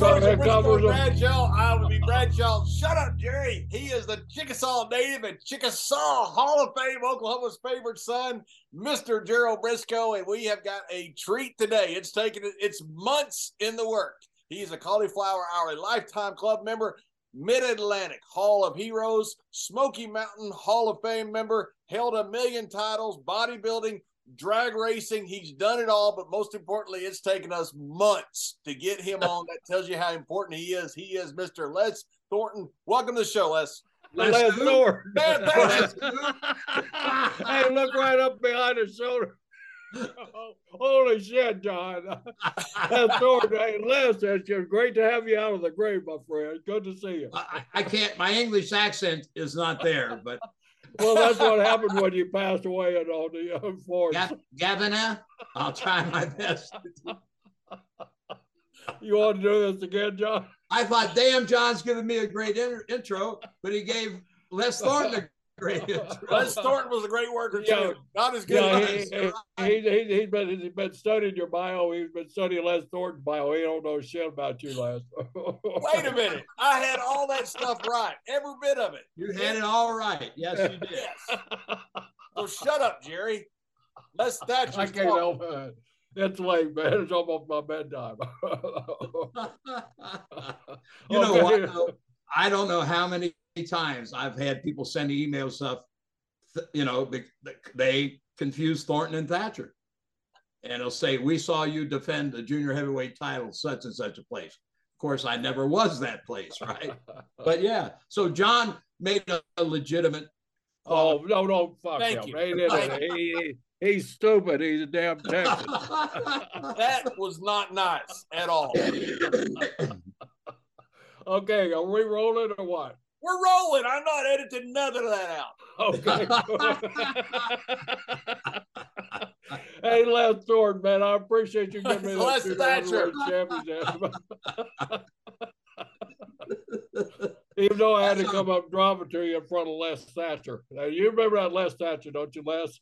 Welcome to Stars and Briscoe and Bradshaw. I will be Bradshaw. Shut up, Jerry. He is the Chickasaw native and Chickasaw Hall of Fame, Oklahoma's favorite son, Mr. Gerald Briscoe, and we have got a treat today. It's taken it's months in the work. He's a Cauliflower Alley Lifetime Club member, Mid Atlantic Hall of Heroes, Smoky Mountain Hall of Fame member, held a million titles, bodybuilding, drag racing. He's done it all, but most importantly, it's taken us months to get him on. That tells you how important he is. He is Mr. Les Thornton. Welcome to the show, Les. Les, Les Thornton. Man, thanks. hey, look right up behind his shoulder. Oh, holy shit, John. That's Thornton. Hey, Les, it's just great to have you out of the grave, my friend. Good to see you. I, I can't, my English accent is not there, but well, that's what happened when you passed away and all the uh, floor. Gav- Governor, I'll try my best. you want to do this again, John? I thought, damn, John's giving me a great in- intro, but he gave Les Thornton a great. Les Thornton was a great worker Yeah. too. Not as good Yeah, as he, he, he, he, he's, been, he's been studying your bio. He's been studying Les Thornton's bio. He don't know shit about you, Les. Wait a minute. I had all that stuff right. Every bit of it. You had it all right. Yes, you did. Yes. So shut up, Jerry. Les Thatcher's I can't help it. It's late, man. It's almost my bedtime. you know what? though? I don't know how many times I've had people send email stuff. You know, they, they confuse Thornton and Thatcher, and it'll say, "We saw you defend the junior heavyweight title, such and such a place." Of course, I never was that place, right? but yeah, so John made a, a legitimate. Oh no, no, fuck Thank him. you. He. He, he, he's stupid. He's a damn Texan. That was not nice at all. okay, are we rolling or what? We're rolling. I'm not editing none of that out. Okay. hey, Les Thornton, man, I appreciate you giving me that Les two Thatcher. championship. Even though I had to come up driving to you in front of Les Thatcher. Now, you remember that Les Thatcher, don't you, Les?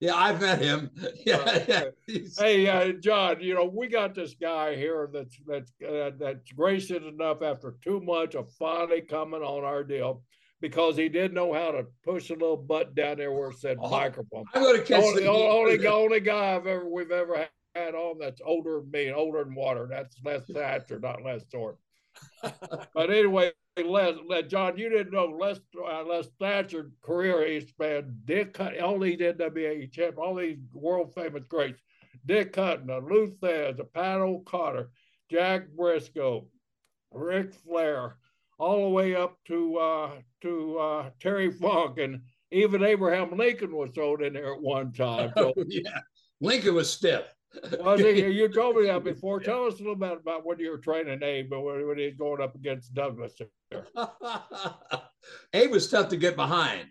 Yeah, I've met him. Yeah, yeah. Hey, uh, John, you know we got this guy here that's that's uh, that's gracious enough after two months of finally coming on our deal because he didn't know how to push a little button down there where it said Oh, microphone. I'm to catch Only, the only, only guy I've ever we've ever had on that's older than me, and older than water. That's Les Thatcher, not less Thornton. but anyway, Les, Les, John, you didn't know Les uh, Les Thatcher career he spanned Dick Cut, all these NWA champ, all these world famous greats. Dick Hutton, a Lou Thesz, a Pat O'Connor, Jack Briscoe, Ric Flair, all the way up to uh, to uh, Terry Funk, and even Abraham Lincoln was thrown in there at one time. So, yeah, Lincoln was stiff. well, see, you told me that before. Tell us a little bit about when you were training Abe, but when, when he was going up against Douglas. Abe was tough to get behind.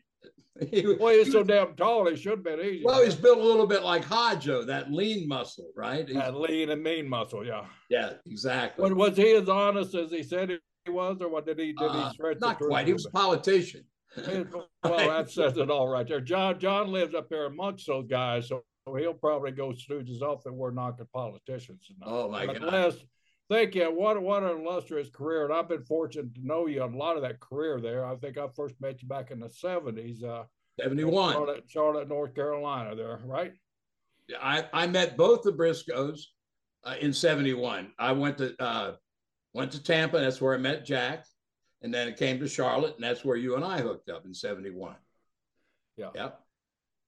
He, well, he's so damn tall. He should have been easy. Well, he's built a little bit like Hodjo, that lean muscle, right? He's, that lean and mean muscle, yeah. Yeah, exactly. But was he as honest as he said he was, or what did he did Uh, he stretch? not quite. He was a politician. well, that says it all right there. John John lives up there amongst those guys, so he'll probably go stooges off that we're knocking politicians. all. Oh my But God. Thank you. What what an illustrious career, and I've been fortunate to know you a lot of that career there. I think I first met you back in the seventies. Uh, 71. Charlotte, Charlotte, North Carolina, there, right? I, I met both the Briscoes uh, in 71. I went to uh, went to Tampa. That's where I met Jack. And then it came to Charlotte, and that's where you and I hooked up in 71. Yeah. Yep.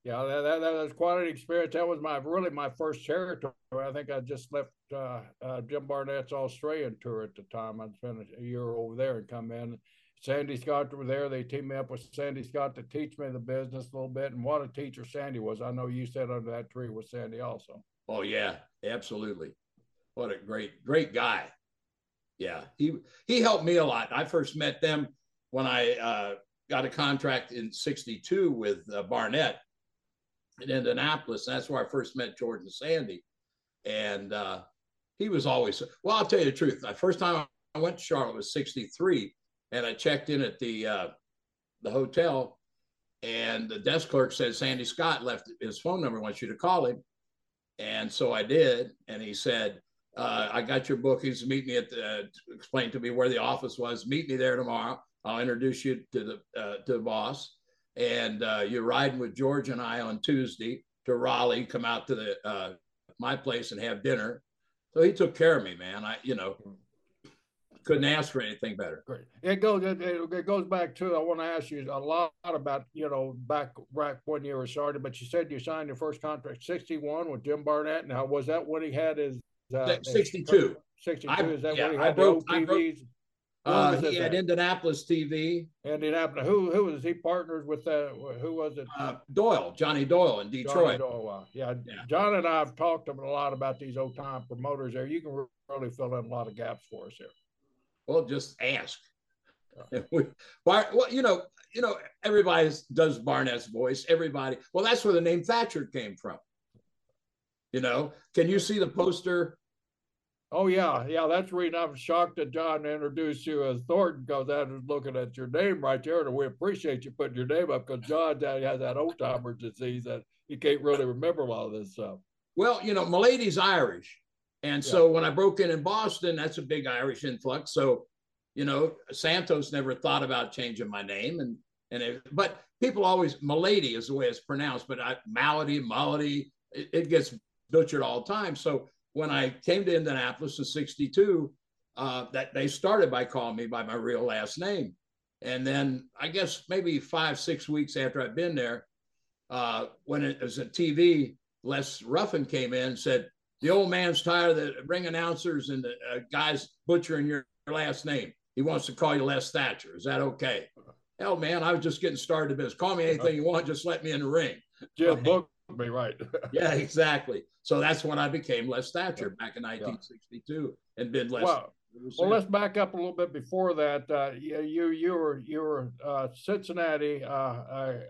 Yeah, that, that, was quite an experience. That was my really my first territory. I think I just left uh, uh, Jim Barnett's Australian tour at the time. I'd spent a year over there and come in. Sandy Scott were there. They teamed me up with Sandy Scott to teach me the business a little bit. And what a teacher Sandy was. I know you sat under that tree with Sandy also. Oh yeah, absolutely. What a great, great guy. Yeah, he he helped me a lot. I first met them when I uh, got a contract in '62 with uh, Barnett in Indianapolis. That's where I first met Jordan Sandy, and uh, he was always well. I'll tell you the truth. The first time I went to Charlotte was '63, and I checked in at the uh, the hotel, and the desk clerk said Sandy Scott left his phone number. Wants you to call him. And so I did. And he said, uh, I got your bookings. Meet me at the, explain to me where the office was. Meet me there tomorrow. I'll introduce you to the, uh, to the boss. And uh, you're riding with George and I on Tuesday to Raleigh, come out to the, uh, my place and have dinner. So he took care of me, man. I, you know, couldn't ask for anything better. Great. It goes. It, it goes back to. I want to ask you a lot about you know back back when you were started. But you said you signed your first contract sixty one with Jim Barnett. Now was that what he had his? Uh, his- 62. 62. Is that yeah, when he I had broke- I broke- TVs? When Uh, he had at? Indianapolis TV, And it happened. Who who was he partners with? Uh, who was it? uh, Doyle, Johnny Doyle in Johnny Detroit. Doyle, uh, yeah, Yeah. John and I have talked a lot about these old time promoters there. You can really fill in a lot of gaps for us here. Well, just ask. Why? Well, you know, you know, everybody does Barnett's voice. Everybody. Well, that's where the name Thatcher came from. You know, can you see the poster? Oh yeah, yeah. That's the reason I'm shocked that John introduced you as Thornton because I was looking at your name right there, and we appreciate you putting your name up because John has that old timer disease that he can't really remember a lot of this stuff. Well, you know, Milady's Irish, and so when I broke in in Boston, that's a big Irish influx. So, you know, Santos never thought about changing my name, and and it, but people always Milady is the way it's pronounced, but I, Malady, Malady, it, it gets butchered all the time. So when I came to Indianapolis in '62, uh, that they started by calling me by my real last name, and then I guess maybe five six weeks after I'd been there, uh, when it was a TV, Les Ruffin came in and said, The old man's tired of the ring announcers and the uh, guys butchering your last name. He wants to call you Les Thatcher. Is that okay? Hell, man, I was just getting started in business. Call me anything you want, just let me in the ring. Jim Right. Me right. Yeah, exactly. So that's when I became Les Thatcher back in 1962 and been Les. Since. Well, let's back up a little bit before that. Uh, you you were you were uh, Cincinnati, uh,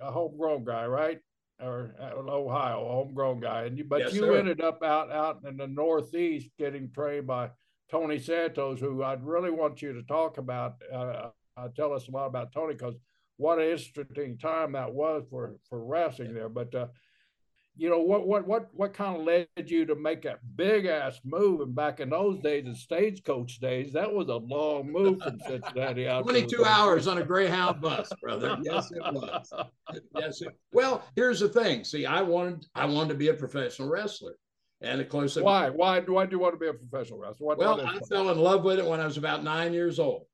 a, homegrown guy, right? Or uh, Ohio, a homegrown guy, and you, but Yes, you sir. ended up out out in the Northeast getting trained by Tony Santos, who I'd really want you to talk about. Uh, uh, tell us a lot about Tony because what an interesting time that was for for wrestling there. But uh, you know what what what what kind of led you to make that big ass move and back in those days the stagecoach days that was a long move from cincinnati out 22 hours on a Greyhound bus, brother. Yes, it was. Yes. It, well, here's the thing. See, I wanted I wanted to be a professional wrestler, and of course, why why do you want to be a professional wrestler what, Well, I fell in love with it when I was about nine years old.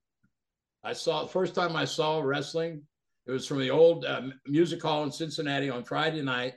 I saw the first time I saw wrestling. It was from the old uh, music hall in Cincinnati on Friday night,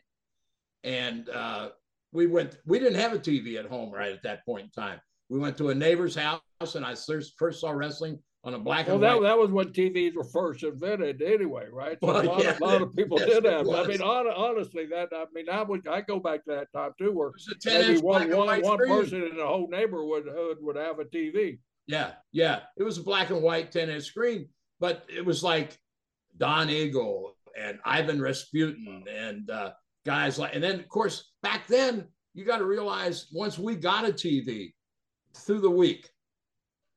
and uh, we went. We didn't have a TV at home right at that point in time. We went to a neighbor's house, and I first saw wrestling on a black well, and that, white. that was when TVs were first invented, anyway, right? So Well, a, lot, yeah, a lot of people yes, did have. I mean, hon- honestly, that I mean, I would I go back to that time too, where It was a 10 maybe one one one person in the whole neighborhood would, would have a TV. Yeah, yeah. It was a black and white 10 inch screen, but it was like Don Eagle and Ivan Rasputin and uh, guys like, and then of course back then you got to realize once we got a TV through the week,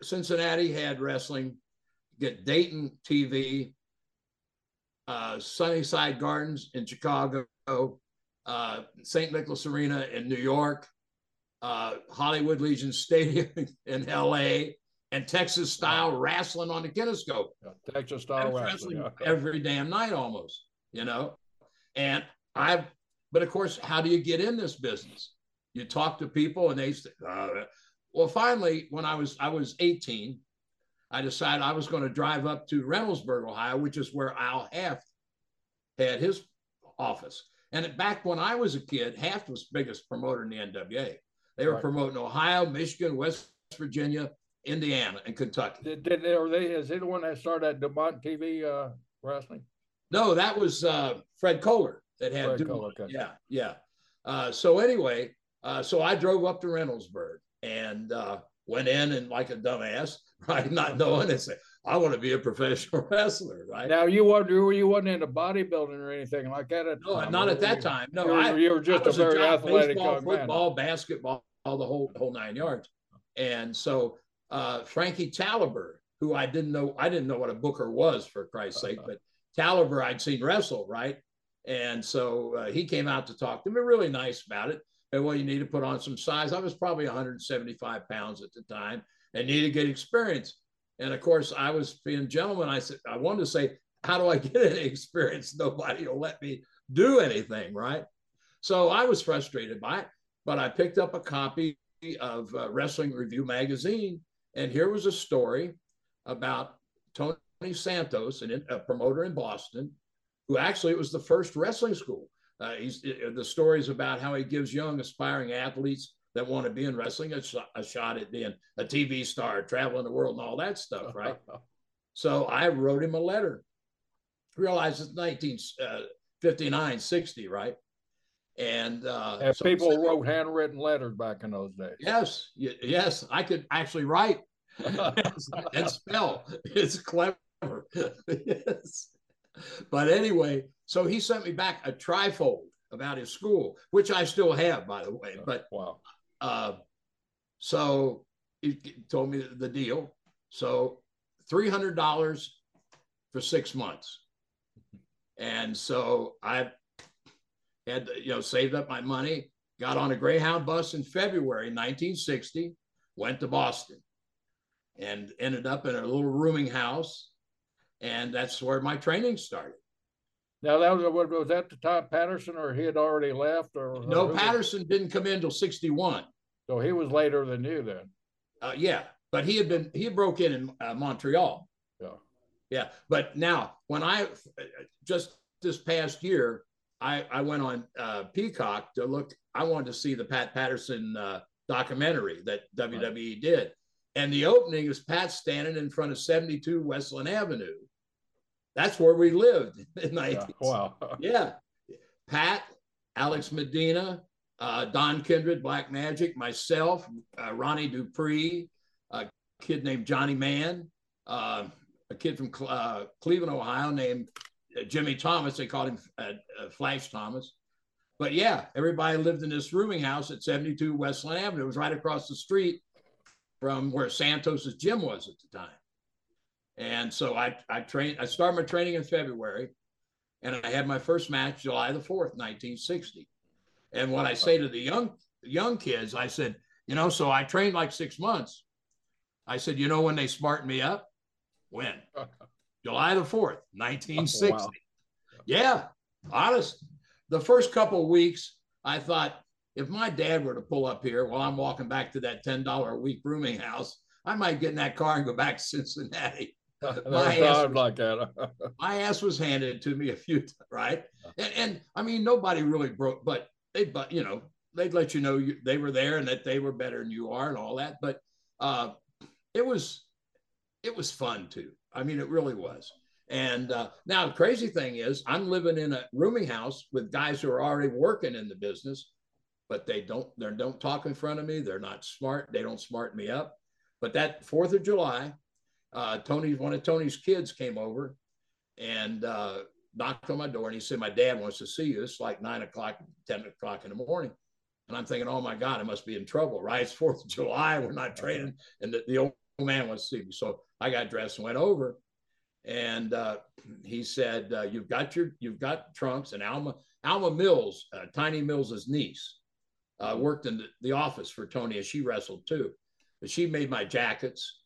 Cincinnati had wrestling, get Dayton TV, uh, Sunnyside Gardens in Chicago, uh, St. Nicholas Arena in New York, uh, Hollywood Legion Stadium in LA, and Texas style wrestling on the kinescope. Yeah, Texas style wrestling, wrestling every damn night almost, you know. And I've, but of course, how do you get in this business? You talk to people, and they say, uh, well, finally, when I was I was 18, I decided I was going to drive up to Reynoldsburg, Ohio, which is where Al Haft had his office. And back when I was a kid, Haft was biggest promoter in the NWA. They were right. promoting Ohio, Michigan, West Virginia, Indiana, and Kentucky. Did, did are they? Is he the one that started at DuMont TV uh, wrestling? No, that was uh, Fred Kohler that had Fred Kohler, okay. Yeah, yeah. Uh, so anyway, uh, so I drove up to Reynoldsburg and uh, went in and like a dumbass, right, not knowing it, say, I want to be a professional wrestler, right? Now you weren't you wasn't into bodybuilding or anything like that at no, time, not at that time. No, you were, I, you were just a very a athletic baseball, football, man. basketball, all the whole whole nine yards. And so uh, Frankie Talaber, who I didn't know, I didn't know what a booker was for Christ's sake, but Taliber I'd seen wrestle, right? And so uh, he came out to talk to me, really nice about it. And well, you need to put on some size. I was probably 175 pounds at the time and needed to get experience. And of course, I was being gentleman. I said, I wanted to say, how do I get any experience? Nobody will let me do anything, right? So I was frustrated by it, but I picked up a copy of uh, Wrestling Review magazine, and here was a story about Tony Santos, a promoter in Boston, who actually it was the first wrestling school. Uh, he's the stories about how he gives young aspiring athletes that want to be in wrestling a, sh- a shot at being a TV star, traveling the world, and all that stuff, right? so I wrote him a letter. Realized it's 1959, uh, 60, right? And, uh, and so people wrote handwritten letters back in those days. Yes, yes, I could actually write and spell. It's clever. yes. But anyway, so he sent me back a trifold about his school, which I still have, by the way. But wow. Uh, so he told me the deal. So three hundred dollars for six months, and so I had you know saved up my money, got on a Greyhound bus in February 1960, went to Boston, and ended up in a little rooming house, and that's where my training started. Now that was was that the time Patterson, or he had already left, or no? Or Patterson didn't come in until sixty one. So he was later than you then. Uh, yeah, but he had been he broke in in uh, Montreal. Yeah, yeah. But now when I just this past year, I I went on uh, Peacock to look. I wanted to see the Pat Patterson uh, documentary that WWE right. did, and the opening is Pat standing in front of seventy two Westland Avenue. That's where we lived in 19. Yeah, wow. yeah. Pat, Alex Medina, uh, Don Kindred, Black Magic, myself, uh, Ronnie Dupree, a kid named Johnny Mann, uh, a kid from uh, Cleveland, Ohio, named uh, Jimmy Thomas. They called him uh, Flash Thomas. But yeah, everybody lived in this rooming house at 72 Westland Avenue. It was right across the street from where Santos's gym was at the time. And so I, I trained, I started my training in February and I had my first match July the 4th, 1960. And what I say to the young young kids, I said, you know, so I trained like six months. I said, you know, when they smartened me up, when July the 4th, 1960. Oh, wow. Yeah, honest. The first couple of weeks, I thought if my dad were to pull up here while I'm walking back to that $10 a week rooming house, I might get in that car and go back to Cincinnati. my, ass was, like that. my ass was handed to me a few times, right? And, and I mean, nobody really broke, but they but you know they'd let you know you, they were there and that they were better than you are and all that but uh, it was it was fun too. I mean it really was. And uh, now the crazy thing is i'm living in a rooming house with guys who are already working in the business but they don't they don't talk in front of me. They're not smart. They don't smart me up. But that fourth of july uh, tony one of tony's kids came over and uh, knocked on my door and he said, My dad wants to see you. It's like nine o'clock, 10 o'clock in the morning. And I'm thinking, Oh my God, I must be in trouble, right? It's 4th of July. We're not training. And the, the old man wants to see me. So I got dressed and went over. And uh, he said, uh, "You've got your, you've got trunks." And Alma, Alma Mills, uh, Tiny Mills's niece, uh, worked in the, the office for Tony, and she wrestled too. But she made my jackets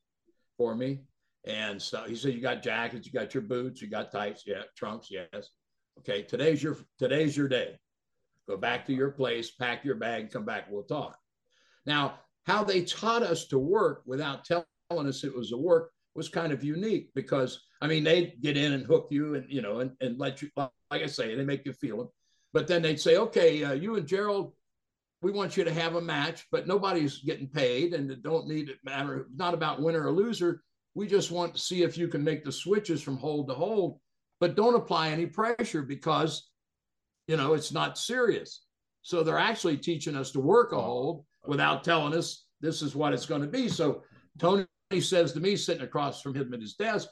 for me. And so he said, "You got jackets, you got your boots, you got tights, yeah, trunks, yes. Okay, today's your today's your day. Go back to your place, pack your bag, come back. We'll talk." Now, how they taught us to work without telling us it was a work was kind of unique because I mean they'd get in and hook you and you know and, and let you like I say they make you feel it, but then they'd say okay uh, you and Gerald we want you to have a match but nobody's getting paid and it don't need it matter not about winner or loser we just want to see if you can make the switches from hold to hold but don't apply any pressure because you know it's not serious so they're actually teaching us to work a hold without telling us this is what it's going to be so Tony says to me, sitting across from him at his desk,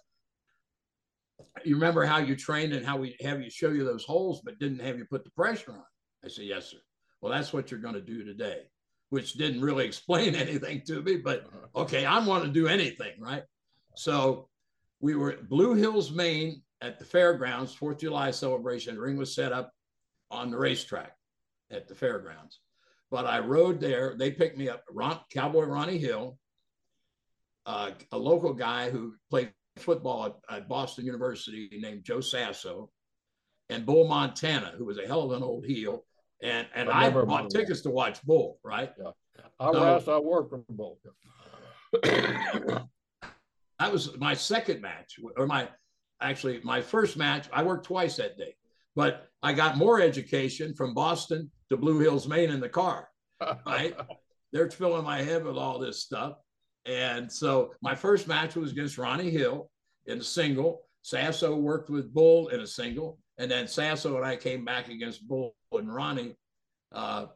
you remember how you trained and how we have you show you those holes, but didn't have you put the pressure on? I said, yes, sir. Well, that's what you're going to do today, which didn't really explain anything to me, but uh-huh. okay, I want to do anything, right? So we were at Blue Hills, Maine at the fairgrounds, Fourth of July celebration. The ring was set up on the racetrack at the fairgrounds. But I rode there. They picked me up, Ron, Cowboy Ronnie Hill, uh, a local guy who played football at, at, Boston University named Joe Sasso, and Bull Montana, who was a hell of an old heel. And and I, I bought tickets to watch Bull, right? Yeah. I so, I worked for Bull. that was my second match, or my actually my first match. I worked twice that day, but I got more education from Boston to Blue Hills, Maine in the car. Right? They're filling my head with all this stuff. And so my first match was against Ronnie Hill in a single. Sasso worked with Bull in a single. And then Sasso and I came back against Bull and Ronnie uh,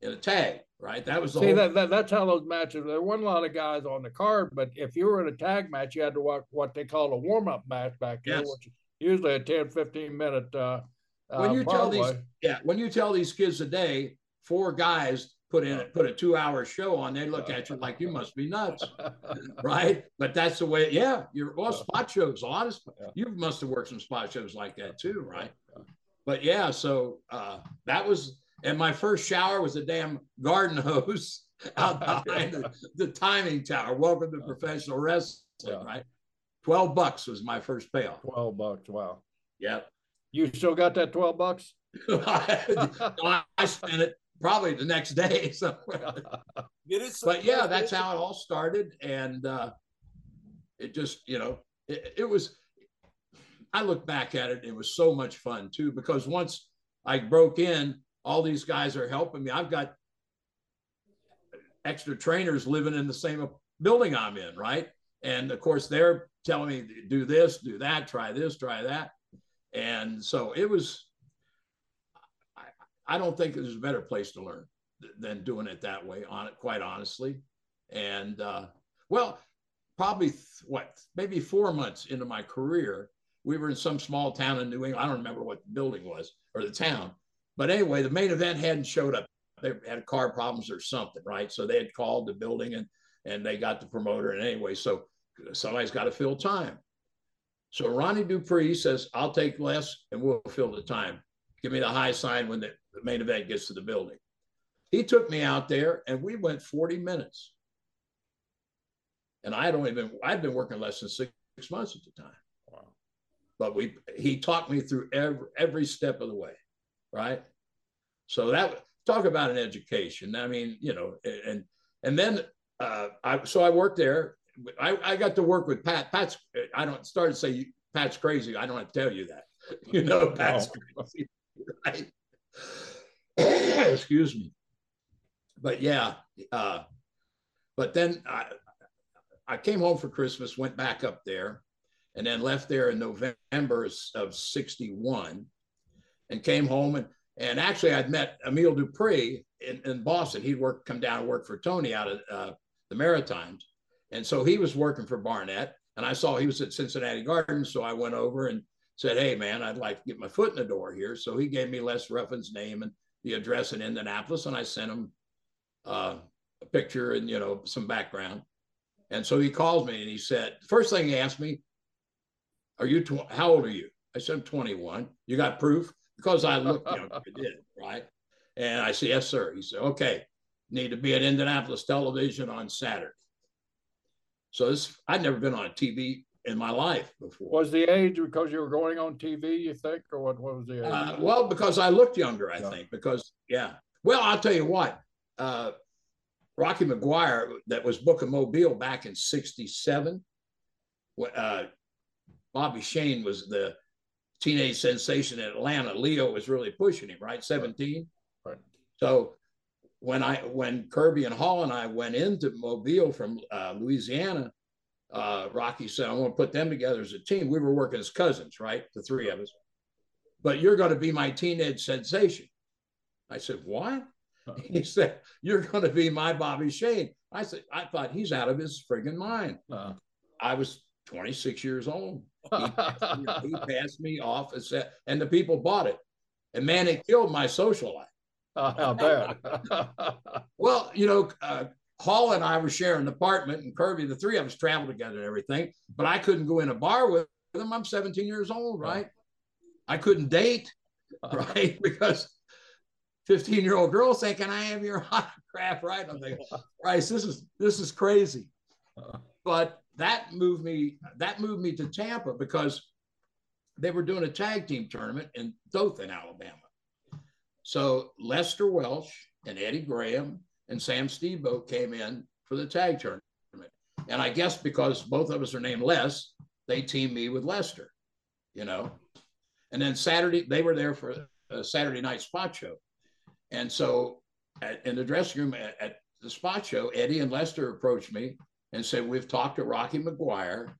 in a tag, right? That was the See, whole... that, that, that's how those matches, there weren't a lot of guys on the card, but if you were in a tag match, you had to watch what they call a warm up match back there, yes. which usually a 10, 15 minute. Uh, when you uh, tell these, yeah, when you tell these kids today, four guys put in put a two hour show on, they look at you like you must be nuts, right? But that's the way. Yeah, you're well spot shows. A lot of you must have worked some spot shows like that too, right? But yeah, so uh, that was and my first shower was a damn garden hose out behind the, the, timing tower. Welcome to professional wrestling, yeah. right? Twelve bucks was my first payoff. Twelve bucks, wow. Yep. You still got that twelve bucks? I, I spent it probably the next day somewhere. but yeah, that's how it all started, and uh, it just you know it, it, was. I look back at it; it was so much fun too because once I broke in, all these guys are helping me. I've got extra trainers living in the same building I'm in, right? And of course, they're telling me do this, do that, try this, try that, and so it was I I don't think there's a better place to learn than doing it that way on it, quite honestly. And uh, well, probably what, maybe four months into my career, we were in some small town in New England. I don't remember what the building was or the town. But anyway, the main event hadn't showed up. They had car problems or something, right? So they had called the building and and they got the promoter. And anyway, so somebody's got to fill time. So Ronnie Dupree says, I'll take less and we'll fill the time. Give me the high sign when the the main event gets to the building. He took me out there and we went 40 minutes. And I had only been, I'd been working less than six, six months at the time. Wow. But we, he talked me through every, every step of the way. Right. So that, talk about an education. I mean, you know, and, and then uh, I, so I worked there. I, I got to work with Pat. Pat's, I don't start to say Pat's crazy. I don't have to tell you that. You know, Pat's no. crazy. Right. Excuse me. But yeah, uh, but then I, I came home for Christmas, went back up there, and then left there in November of 61 and came home and and actually I'd met Emile Dupree in, in Boston. He'd work come down and work for Tony out of uh, the Maritimes. And so he was working for Barnett and I saw he was at Cincinnati Gardens. So I went over and said, Hey, man, I'd like to get my foot in the door here. So he gave me Les Ruffin's name and the address in Indianapolis, and I sent him uh, a picture and, you know, some background. And so he calls me and he said, First thing he asked me, Are you, tw- how old are you? I said, I'm 21. You got proof? Because I looked younger, I did, right? And I said, Yes, sir. He said, Okay, need to be at Indianapolis television on Saturday. So this, I'd never been on a TV in my life before. Was the age because you were going on TV, you think, or what, what was the age? Uh, well, because I looked younger, I yeah. think. Because yeah. Well, I'll tell you what. Uh, Rocky McGuire, that was Book of Mobile back in '67. Uh, Bobby Shane was the teenage sensation in Atlanta. Leo was really pushing him, right? 17. Right. So when I when Kirby and Hall and I went into Mobile from uh, Louisiana, uh, Rocky said, I want to put them together as a team. We were working as cousins, right? The three of us. But you're going to be my teenage sensation. I said, What? He said, You're going to be my Bobby Shane. I said, I thought he's out of his friggin' mind. Uh-huh. I was 26 years old. He passed, me, he passed me off and said, and the people bought it. And man, it killed my social life. Uh, how bad? well, you know, uh, Hall and I were sharing an apartment, and Kirby, the three of us traveled together and everything, but I couldn't go in a bar with them. I'm 17 years old, right? I couldn't date, right? Because 15 year old girls saying, Can I have your autograph? Right? I'm thinking, Bryce, this is this is crazy. But that moved me, that moved me to Tampa because they were doing a tag team tournament in Dothan, Alabama. So Lester Welch and Eddie Graham and Sam Steamboat came in for the tag tournament. And I guess because both of us are named Les, they teamed me with Lester, you know. And then Saturday, they were there for a Saturday night spot show. And so at, in the dressing room at, at the spot show, Eddie and Lester approached me and said, We've talked to Rocky McGuire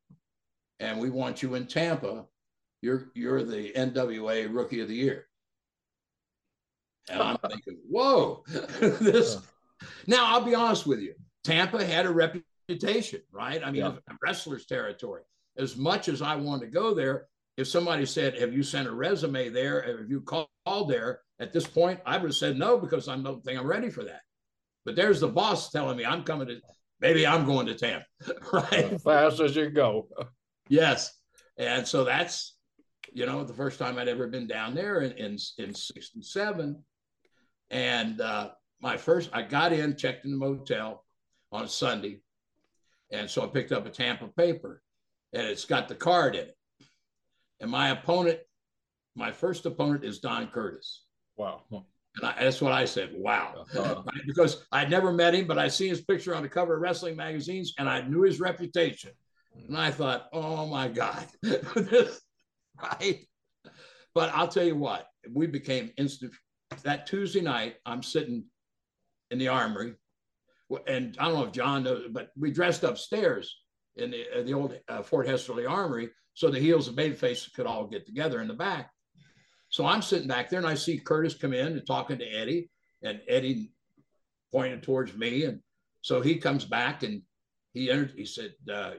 and we want you in Tampa. You're you're the NWA rookie of the year. And I'm thinking, whoa, this now, I'll be honest with you. Tampa had a reputation, right? I mean, yeah. wrestler's territory. As much as I wanted to go there, if somebody said, Have you sent a resume there? Have you called there? At this point, I would have said no because I don't think I'm ready for that. But there's the boss telling me I'm coming to, maybe I'm going to Tampa, right? As fast as you go. yes. And so that's, you know, the first time I'd ever been down there in, in, in 67. And uh, my first, I got in, checked in the motel on Sunday. And so I picked up a Tampa paper and it's got the card in it. And my opponent, my first opponent is Don Curtis. Wow. I, that's what I said. Wow. Uh-huh. because I'd never met him, but I see his picture on the cover of wrestling magazines and I knew his reputation. And I thought, oh my God, right? But I'll tell you what, we became instant. That Tuesday night, I'm sitting in the armory. And I don't know if John knows, but we dressed upstairs in the, uh, the old uh, Fort Hesterly Armory so the heels and babyface could all get together in the back. So I'm sitting back there and I see Curtis come in and talking to Eddie, and Eddie pointed towards me. And so he comes back and he entered, he said, uh,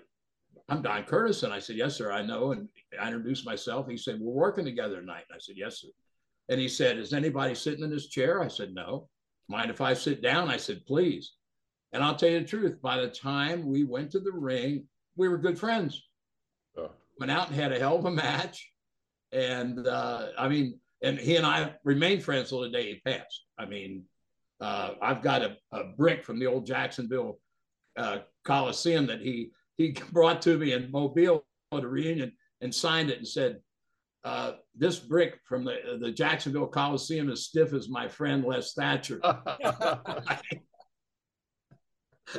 I'm Don Curtis. And I said, Yes, sir, I know. And I introduced myself. He said, We're working together tonight. And I said, Yes, sir. And he said, Is anybody sitting in this chair? I said, No. Mind if I sit down? I said, Please. And I'll tell you the truth, by the time we went to the ring, we were good friends. Went out and had a hell of a match. And uh, I mean, and he and I remained friends till the day he passed. I mean, uh, I've got a, a, brick from the old Jacksonville uh, Coliseum that he he brought to me in Mobile at a reunion and signed it and said, uh, this brick from the, the Jacksonville Coliseum is stiff as my friend Les Thatcher.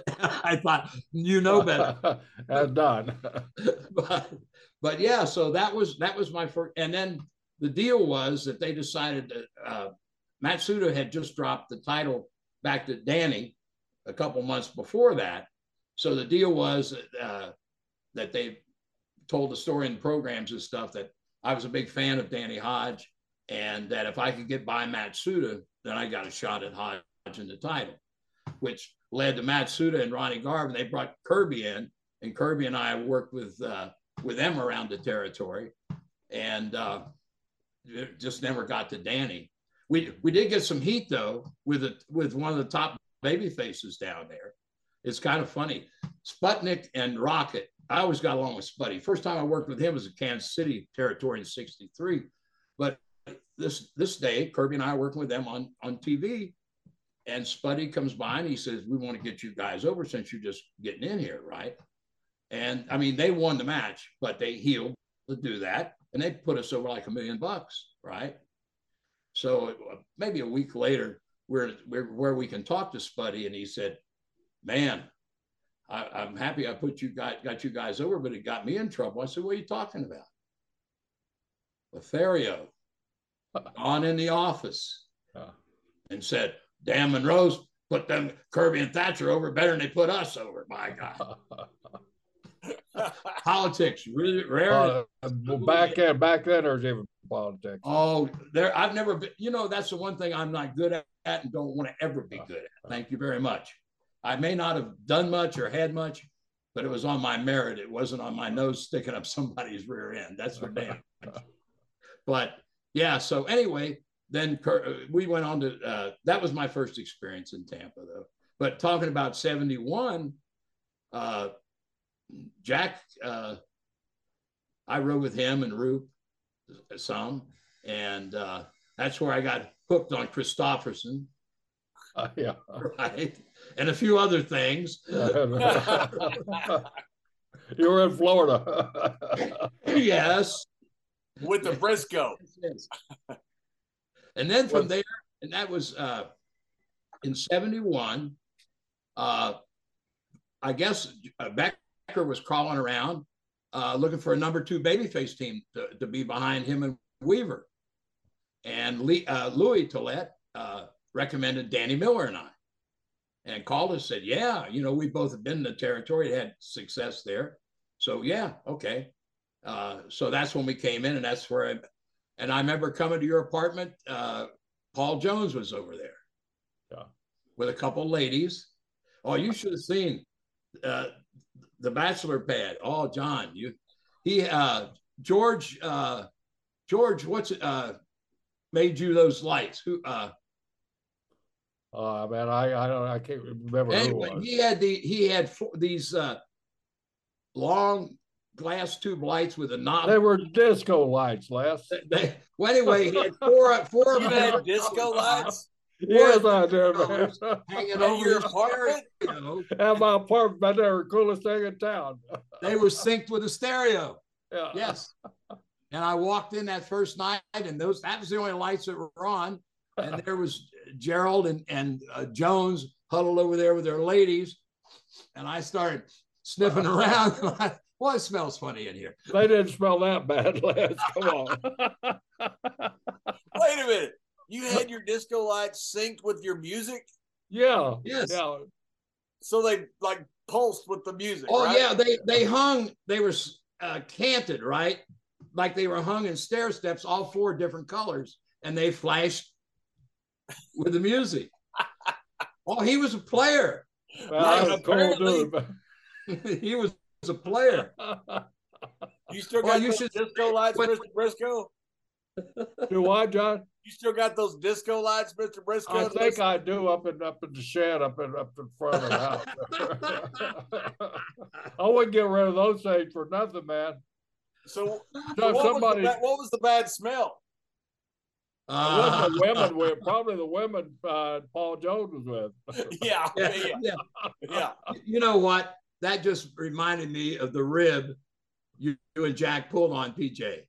I thought you know better. done. but, but yeah, so that was that was my first. And then the deal was that they decided that uh, Matsuda had just dropped the title back to Danny a couple months before that. So the deal was uh, that they told the story in programs and stuff that I was a big fan of Danny Hodge, and that if I could get by Matsuda, then I got a shot at Hodge in the title, which led to Matsuda and Ronnie Garvin. They brought Kirby in, and Kirby and I worked with uh, with them around the territory, and uh, just never got to Danny. We we did get some heat though with it with one of the top baby faces down there. It's kind of funny. Sputnik and Rocket. I always got along with Spuddy. First time I worked with him was in Kansas City territory in '63. But this this day, Kirby and I are working with them on on TV, and Spuddy comes by and he says, "We want to get you guys over since you're just getting in here, right?" And I mean, they won the match, but they healed to do that, and they put us over like a million bucks, right? So uh, maybe a week later, we're, we're where we can talk to Spuddy, and he said, "Man, I, am happy I put you guys got you guys over, but it got me in trouble." I said, "What are you talking about?" Lothario on in the office and said, "Dan Monroe's put them Kirby and Thatcher over better than they put us over." My God. politics really rare. Uh, back then, back then, there's even politics. Oh, there. I've never been. You know, that's the one thing I'm not good at and don't want to ever be good at. Thank you very much. I may not have done much or had much, but it was on my merit. It wasn't on my nose sticking up somebody's rear end. That's for damn. but yeah. So anyway, then we went on to. Uh, that was my first experience in Tampa, though. But talking about '71. Uh, Jack, uh, I rode with him and Roop some, and uh, that's where I got hooked on Kristofferson. Uh, yeah. Right. And a few other things. you were in Florida. yes. With the Briscoe. And then from there, and that was uh, in 71, uh, I guess Becker was crawling around uh, looking for a number two babyface team to, to, be behind him and Weaver. And Lee, uh, Louis Tillett uh, recommended Danny Miller and I. And called us, said, Yeah, you know, we both have been in the territory, had success there. So, yeah, okay. Uh, so that's when we came in, and that's where I, and I remember coming to your apartment. Uh, Paul Jones was over there yeah. with a couple ladies. Oh, you should have seen uh, the bachelor pad. Oh, John, you he uh George uh George, what's uh made you those lights? Who uh Oh man, I I don't I can't remember. Anyway, he had the he had these uh long glass tube lights with a knob. They were disco lights, Les. They, well, anyway, he had four four. You had disco lights. Yes, I do, man. Hanging over your apartment. You know. At my apartment, they were the coolest thing in town. they were synced with a stereo. Yeah. Yes. And I walked in that first night, and those that was the only lights that were on. And there was Gerald and and uh, Jones huddled over there with their ladies, and I started sniffing around. well, it smells funny in here. They didn't smell that bad, Les. Come on. Wait a minute you had your disco lights synced with your music. Yeah. Yes. Yeah. So they like pulsed with the music. Oh right? yeah, they they hung. They were uh, canted right, like they were hung in stair steps, all four different colors, and they flashed with the music. oh, he was a player. Well, cool dude. he was a player. You still got well, you should, disco lights, Mr. Briscoe? Do what, John? You still got those disco lights, Mr. Briscoe? I think I do up in up in the shed up in up in front of the house. I wouldn't get rid of those things for nothing, man. So, so what, somebody, was the, what was the bad smell? Uh, the women with probably the women uh, Paul Jones was with. yeah, yeah, yeah, yeah. You know what? That just reminded me of the rib you, you and Jack pulled on PJ.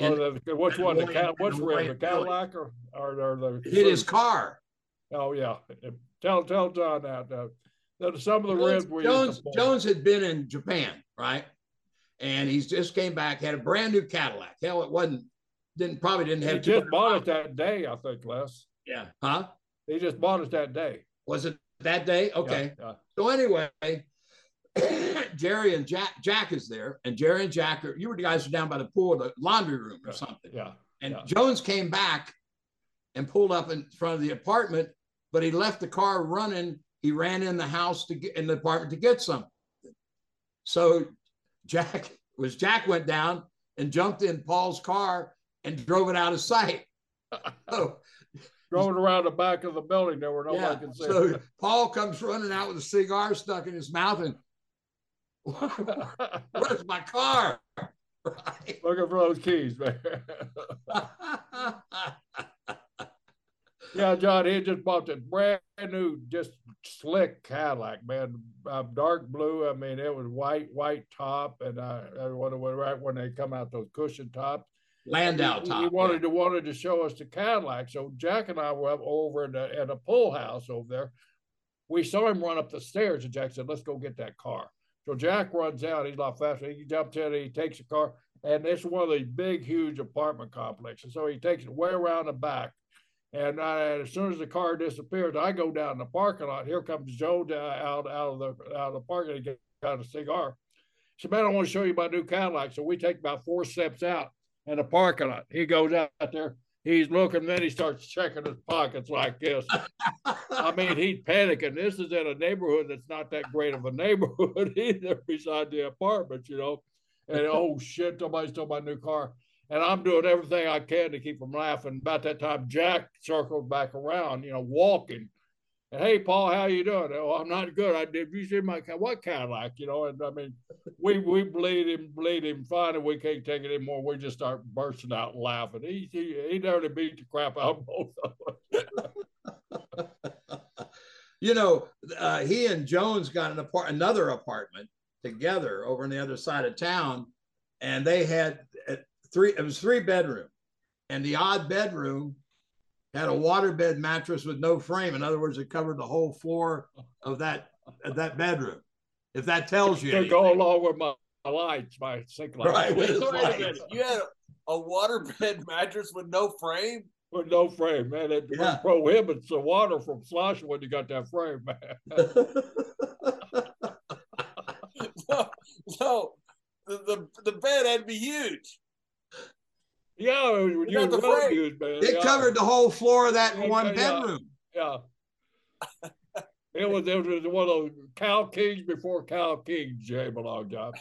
Oh, the, which one? The? Which rim? The Cadillac or, or, or the? Hit his car. Oh yeah. Tell tell John that. Uh, that some of the Jones, we Jones Jones had been in Japan, right? And he's just came back, had a brand new Cadillac. Hell, it wasn't didn't probably didn't have. He just bought it that day, I think, Les. Yeah. Huh? He just bought it that day. Was it that day? Okay. Yeah, yeah. So anyway, Jerry and Jack Jack is there, and Jerry and Jack are you were the guys are down by the pool, the laundry room or something. Yeah. And yeah. Jones came back and pulled up in front of the apartment, but he left the car running. He ran in the house to get in the apartment to get something. So Jack was Jack went down and jumped in Paul's car and drove it out of sight. So, Drove it around the back of the building there where nobody yeah, can see. It. So Paul comes running out with a cigar stuck in his mouth and where's my car? Right. Looking for those keys, man. yeah, John, he just bought this brand new, just slick Cadillac, man. Uh, dark blue. I mean, it was white, white top, and uh, when, right when they come out those cushion tops. Landau he, top. He wanted yeah. to wanted to show us the Cadillac. So Jack and I were up over in the, at a pool house over there. We saw him run up the stairs, and Jack said, "Let's go get that car." So Jack runs out. He's a lot faster. He jumps in. He takes a car, and it's one of these big, huge apartment complexes. So he takes it way around the back. And uh, I, as soon as the car disappears, I go down in the parking lot. Here comes Joe out out of the out of the parking. He out a cigar. He said, "Man, I want to show you my new Cadillac." So we take about four steps out in the parking lot. He goes out there. He's looking, then he starts checking his pockets like this. I mean, he's panicking. This is in a neighborhood that's not that great of a neighborhood either, beside the apartments, you know. And oh shit, somebody stole my new car. And I'm doing everything I can to keep from laughing. About that time, Jack circled back around, you know, walking. Hey, Paul, how you doing? Oh, I'm not good. I did. You see my what Cadillac, you know? And I mean, we we bleed him, bleed him. fine, and we can't take it anymore. We just start bursting out laughing. He he, he nearly beat the crap out of both of us. you know, uh, he and Jones got an apart another apartment together over on the other side of town, and they had uh, three. It was three bedroom, and the odd bedroom had a waterbed mattress with no frame. In other words, it covered the whole floor of that of that bedroom. If that tells you, to go along with my lights, my sink lights. Right, with his Wait a lights. minute. You had a, a waterbed mattress with no frame? with no frame, man. It Yeah. prohibits the water from sloshing when you got that frame, man. No, no. The, the, the bed had to be huge. Yeah, when you the road frame. use, man. it yeah. covered the whole floor of that Yeah, one yeah. Uh, bedroom. Yeah. It was, it was one of those cow kings before cow kings, Malone John.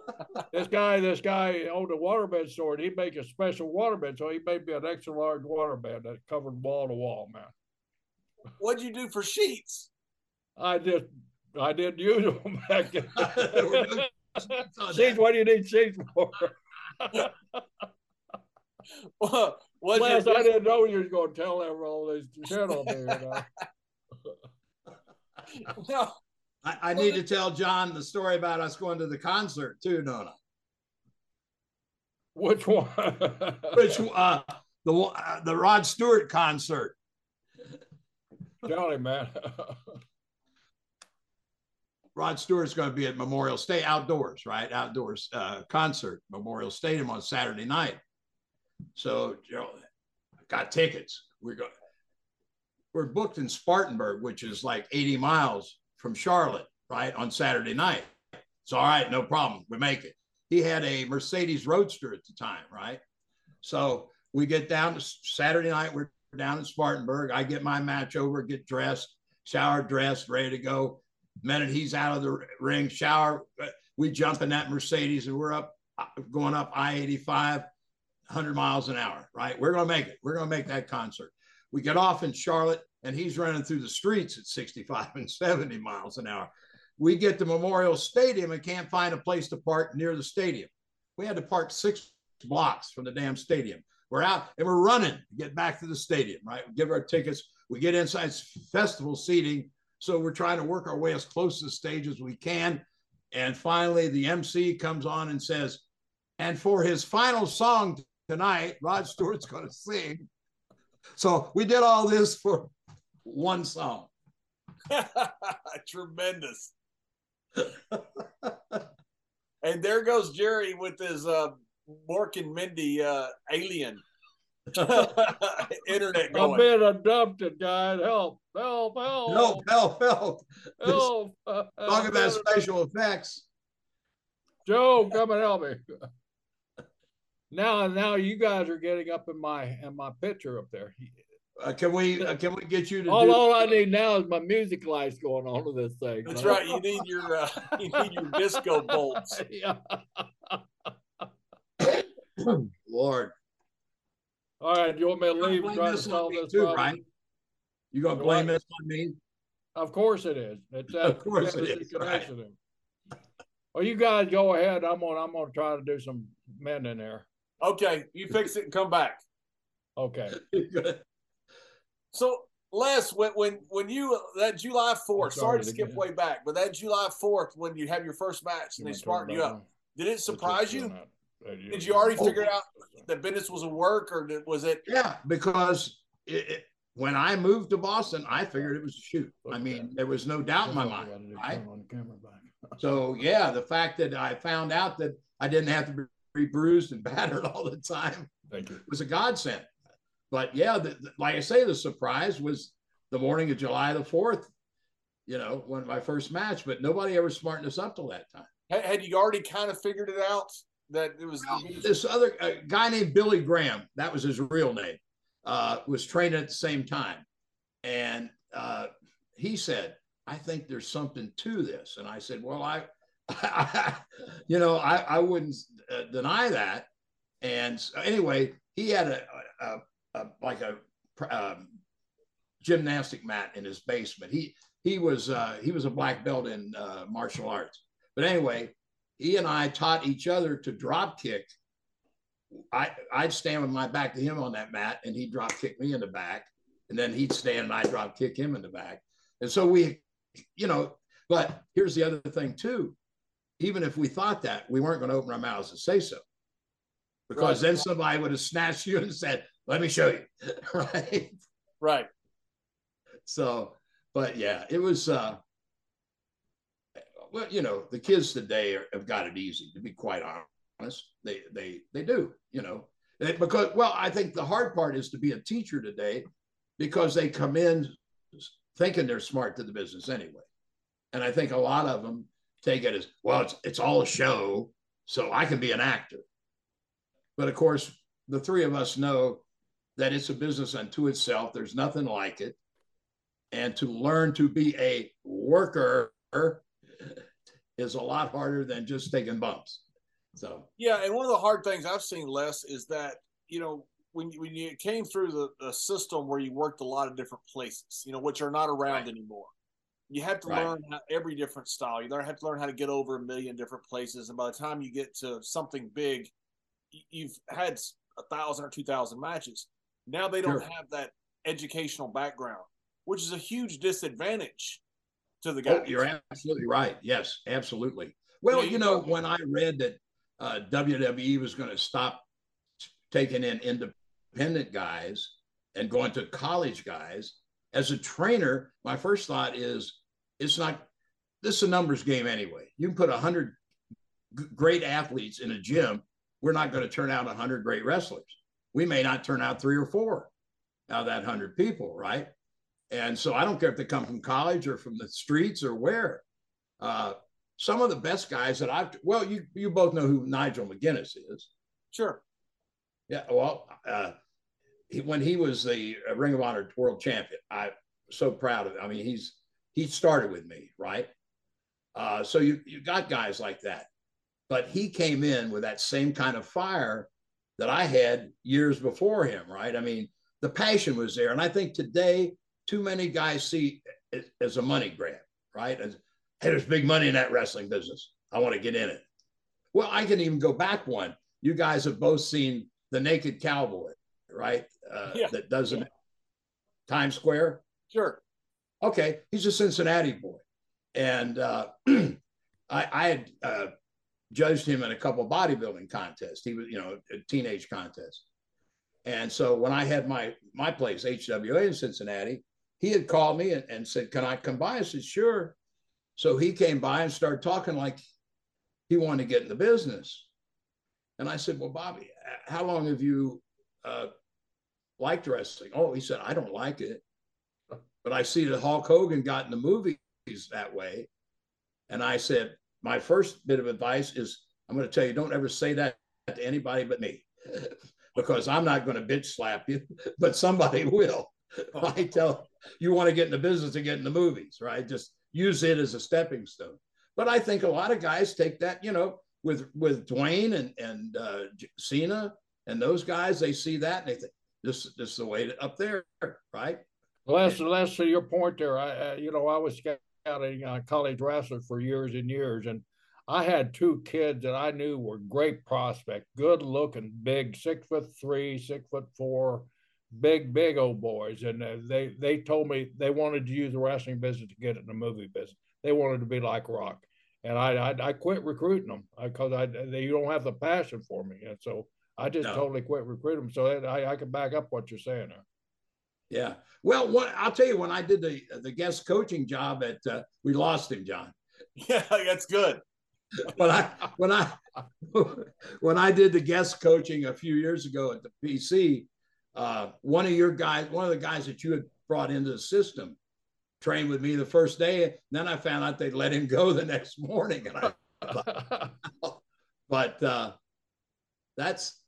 this guy, this guy owned a waterbed store and he'd make a special waterbed. So he made me an extra large waterbed that covered wall to wall, man. What'd you do for sheets? I just, I didn't use them back then. Sheets, what do you need sheets for? What? What'd Last, I didn't know you were going to tell them all this shit on me. You know? no, I, I need to tell John the story about us going to the concert too, don't Which one? Which uh, the uh, the Rod Stewart concert. Johnny, man. Rod Stewart's going to be at Memorial State outdoors, right? Outdoors uh, concert, Memorial Stadium on Saturday night. So, you know, got tickets. We're going. We're booked in Spartanburg, which is like 80 miles from Charlotte, right? On Saturday night. It's all right, no problem. We make it. He had a Mercedes Roadster at the time, right? So we get down to Saturday night. We're down in Spartanburg. I get my match over, get dressed, shower, dressed, ready to go. The minute he's out of the ring, shower, uh, we jump in that Mercedes and we're up, uh, going up I 85, 100 miles an hour, right? We're going to make it. We're going to make that concert. We get off in Charlotte and he's running through the streets at 65 and 70 miles an hour. We get to Memorial Stadium and can't find a place to park near the stadium. We had to park six blocks from the damn stadium. We're out and we're running to get back to the stadium, right? We give our tickets. We get inside festival seating. So we're trying to work our way as close to the stage as we can. And finally, the MC comes on and says, and for his final song tonight, Rod Stewart's going to sing. So we did all this for one song. tremendous. and there goes Jerry with his uh, Mork and Mindy uh, alien internet going. I'm going. being adopted, guys. Help, help, help. Help, help, help. help. Talk about special effects. Joe, come and help me. Now, now you guys are getting up in my in my picture up there. Uh, can we uh, can we get you to All, do all I need now is my music lights going on to this thing. That's man. right. You need your uh, you need your disco bolts. yeah. Lord. All right, you want me to leave? Blame Try to this on solve me this too, problem? right? You gonna blame what? this on me? Of course it is. It's that Of course it Tennessee is, right. Well, you guys go ahead. I'm gonna I'm gonna try to do some men in there. Okay, you fix it and come back. Okay. So, Les, when when when you that July fourth, sorry, sorry to to skip way back, but that July fourth, when you have your first match and they wanna smarten you up, on? did it surprise you? do Did you already Oh. figure out that business was a work, or did, was it? Yeah, because it, it, when I moved to Boston, I figured it was a shoot. I mean, there was no doubt in my That's all I mind. right? on the camera back. So yeah, the fact that I found out that I didn't have to be bruised and battered all the time Thank you. was a godsend. But yeah, the, the- like I say, the surprise was the morning of July the fourth. You know, when my first match, but nobody ever smartened us up till that time. Had, had you already kind of figured it out that it was? This other guy named Billy Graham, that was his real name, uh, was training at the same time, and uh, he said, "I think there's something to this," and I said, "Well, I." you know, I, I wouldn't uh, deny that. And so anyway, he had a, a, a like a um, gymnastic mat in his basement. He he was uh, he was a black belt in uh, martial arts. But anyway, he and I taught each other to drop kick. I I'd stand with my back to him on that mat, and he'd drop kick me in the back, and then he'd stand and I'd drop kick him in the back. And so we, you know, but here's the other thing too. Even if we thought that, we weren't going to open our mouths and say so, because Right. then somebody would have snatched you and said, "Let me show you," right? Right. So, but yeah, it was. uh Well, you know, the kids today are, have got it easy. To be quite honest, they they they do. You know, They- because well, I think the hard part is to be a teacher today, because they come in thinking they're smart to the business anyway, and I think a lot of them take it as well. It's it's all a show, so I can be an actor. But of course, the three of us know that it's a business unto itself. There's nothing like it and to learn to be a worker is a lot harder than just taking bumps. So Yeah, and one of the hard things I've seen, Les is that you know when you, when you came through the, the system where you worked a lot of different places, you know, which are not around Right. anymore. You have to Right. learn how, every different style. You learn have to learn how to get over a million different places, and by the time you get to something big, you've had a thousand or two thousand matches. Now they don't Sure. have that educational background, which is a huge disadvantage to the oh, guys. you're absolutely right. Yes, absolutely. Well, Yeah, you know- when I read that uh, WWE was going to stop taking in independent guys and going to college guys, as a trainer, my first thought is it's not this is a numbers game anyway. You can put a hundred g- great athletes in a gym. We're not going to turn out a hundred great wrestlers. We may not turn out three or four out of that hundred people, right? And so I don't care if they come from college or from the streets or where. Uh, some of the best guys that I've well, you you both know who Nigel McGuinness is. Sure. Yeah, well, uh, he, when he was the uh, Ring of Honor World Champion, I'm so proud of. I mean, he's he started with me, right? Uh, so you you got guys like that, but he came in with that same kind of fire that I had years before him, right? I mean, the passion was there, and I think today too many guys see it as a money grab, right? As hey, there's big money in that wrestling business. I want to get in it. Well, I can even go back one. You guys have both seen the Naked Cowboy, right? Uh, Yeah. That does it. Times Square. Sure. Okay, he's a Cincinnati boy, and uh, I, I had uh, judged him in a couple bodybuilding contests. He was, you know, a teenage contest, and so when I had my my place HWA in Cincinnati, he had called me and, and said, "Can I come by?" I said, "Sure." So he came by and started talking like he wanted to get in the business, and I said, "Well, Bobby, how long have you uh, liked wrestling?" Oh, he said, "I don't like it." but I see that Hulk Hogan got in the movies that way. And I said, my first bit of advice is I'm going to tell you, don't ever say that to anybody but me, because I'm not going to bitch slap you, but somebody will. I tell you want to get in the business to get in the movies, right? Just use it as a stepping stone. But I think a lot of guys take that, you know, with with Dwayne and and uh, Cena and those guys, they see that and they think this this is the way to, up there, right? Les Les to your point there. I, uh, you know I was scouting uh, college wrestlers for years and years, and I had two kids that I knew were great prospects, good looking, big, six foot three, six foot four, big, big old boys. And uh, they they told me they wanted to use the wrestling business to get in the movie business. They wanted to be like Rock, and I I, I quit recruiting them because I they don't have the passion for me, and so I just no. totally quit recruiting them. So I I can back up what you're saying there. Yeah. Well, what, I'll tell you when I did the the guest coaching job at uh, we lost him, John. Yeah, that's good when I when I when I did the guest coaching a few years ago at the PC, uh, one of your guys, one of the guys that you had brought into the system, trained with me the first day. Then I found out they'd let him go the next morning, and I. but uh, that's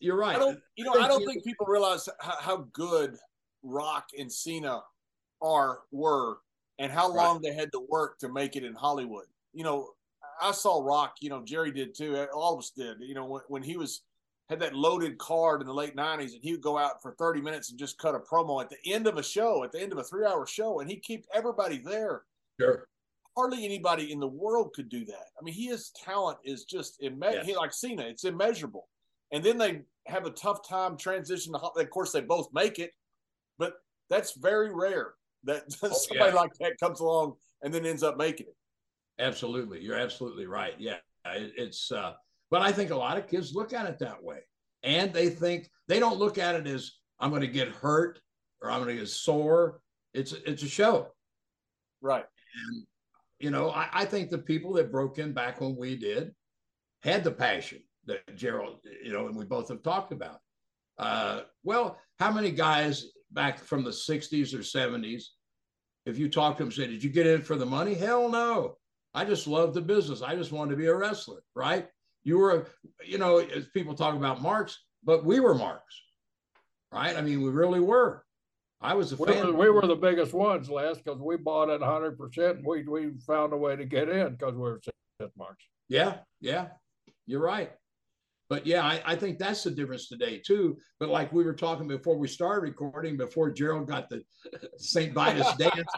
you're right. I don't, you know, I don't think people realize how, how good Rock and Cena are were, and how long right. they had to work to make it in Hollywood. You know, I saw Rock. You know, Jerry did too. Eh, all of us did. You know, when, when he was had that loaded card in the late '90s, and he would go out for 30 minutes and just cut a promo at the end of a show, at the end of a three-hour show, and he kept everybody there. Sure. Hardly anybody in the world could do that. I mean, his talent is just immeasurable. Yes. like Cena, it's immeasurable. And then they have a tough time transition. To, of course, they both make it, but that's very rare that oh, somebody yeah. like that comes along and then ends up making it. Absolutely. You're absolutely right. Yeah. It's, uh, but I think a lot of kids look at it that way. And they think they don't look at it as I'm going to get hurt or I'm going to get sore. It's, it's a show. Right. And, you know, I, I think the people that broke in back when we did had the passion that Gerald, you know, and we both have talked about. Uh, well, how many guys back from the 60s or 70s, if you talk to them, say, Did you get in for the money? Hell no. I just loved the business. I just wanted to be a wrestler, right? You were, you know, as people talk about marks, but we were marks, right? I mean, we really were. I was a we fan. Were, we were the biggest ones, Les, because we bought it 100%. And we, we found a way to get in because we were marks. Yeah, yeah, you're right. But yeah, I, I, think that's the difference today too. But like we were talking before we started recording, before Gerald got the St. Vitus dance.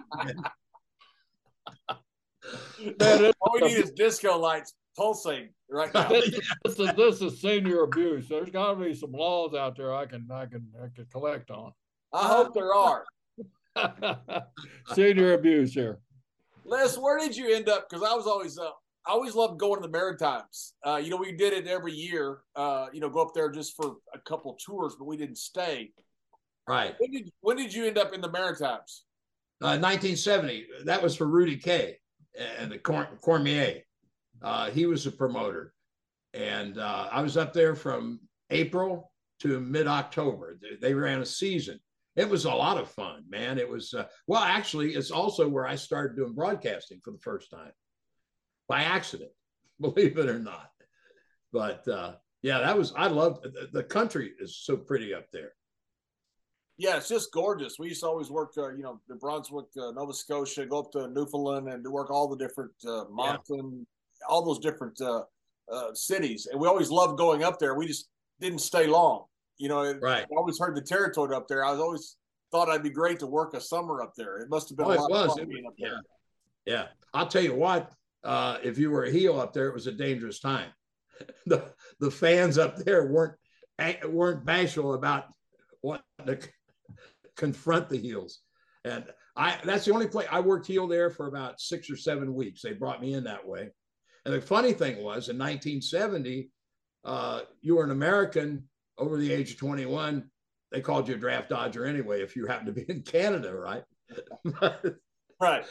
Man, all we need is disco lights pulsing right now. this, this, is, this is senior abuse. There's got to be some laws out there I can I can I can collect on. I hope there are. senior abuse here. Les, where did you end up? Because I was always uh, I always loved going to the Maritimes. Uh, you know, we did it every year. Uh, you know, go up there just for a couple tours, but we didn't stay. Right. When did when did you end up in the Maritimes? Uh, 1970. That was for Rudy Kay and the Cormier. Uh, he was a promoter, and uh, I was up there from April to mid October. They ran a season. It was a lot of fun, man. It was uh, well, actually, it's also where I started doing broadcasting for the first time by accident, believe it or not. But uh, yeah, that was I love the, country is so pretty up there yeah, it's just gorgeous. We used to always work, uh, you know, New Brunswick, uh, Nova Scotia, go up to Newfoundland and work all the different uh, Moncton, yeah. all those different uh, uh, cities. And we always loved going up there. We just didn't stay long. You know, right. I always heard the territory up there. I was always thought I'd be great to work a summer up there. It must have been oh, a lot was. of fun being up there. Yeah. yeah. I'll tell you what, uh, if you were a heel up there, it was a dangerous time. the the fans up there weren't weren't bashful about what the confront the heels. And I that's the only place I worked heel there for about six or seven weeks. They brought me in that way. And the funny thing was in 1970, uh, you were an American over the age of 21. They called you a draft dodger anyway if you happened to be in Canada, right? right.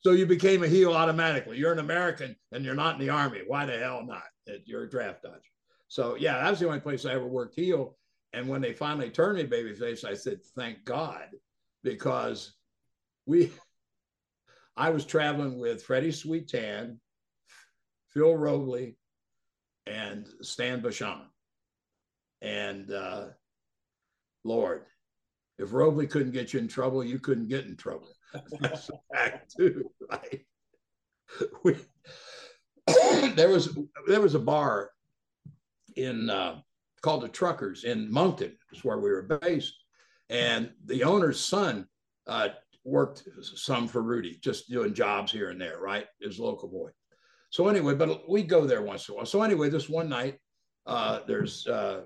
So you became a heel automatically. You're an American and you're not in the army. Why the hell not? You're a draft dodger. So yeah, that was the only place I ever worked heel. And when they finally turned me babyface, I said, thank God, because we, I was traveling with Freddie Sweetan, Phil Robley, and Stan Vachon. And uh, Lord, if Robley couldn't get you in trouble, you couldn't get in trouble. That's a fact too, right? We, there was there was a bar in uh, called the Truckers in Moncton, is where we were based, and the owner's son uh, worked some for Rudy, just doing jobs here and there, right? His local boy. So anyway, but we go there once in a while. So anyway, this one night, uh, there's uh,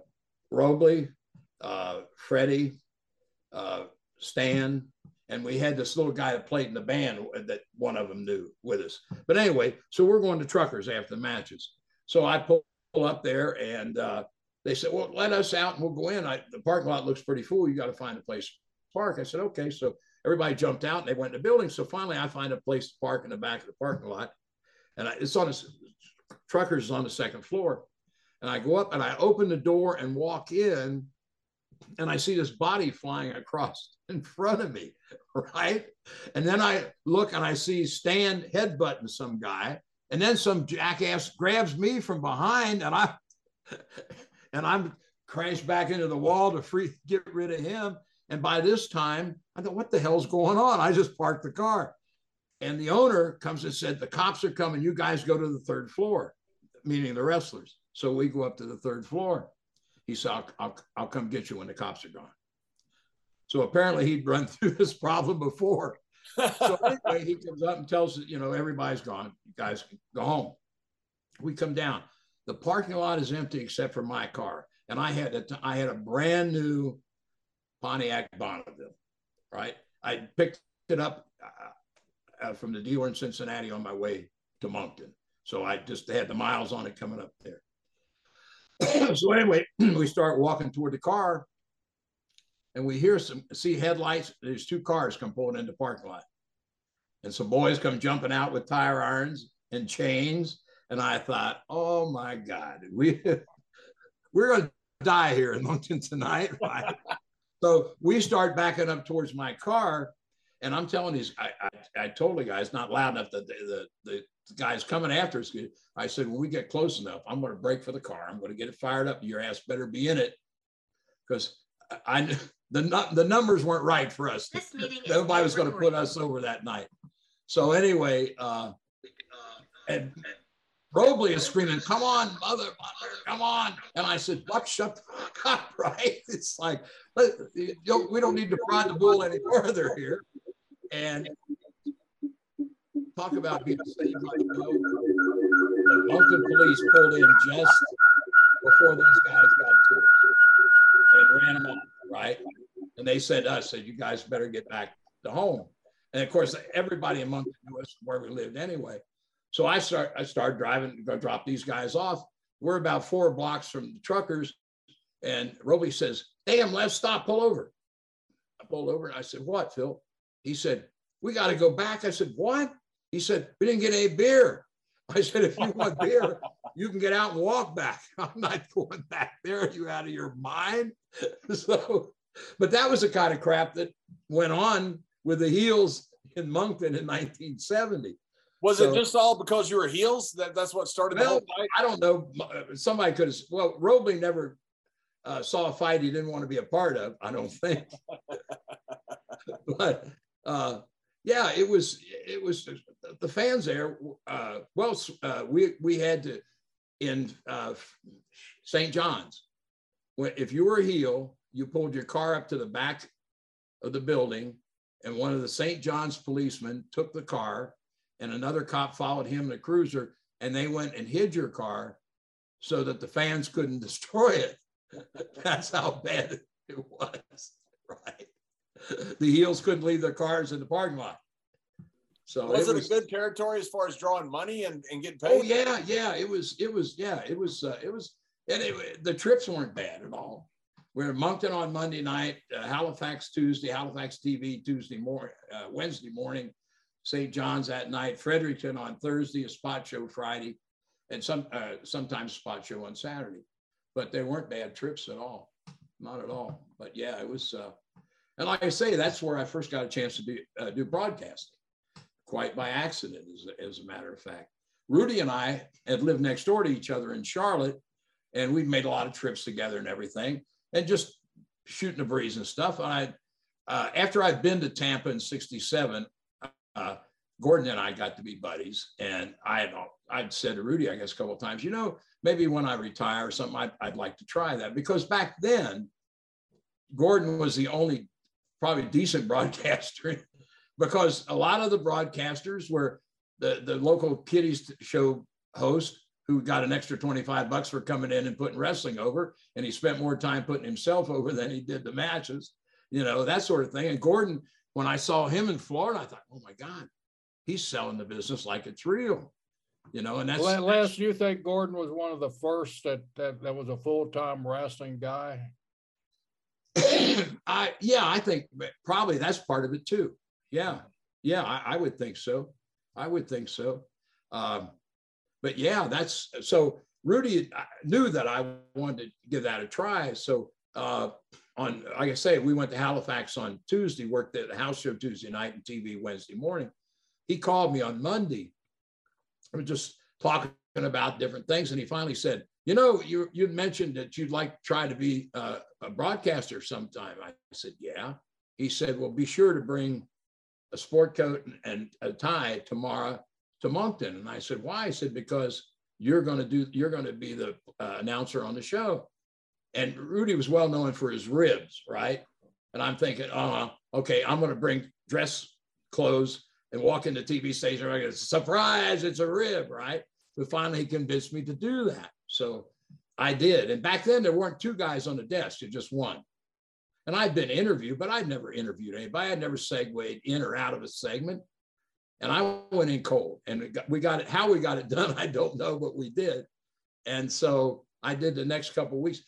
Robley, uh, Freddie, uh, Stan, and we had this little guy that played in the band that one of them knew with us. But anyway, so we're going to Truckers after the matches. So I pull up there and uh, they said, well, let us out and we'll go in. I, the parking lot looks pretty full. You got to find a place to park. I said, okay. So everybody jumped out and they went in the building. So finally I find a place to park in the back of the parking lot. And I, it's on a, Truckers is on the second floor. And I go up and I open the door and walk in and I see this body flying across in front of me, right? And then I look and I see Stan headbutting some guy, and then some jackass grabs me from behind, and I and I'm crashed back into the wall to free get rid of him. And by this time, I thought, what the hell's going on? I just parked the car. And the owner comes and said, the cops are coming. You guys go to the third floor, meaning the wrestlers. So we go up to the third floor. He said, I'll, I'll, I'll come get you when the cops are gone. So apparently he'd run through this problem before. so anyway, he comes up and tells us, you know, everybody's gone. You guys go home. We come down. The parking lot is empty except for my car. And I had a, I had a brand new Pontiac Bonneville, right? I picked it up uh, uh, from the dealer in Cincinnati on my way to Moncton. So I just had the miles on it coming up there. so anyway, we start walking toward the car, and we hear some see headlights. There's two cars come pulling into the parking lot, and some boys come jumping out with tire irons and chains. And I thought, oh my God, we we're gonna die here in Moncton tonight, right? so we start backing up towards my car, and I'm telling these, I, I, I told the guys not loud enough that the, the, the the guy's coming after us. I said, when we get close enough, I'm going to break for the car. I'm going to get it fired up. Your ass better be in it because I the the numbers weren't right for us. Nobody was going to put us over that night. So anyway, uh, and Robley is screaming, "Come on, mother, mother, come on!" And I said, "What? Shut the fuck up!" Right? It's like we don't need to prod the bull any further here. And talk about being saved by the Moncton police pulled in just before those guys got to us and ran them off, right? And they said us, said, you guys better get back to home. And of course, everybody in Moncton knew us where we lived anyway. So I start I started driving to drop these guys off. We're about four blocks from the truckers. And Robley says, damn, let's stop, pull over. I pulled over and I said, what, Phil? He said, we got to go back. I said, what? He said, We didn't get any beer. I said, If you want beer, you can get out and walk back. I'm not going back there. Are you out of your mind? So, but that was the kind of crap that went on with the heels in Moncton in 1970. Was so, it just all because you were heels? That that's what started well, the whole fight. I don't know. Somebody could have. Well, Robley never uh, saw a fight he didn't want to be a part of. I don't think. but uh, yeah, it was it was the fans there. Uh, well, uh, we we had to in uh, St. John's. If you were a heel, you pulled your car up to the back of the building, and one of the St. John's policemen took the car, and another cop followed him in a cruiser, and they went and hid your car so that the fans couldn't destroy it. That's how bad it was, right? the heels couldn't leave their cars in the parking lot. So was it, it was, a good territory as far as drawing money and, and getting paid? Oh yeah, yeah. It was it was yeah, it was uh, it was and it, the trips weren't bad at all. We in Moncton on Monday night, uh, Halifax Tuesday, Halifax TV Tuesday morning, uh, Wednesday morning, St. John's that night, Fredericton on Thursday, a spot show Friday, and some uh, sometimes spot show on Saturday. But they weren't bad trips at all, not at all. But yeah, it was. Uh, and like I say, that's where I first got a chance to do, uh, do broadcasting, quite by accident, as, as a matter of fact. Rudy and I had lived next door to each other in Charlotte, and we'd made a lot of trips together and everything, and just shooting the breeze and stuff. And I, uh, after I'd been to Tampa in '67, uh, Gordon and I got to be buddies, and I had I'd said to Rudy, I guess, a couple of times, you know, maybe when I retire or something, I'd, I'd like to try that because back then, Gordon was the only probably decent broadcaster because a lot of the broadcasters were the, the local kiddies show host who got an extra 25 bucks for coming in and putting wrestling over. And he spent more time putting himself over than he did the matches, you know, that sort of thing. And Gordon, when I saw him in Florida, I thought, oh my God, he's selling the business like it's real. You know, and that's Les, you think Gordon was one of the first that that, that was a full-time wrestling guy? I yeah, I think probably that's part of it too. Yeah, yeah, I, I would think so. I would think so. Um, but yeah, that's so. Rudy knew that I wanted to give that a try. So uh, on, like I say, we went to Halifax on Tuesday, worked at the house show Tuesday night and TV Wednesday morning. He called me on Monday. I was just talking about different things, and he finally said, "You know, you you mentioned that you'd like to try to be uh, a broadcaster sometime." I said, "Yeah." He said, "Well, be sure to bring a sport coat and a tie tomorrow to Moncton. And I said, why? I said, because you're going to do, you're going to be the uh, announcer on the show. And Rudy was well known for his ribs, right? And I'm thinking, oh, okay, I'm going to bring dress clothes and walk into TV station. I get surprise, it's a rib, right? But finally, he convinced me to do that. So I did. And back then, there weren't two guys on the desk, just one. And I'd been interviewed, but I'd never interviewed anybody. I'd never segued in or out of a segment. And I went in cold and we got it. How we got it done, I don't know, but we did. And so I did the next couple weeks.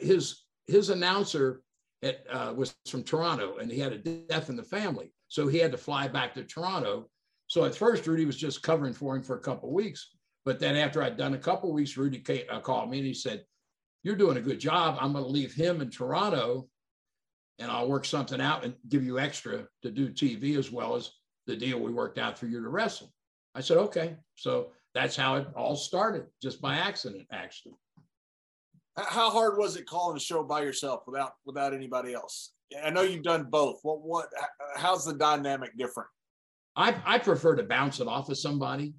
His his announcer uh, was from Toronto and he had a death in the family. So he had to fly back to Toronto. So at first, Rudy was just covering for him for a couple of weeks. But then after I'd done a couple of weeks, Rudy came, uh, called me and he said, You're doing a good job. I'm going to leave him in Toronto and I'll work something out and give you extra to do TV as well as the deal we worked out for you to wrestle. I said, okay. So that's how it all started, just by accident, actually. How hard was it calling a show by yourself without without anybody else? I know you've done both. What what how's the dynamic different? I I prefer to bounce it off of somebody,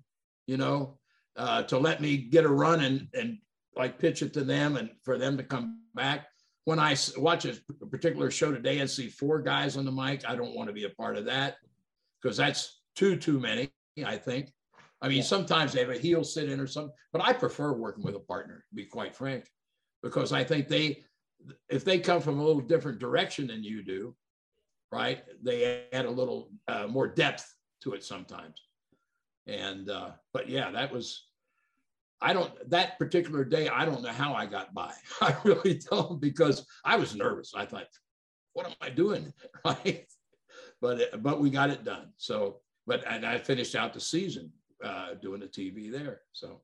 you know, uh, to let me get a run and and like pitch it to them and for them to come back when I watch a particular show today and see four guys on the mic, I don't want to be a part of that because that's too too many. I think. I mean, yeah. sometimes they have a heel sit in or something, but I prefer working with a partner. To be quite frank, because I think they, if they come from a little different direction than you do, right? They add a little uh, more depth to it sometimes. And uh, but yeah, that was I don't, that particular day, I don't know how I got by. I really don't because I was nervous. I thought, what am I doing? Right. But, but we got it done. So, but, and I finished out the season uh, doing the TV there. So,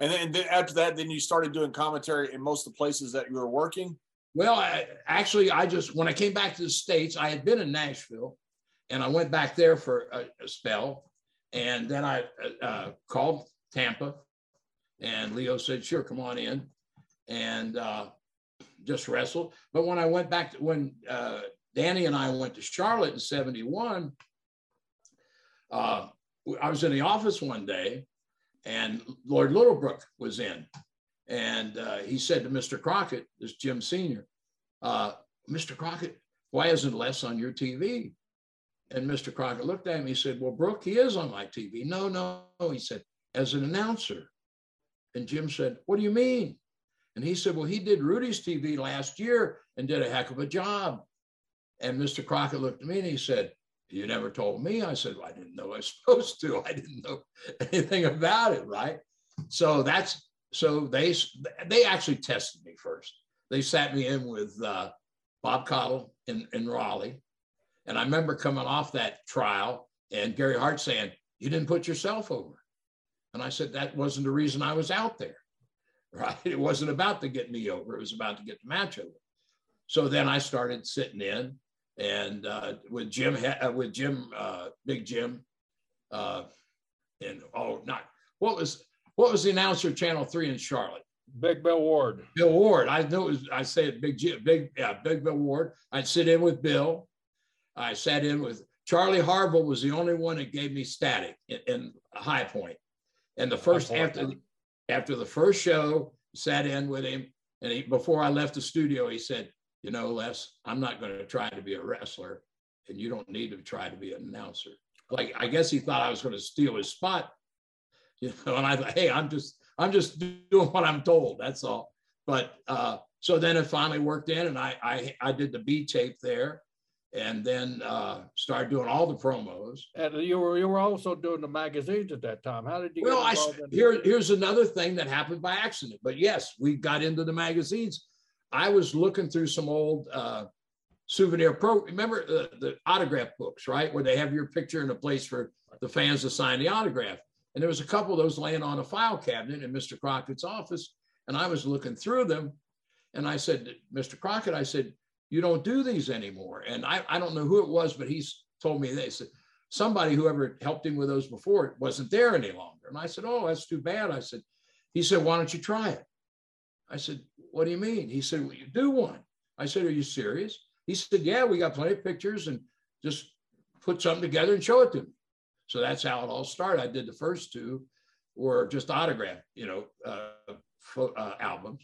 and then, and then after that, then you started doing commentary in most of the places that you were working. Well, I, actually, I just when I came back to the states, I had been in Nashville, and I went back there for a, a spell, and then I uh, called Tampa and Leo said, sure, come on in. And uh, just wrestled. But when I went back to when uh, Danny and I went to Charlotte in 71, uh, I was in the office one day and Lord Littlebrook was in. And uh, he said to Mr. Crockett, this Jim Sr., uh, Mr. Crockett, why isn't Les on your TV? And Mr. Crockett looked at him. He said, Well, Brooke, he is on my TV. No, no. He said, as an announcer. And Jim said, What do you mean? And he said, Well, he did Rudy's TV last year and did a heck of a job. And Mr. Crockett looked at me and he said, You never told me. I said, well, I didn't know I was supposed to. I didn't know anything about it, right? So that's so they they actually tested me first. They sat me in with uh, Bob Caudle in, in Raleigh. And I remember coming off that trial and Gary Hart saying, You didn't put yourself over. And I said, that wasn't the reason I was out there, right? It wasn't about to get me over. It was about to get the match over. So then I started sitting in and uh, with Jim, uh, with Jim, uh, Big Jim, uh, and oh, not what was what was the announcer Channel Three in Charlotte? Big Bill Ward. Bill Ward. I knew it was. I say it. Big Jim. Big yeah. Big Bill Ward. I'd sit in with Bill. I sat in with Charlie Harville was the only one that gave me static in, in a high point. And the first after the, after the first show, sat in with him, and he, before I left the studio, he said, "You know, Les, I'm not going to try to be a wrestler, and you don't need to try to be an announcer." Like I guess he thought I was going to steal his spot, you know. And I thought, "Hey, I'm just I'm just doing what I'm told. That's all." But uh, so then it finally worked in, and I I, I did the B tape there, and then uh, started doing all the promos. And you were you were also doing the magazines at that time. How did you? Well, I, here here's another thing that happened by accident. But yes, we got into the magazines. I was looking through some old uh, souvenir pro. Remember the, the autograph books, right, where they have your picture in a place for the fans to sign the autograph. And there was a couple of those laying on a file cabinet in Mr. Crockett's office, and I was looking through them, and I said, Mr. Crockett, I said, you don't do these anymore. And I, I don't know who it was, but he's told me this. Somebody, whoever helped him with those before, wasn't there any longer. And I said, Oh, that's too bad. I said, He said, Why don't you try it? I said, What do you mean? He said, Well, you do one. I said, Are you serious? He said, Yeah, we got plenty of pictures and just put something together and show it to me. So that's how it all started. I did the first two were just autograph, you know, uh, uh, albums.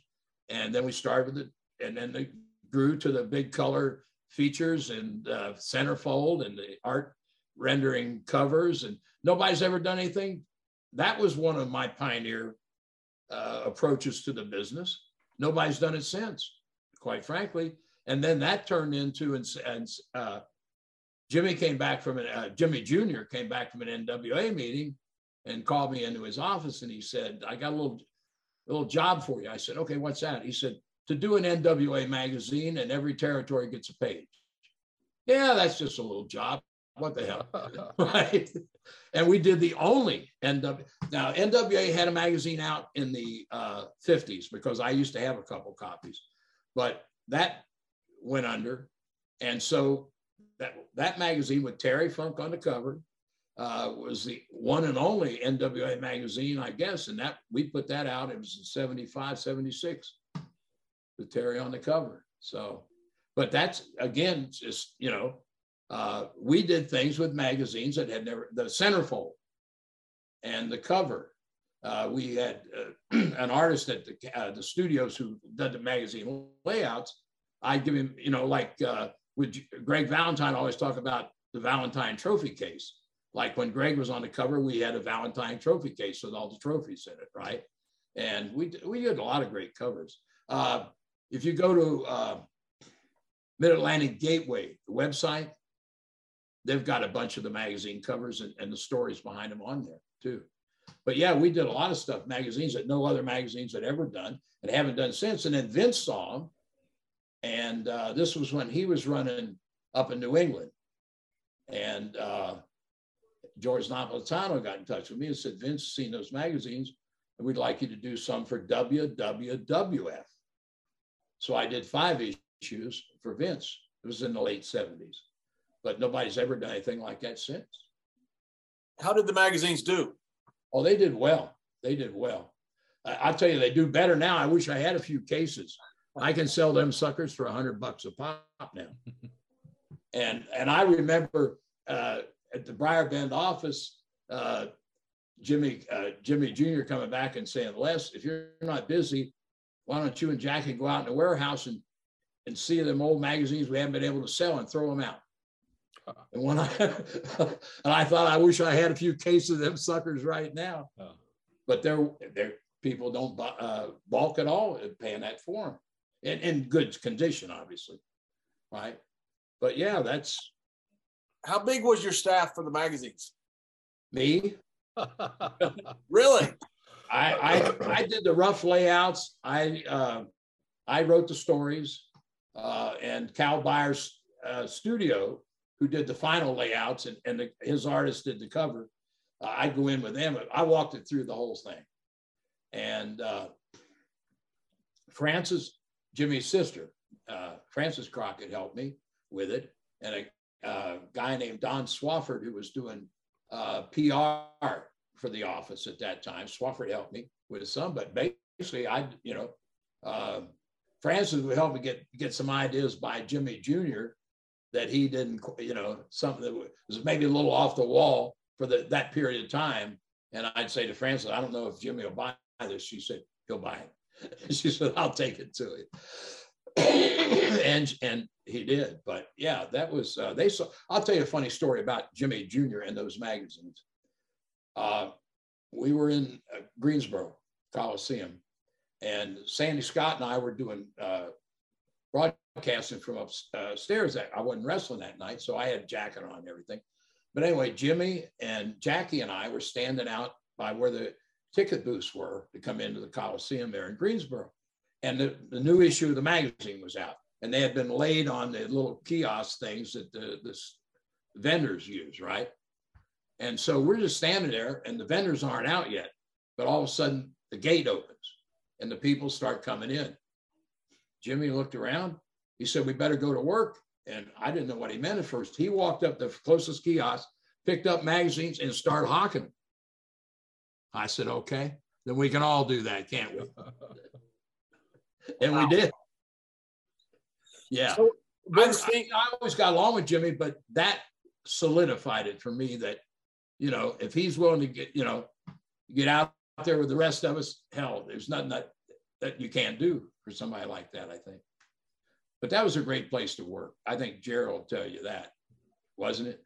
And then we started with it. And then the grew to the big color features and uh, centerfold and the art rendering covers, and nobody's ever done anything. That was one of my pioneer uh, approaches to the business. Nobody's done it since, quite frankly. And then that turned into, and, and uh, Jimmy came back from an, uh, Jimmy Jr. came back from an NWA meeting and called me into his office and he said, I got a little, little job for you. I said, okay, what's that? He said, to do an NWA magazine and every territory gets a page. Yeah, that's just a little job. What the hell? right. And we did the only NWA. Now, NWA had a magazine out in the uh, 50s because I used to have a couple copies, but that went under. And so that, that magazine with Terry Funk on the cover uh, was the one and only NWA magazine, I guess. And that we put that out. It was in 75, 76 with Terry on the cover. So, but that's again just you know, uh, we did things with magazines that had never the centerfold and the cover. Uh, we had uh, an artist at the, uh, the studios who did the magazine layouts. I give him, you know, like uh, with Greg Valentine, always talk about the Valentine trophy case. Like when Greg was on the cover, we had a Valentine trophy case with all the trophies in it, right? And we we did a lot of great covers. If you go to uh, Mid Atlantic Gateway, the website, they've got a bunch of the magazine covers and, and, the stories behind them on there too. But yeah, we did a lot of stuff, magazines that no other magazines had ever done and haven't done since. And then Vince saw them. And uh, this was when he was running up in New England. And uh, George Napolitano got in touch with me and said, Vince, seen those magazines, and we'd like you to do some for WWWF. So I did five issues for Vince. It was in the late 70s, but nobody's ever done anything like that since. How did the magazines do? Oh, they did well. They did well. I, will tell you, they do better now. I wish I had a few cases. I can sell them suckers for a hundred bucks a pop now. and and I remember uh, at the Briar Bend office, uh, Jimmy uh, Jimmy Jr. coming back and saying, Les, if you're not busy, why don't you and Jackie go out in the warehouse and, and see them old magazines we haven't been able to sell and throw them out? And when I and I thought I wish I had a few cases of them suckers right now, oh. but they're they're people don't uh, balk at all at paying that for them in, in good condition, obviously, right? But yeah, that's how big was your staff for the magazines? Me, really? I, I, I did the rough layouts. I uh, I wrote the stories, uh, and Cal Byers' uh, studio, who did the final layouts, and, and the, his artist did the cover. Uh, I go in with them. I walked it through the whole thing, and uh, Frances, Jimmy's sister, uh, Frances Crockett helped me with it, and a guy named Don Swafford who was doing PR for the office at that time. Swafford helped me with some, but basically, I, you know, uh, Frances would help me get get some ideas by Jimmy Jr. that he didn't, you know, something that was maybe a little off the wall for the, that period of time. And I'd say to Frances, I don't know if Jimmy will buy this. She said, he'll buy it. she said, I'll take it to him. and and he did. But yeah, that was uh, they saw. I'll tell you a funny story about Jimmy Jr. and those magazines. Uh, we were in uh, Greensboro Coliseum, and Sandy Scott and I were doing uh, broadcasting from upstairs. I wasn't wrestling that night, so I had a jacket on and everything. But anyway, Jimmy and Jackie and I were standing out by where the ticket booths were to come into the Coliseum there in Greensboro and the, the new issue of the magazine was out and they had been laid on the little kiosk things that the, the vendors use, right? And so we're just standing there and the vendors aren't out yet, but all of a sudden the gate opens and the people start coming in. Jimmy looked around. He said, We better go to work. And I didn't know what he meant at first. He walked up the closest kiosk, picked up magazines, and started hawking. I said, Okay, then we can all do that, can't we? and wow. we did. Yeah. So, I, I, I always got along with Jimmy, but that solidified it for me that, you know, if he's willing to get, you know, get out there with the rest of us, hell, there's nothing that, that you can't do for somebody like that, I think. But that was a great place to work. I think Gerald will tell you that, wasn't it?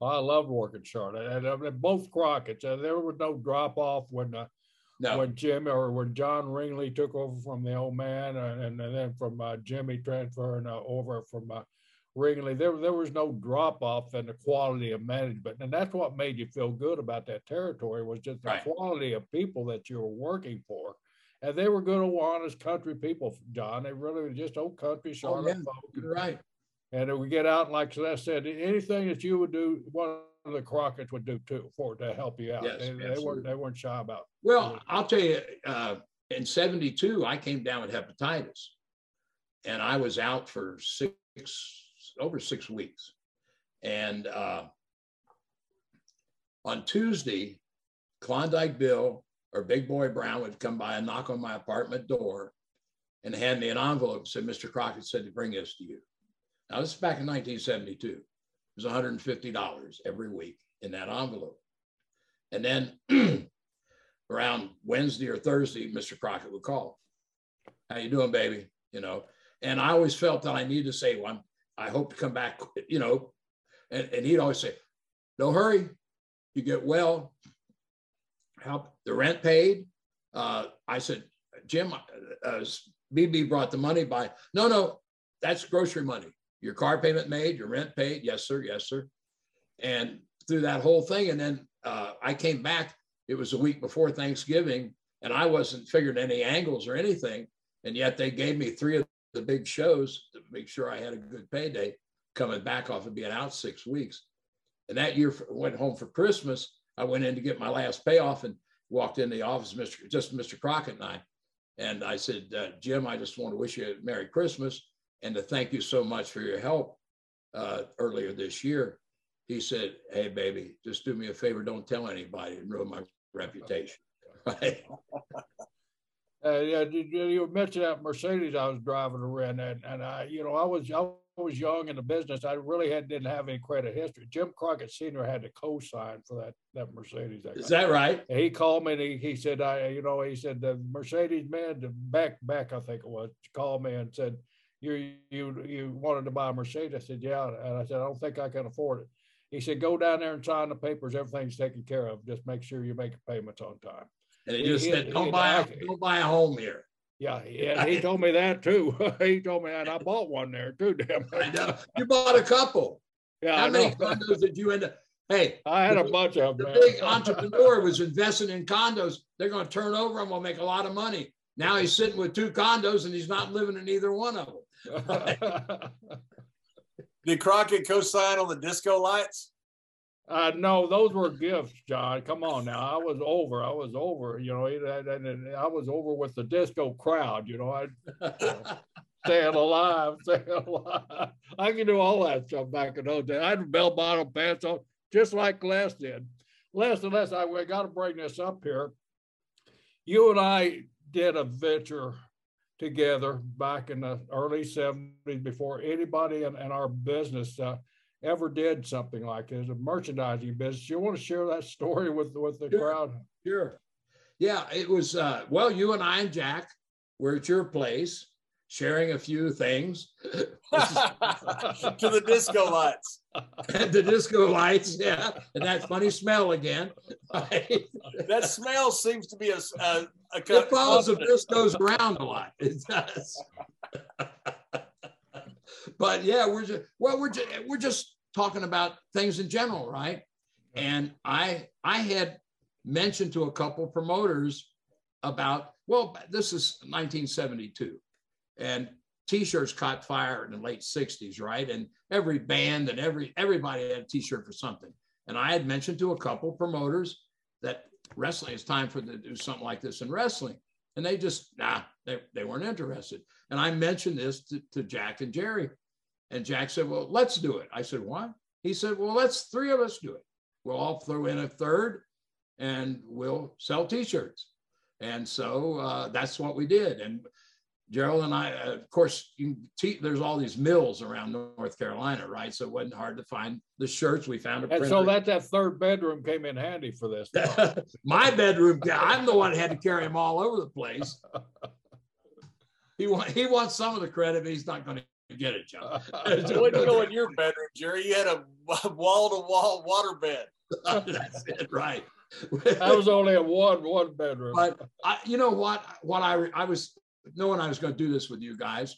I loved working Charlotte. And, and both Crockett's. Uh, there was no drop off when uh, no. when Jim or when John Ringley took over from the old man, uh, and, and then from uh, Jimmy transferring uh, over from Ringley, there there was no drop off in the quality of management, and that's what made you feel good about that territory was just the right. quality of people that you were working for, and they were good, honest country people. John, they really were just old country Charlotte oh, yeah. folk. Right. And we get out, and like I said, anything that you would do, one of the Crockett's would do too for to help you out. Yes, they, they, weren't they weren't shy about. Well, I'll tell you, uh, in '72, I came down with hepatitis, and I was out for six over six weeks. And uh, on Tuesday, Klondike Bill or Big Boy Brown would come by and knock on my apartment door and hand me an envelope and said, Mr. Crockett said to bring this to you. Now, this is back in 1972 It was $150 every week in that envelope. And then around Wednesday or Thursday, Mr. Crockett would call. How you doing, baby? You know, and I always felt that I needed to say, well, I hope to come back, you know, and, and he'd always say, no hurry, you get well, help the rent paid. Uh, I said, Jim, uh, BB brought the money by, no, no, that's grocery money your car payment made, your rent paid. Yes, sir. Yes, sir. And through that whole thing. And then uh, I came back. It was a week before Thanksgiving, and I wasn't figuring any angles or anything. And yet they gave me three of the big shows make sure I had a good payday coming back off of being out six weeks. And that year, went home for Christmas. I went in to get my last payoff and walked in the office, Mr. just Mr. Crockett and I. And I said, uh, Jim, I just want to wish you a Merry Christmas and to thank you so much for your help uh, earlier this year. He said, Hey, baby, just do me a favor. Don't tell anybody and ruin my reputation. Right. Uh, yeah, you mentioned that Mercedes I was driving around, and, and I, you know, I was I was young in the business. I really had didn't have any credit history. Jim Crockett Senior had to co-sign for that that Mercedes. That Is that right? And he called me and he, he said, I, you know, he said the Mercedes man, the back back I think it was, called me and said, you you you wanted to buy a Mercedes? I said, yeah. And I said, I don't think I can afford it. He said, go down there and sign the papers. Everything's taken care of. Just make sure you make payments on time. And he just he, said, don't he, buy a, don't buy a home here. Yeah, yeah, he told me that too. he told me that I bought one there too. Damn, I know. You bought a couple. Yeah, how I many know. condos did you end up? Hey, I had a bunch of them. The big entrepreneur was investing in condos. They're going to turn over and we'll make a lot of money. Now he's sitting with two condos and he's not living in either one of them. Did Crockett co-sign on the disco lights? Uh, no, those were gifts, John. Come on now. I was over. I was over. You know, and I was over with the disco crowd. You know, I you know, staying alive, staying alive. I can do all that stuff back in those days. I had bell bottom pants on, just like Les did. Les and Les, I, I got to bring this up here. You and I did a venture together back in the early 70s before anybody in, in our business uh, ever did something like this, a merchandising business. You want to share that story with, with the sure, crowd? Sure. Yeah, it was, uh, well, you and I and Jack were at your place sharing a few things. to the disco lights. the disco lights, yeah. And that funny smell again. that smell seems to be a, a, a it follows the discos around a lot. It does. But yeah, we're just well, we're just we're just talking about things in general, right? And I I had mentioned to a couple promoters about well, this is 1972 and t-shirts caught fire in the late 60s right? And every band and every everybody had a t-shirt for something. And i had mentioned to a couple promoters that wrestling is time for them to do something like this in wrestling and they just nah they, they weren't interested. And i mentioned this to, to jack and jerry. And jack said well let's do it. I said why? He said well let's three of us do it. We'll all throw in a third and we'll sell t-shirts. And so uh, that's what we did. And Gerald and I, uh, of course, te- there's all these mills around North Carolina, right? So it wasn't hard to find the shirts. We found a printer. and so that that third bedroom came in handy for this. My bedroom, I'm the one that had to carry them all over the place. he want, he wants some of the credit, but he's not going to get it, John. it wouldn't go in your bedroom, Jerry. You had a wall-to-wall water bed. That's it, right. that was only a one one bedroom. But I, you know what? What I I was knowing I was going to do this with you guys,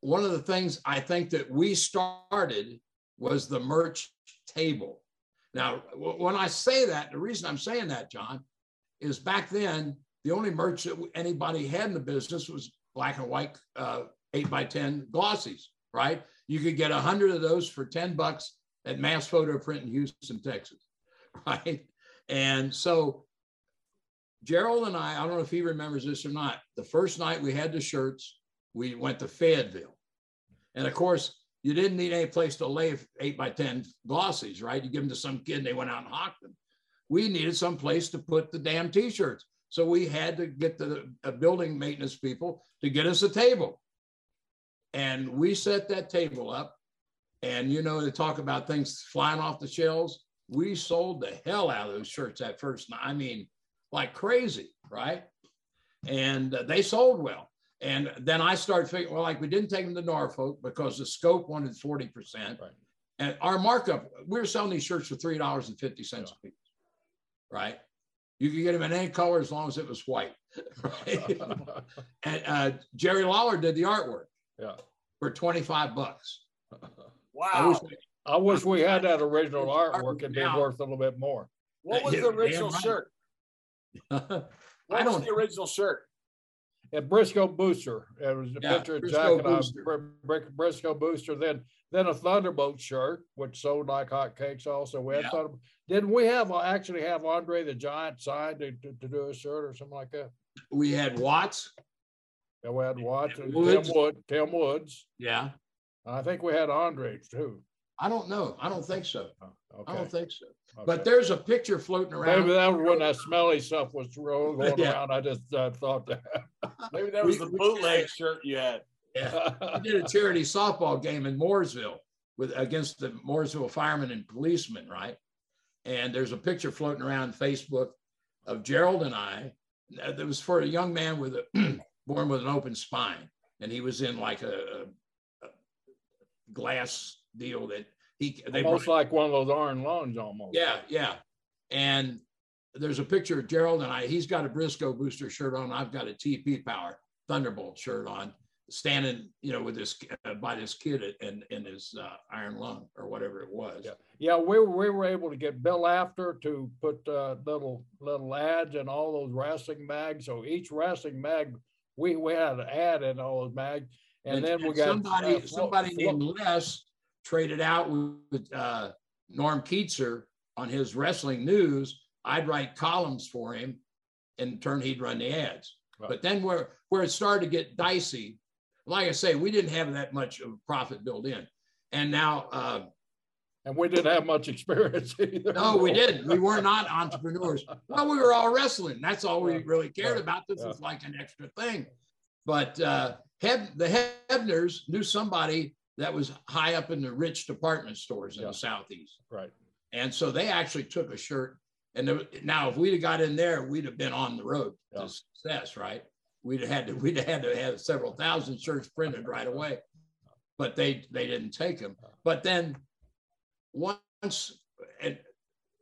one of the things I think that we started was the merch table. Now, when I say that, the reason I'm saying that, John, is back then the only merch that anybody had in the business was black and white uh, eight by ten glossies. Right? You could get a hundred of those for ten bucks at Mass Photo Print in Houston, Texas. Right? And so Gerald and I, I don't know if he remembers this or not. The first night we had the shirts, we went to Fayetteville. And of course, you didn't need any place to lay eight by 10 glossies, right? You give them to some kid and they went out and hawked them. We needed some place to put the damn t shirts. So we had to get the uh, building maintenance people to get us a table. And we set that table up. And, you know, to talk about things flying off the shelves, we sold the hell out of those shirts that first night. I mean, like crazy, right? And uh, they sold well. And then I started figuring, well, like we didn't take them to Norfolk because the scope wanted 40%. Right. And our markup, we were selling these shirts for $3.50 yeah. a piece, right? You could get them in any color as long as it was white. Right? and uh, Jerry Lawler did the artwork yeah. for 25 bucks. Wow. I wish, I wish we had that original artwork It'd be worth a little bit more. What was the original shirt? I was the original shirt? At Brisco Booster. It was a yeah, picture of Jack and I, Brisco Booster. Then then a Thunderbolt shirt, which sold like hotcakes also. We had yeah. Didn't we have uh, actually have Andre the Giant signed to, to, to, do a shirt or something like that? We had Watts. Yeah, we had Watts and Woods. Tim Wood, Tim Woods. Yeah. I think we had Andre too. I don't know. I don't think so. Okay. I don't think so. Okay. But there's a picture floating around. Maybe that was when that smelly stuff was rolling yeah. around. I just uh, thought that. Maybe that was we, the bootleg shirt you had. Yeah, we did a charity softball game in Mooresville with against the Mooresville firemen and policemen, right? And there's a picture floating around Facebook of Gerald and I. That was for a young man with a born with an open spine, and he was in like a, a, a glass deal that he they almost brought, like one of those iron lungs almost. Yeah, yeah. And there's a picture of Gerald and I. He's got a Brisco booster shirt on. I've got a TP Power Thunderbolt shirt on, standing, you know, with this uh, by this kid in in his uh, iron lung or whatever it was. Yeah, yeah. We were we were able to get Bill Apter to put uh, little little ads in all those wrestling mags. So each wrestling mag, we we had an ad in all those mags, and, and then and we got somebody uh, somebody named Les traded out with uh, Norm Kietzer on his wrestling news. I'd write columns for him, and in turn he'd run the ads. Right. But then where where it started to get dicey, like I say, we didn't have that much of a profit built in, and now uh, And we didn't have much experience either. No, we didn't. We were not entrepreneurs. Well, we were all wrestling. That's all we really cared about. This Yeah. was like an extra thing. But uh, Heb- the Hebners knew somebody that was high up in the rich department stores in Yeah. the Southeast. Right. And so they actually took a shirt. And there, now, if we'd have got in there, we'd have been on the road Yeah. to success, right? We'd have had to, we'd have had to have several thousand shirts printed right away. But they they didn't take them. But then once and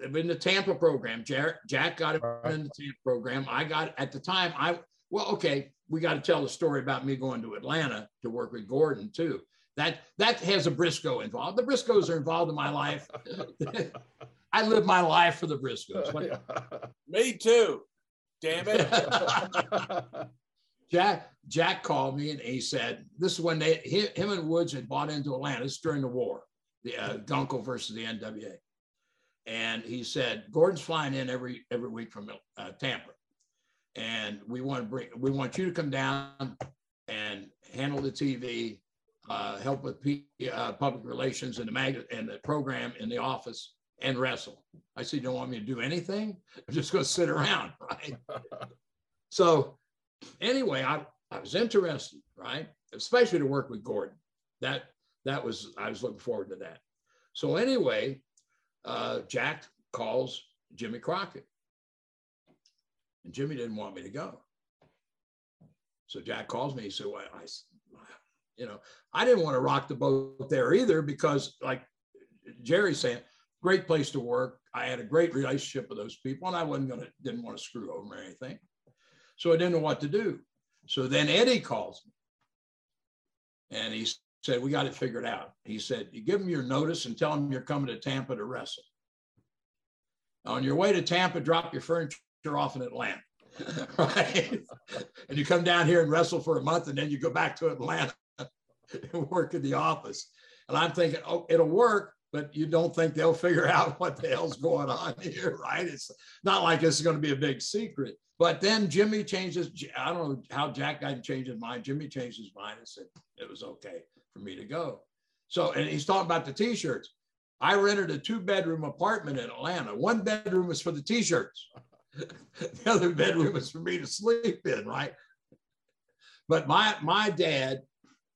in the Tampa program, Jack, Jack got it Right. in the Tampa program. I got at the time. I well, okay, we got to tell the story about me going to Atlanta to work with Gordon too. That that has a Brisco involved. The Briscos are involved in my life. I live my life for the Briscos. Me too. Damn it. Jack Jack called me and he said, "This is when they him and Woods had bought into Atlanta. This is during the war, the uh, Gunkel versus the NWA." And he said, "Gordon's flying in every every week from uh, Tampa, and we want to bring we want you to come down and handle the TV, uh, help with P, uh, public relations and the mag and the program in the office." And wrestle. I said, You don't want me to do anything? I'm just going to sit around, right? So anyway, I, I was interested, right? Especially to work with Gordon. That that was I was looking forward to that. So anyway, uh, Jack calls Jimmy Crockett, and Jimmy didn't want me to go. So Jack calls me. He said, "Well, I, you know, I didn't want to rock the boat there either because, like Jerry saying, great place to work. I had a great relationship with those people, and I wasn't gonna didn't want to screw over or anything. So I didn't know what to do. So then Eddie calls me and he said, We got it figured out. He said, You give them your notice and tell them you're coming to Tampa to wrestle. On your way to Tampa, drop your furniture off in Atlanta. right. and you come down here and wrestle for a month and then you go back to Atlanta and work in the office. And I'm thinking, oh, it'll work, but you don't think they'll figure out what the hell's going on here, right? It's not like this is going to be a big secret. But then Jimmy changes. I don't know how Jack got to change his mind. Jimmy changed his mind and said it was okay for me to go. So, and he's talking about the t-shirts. I rented a two-bedroom apartment in Atlanta. One bedroom was for the t-shirts. the other bedroom was for me to sleep in, right? But my my dad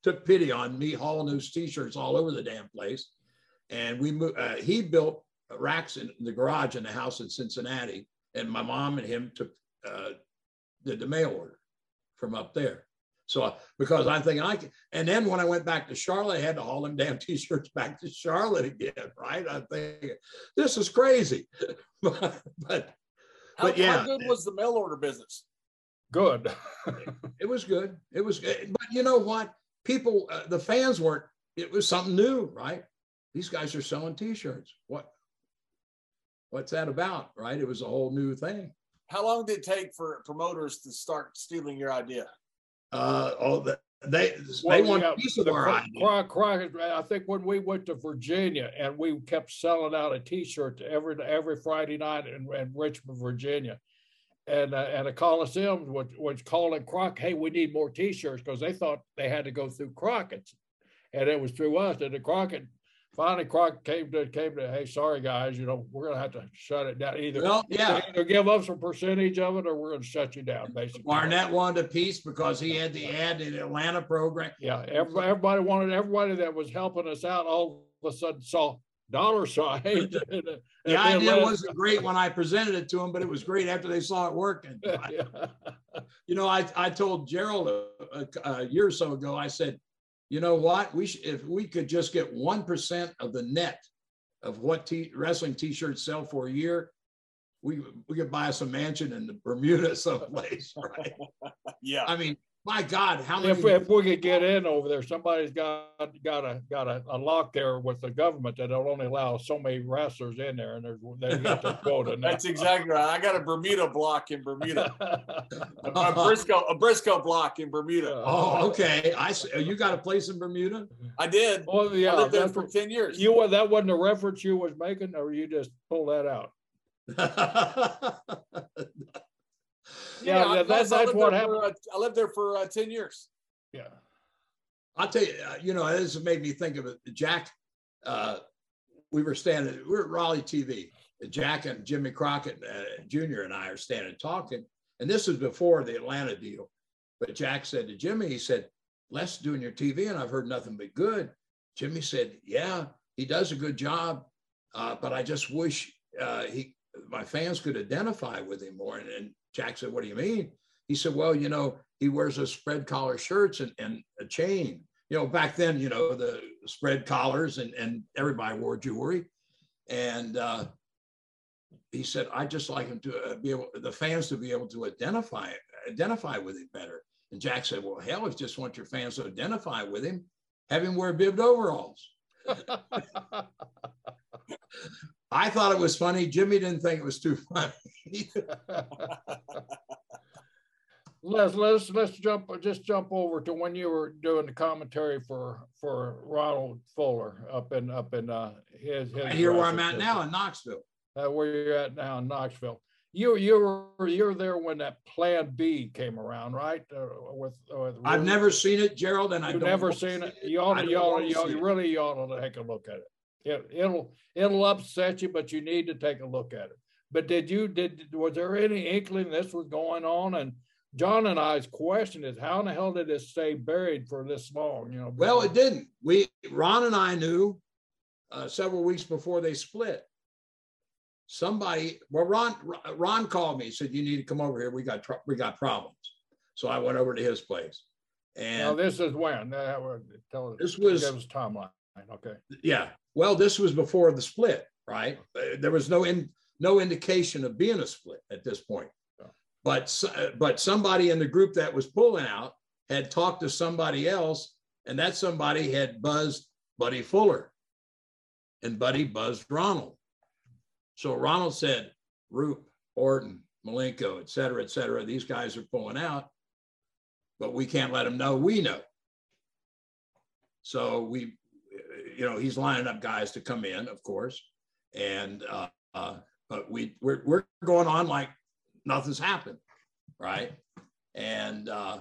took pity on me hauling those t-shirts all over the damn place, and we moved. Uh, he built racks in the garage in the house in Cincinnati, and my mom and him took uh, did the mail order from up there. So because I'm thinking I can, and then when I went back to Charlotte, I had to haul them damn t-shirts back to Charlotte again, right? I think this is crazy, but, but How, But yeah. how good was the mail order business? Good. it was good. It was good. But you know what? People, uh, the fans weren't. It was something new, right? These guys are selling T-shirts. What? What's that about, right? It was a whole new thing. How long did it take for promoters to start stealing your idea? Uh, oh, the, they Well, they want yeah, a piece of our Cro- idea. Cro- Crockett, I think when we went to Virginia and we kept selling out a T-shirt every every Friday night in, in Richmond, Virginia, and uh, and the Coliseum was was calling Crockett, "Hey, we need more T-shirts," because they thought they had to go through Crockett's, and it was through us. And the Crockett finally Crockett came to came to, "Hey, sorry guys, you know we're gonna have to shut it down. Either Well, yeah. either give up some percentage of it, or we're gonna shut you down." Basically, Barnett wanted a piece because he had the ad in the Atlanta program. Yeah, everybody, everybody wanted everybody that was helping us out all of a sudden saw dollar signs. and, uh, The idea wasn't great when I presented it to them, but it was great after they saw it working. Yeah. You know, I, I told Gerald a, a, a year or so ago, I said, you know what? We should, if we could just get 1% of the net of what t- wrestling t-shirts sell for a year, we, we could buy us a mansion in the Bermuda someplace, right? Yeah. I mean, my God, how many? If, if we could get in over there, somebody's got got a got a, a lock there with the government that will only allow so many wrestlers in there, and there's they get the quota. now. That's exactly right. I got a Bermuda block in Bermuda, a, a Brisco, a Brisco block in Bermuda. Oh, okay. I s- uh, you got a place in Bermuda? I did. well, I yeah, lived there for ten years. you wa- that wasn't a reference you was making, or you just pull that out. Yeah, I- that- that's- I that's lived what there happened. For, uh, I lived there for uh, ten years. Yeah. I'll tell you, uh, you know, this made me think of it. Jack, uh, we were standing, we are at Raleigh TV. Jack and Jimmy Crockett uh, Jr. and I are standing talking. And this was before the Atlanta deal. But Jack said to Jimmy, he said, Les doing your TV, and I've heard nothing but good. Jimmy said, Yeah, he does a good job, uh, but I just wish uh, he my fans could identify with him more. And, and, Jack said, What do you mean? He said, Well, you know, he wears a spread collar shirts and, and a chain. You know, back then, you know, the spread collars and, and everybody wore jewelry. And uh, he said, I just like him to uh, be able, the fans to be able to identify identify with him better. And Jack said, Well, hell, if you just want your fans to identify with him, have him wear bibbed overalls. I thought it was funny. Jimmy didn't think it was too funny. let's let's let's jump just jump over to when you were doing the commentary for for Ronald Fuller up in up in uh his, his here where I'm at now in Knoxville. Uh, where you're at now in Knoxville. You you were you were there when that Plan B came around, right? Uh, with, with I've never seen it, Gerald, and I've never seen it. You ought to, you ought to, you ought, you really ought to take a look at it. It. It'll it'll upset you, but you need to take a look at it. But did you did was there any inkling this was going on? And John and I's question is, how in the hell did it stay buried for this long? You know. Well, it didn't. We Ron and I knew uh, several weeks before they split somebody well ron ron called me said you need to come over here we got we got problems so i went over to his place and now this is when tell us this was us timeline okay yeah well this was before the split right? Uh, there was no in no indication of being a split at this point. But uh, but somebody in the group that was pulling out had talked to somebody else and that somebody had buzzed buddy fuller and buddy buzzed ronald. So Ronald said, Roop, Orton, Malenko, et cetera, et cetera, these guys are pulling out, but we can't let them know we know. So we, you know, he's lining up guys to come in, of course, and uh, uh, but we we're, we're going on like nothing's happened, right? And uh,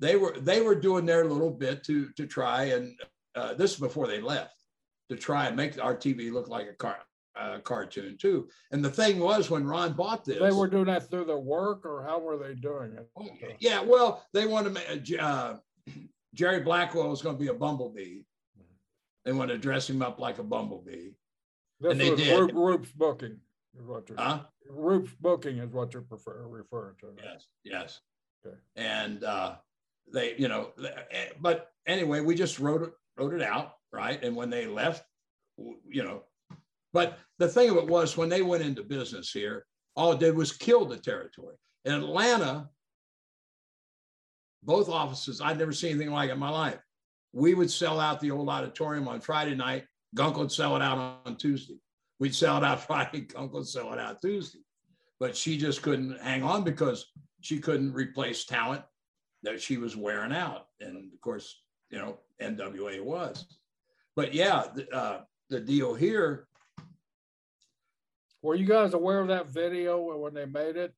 they were they were doing their little bit to to try and uh, this is before they left to try and make our TV look like a car uh, cartoon too. And the thing was, when Ron bought this, they were doing that through their work, or how were they doing it? Oh, yeah, well, they wanted to. make, uh Jerry Blackwell was going to be a bumblebee. They want to dress him up like a bumblebee. This and they did. Roop, Roop's booking is what you're. Huh? Roop's booking is what you're prefer, referring to. Right? Yes. Yes. Okay. And uh, they, you know, eh, but anyway, we just wrote it, wrote it out, right? And when they left, you know, but the thing of it was, when they went into business here, all it did was kill the territory. In Atlanta, both offices, I'd never seen anything like it in my life. We would sell out the old auditorium on Friday night. Gunk would sell it out on Tuesday. We'd sell it out Friday. Gunk would sell it out Tuesday. But she just couldn't hang on because she couldn't replace talent that she was wearing out. And of course, you know, NWA was. But yeah, the, uh, the deal here were you guys aware of that video when they made it?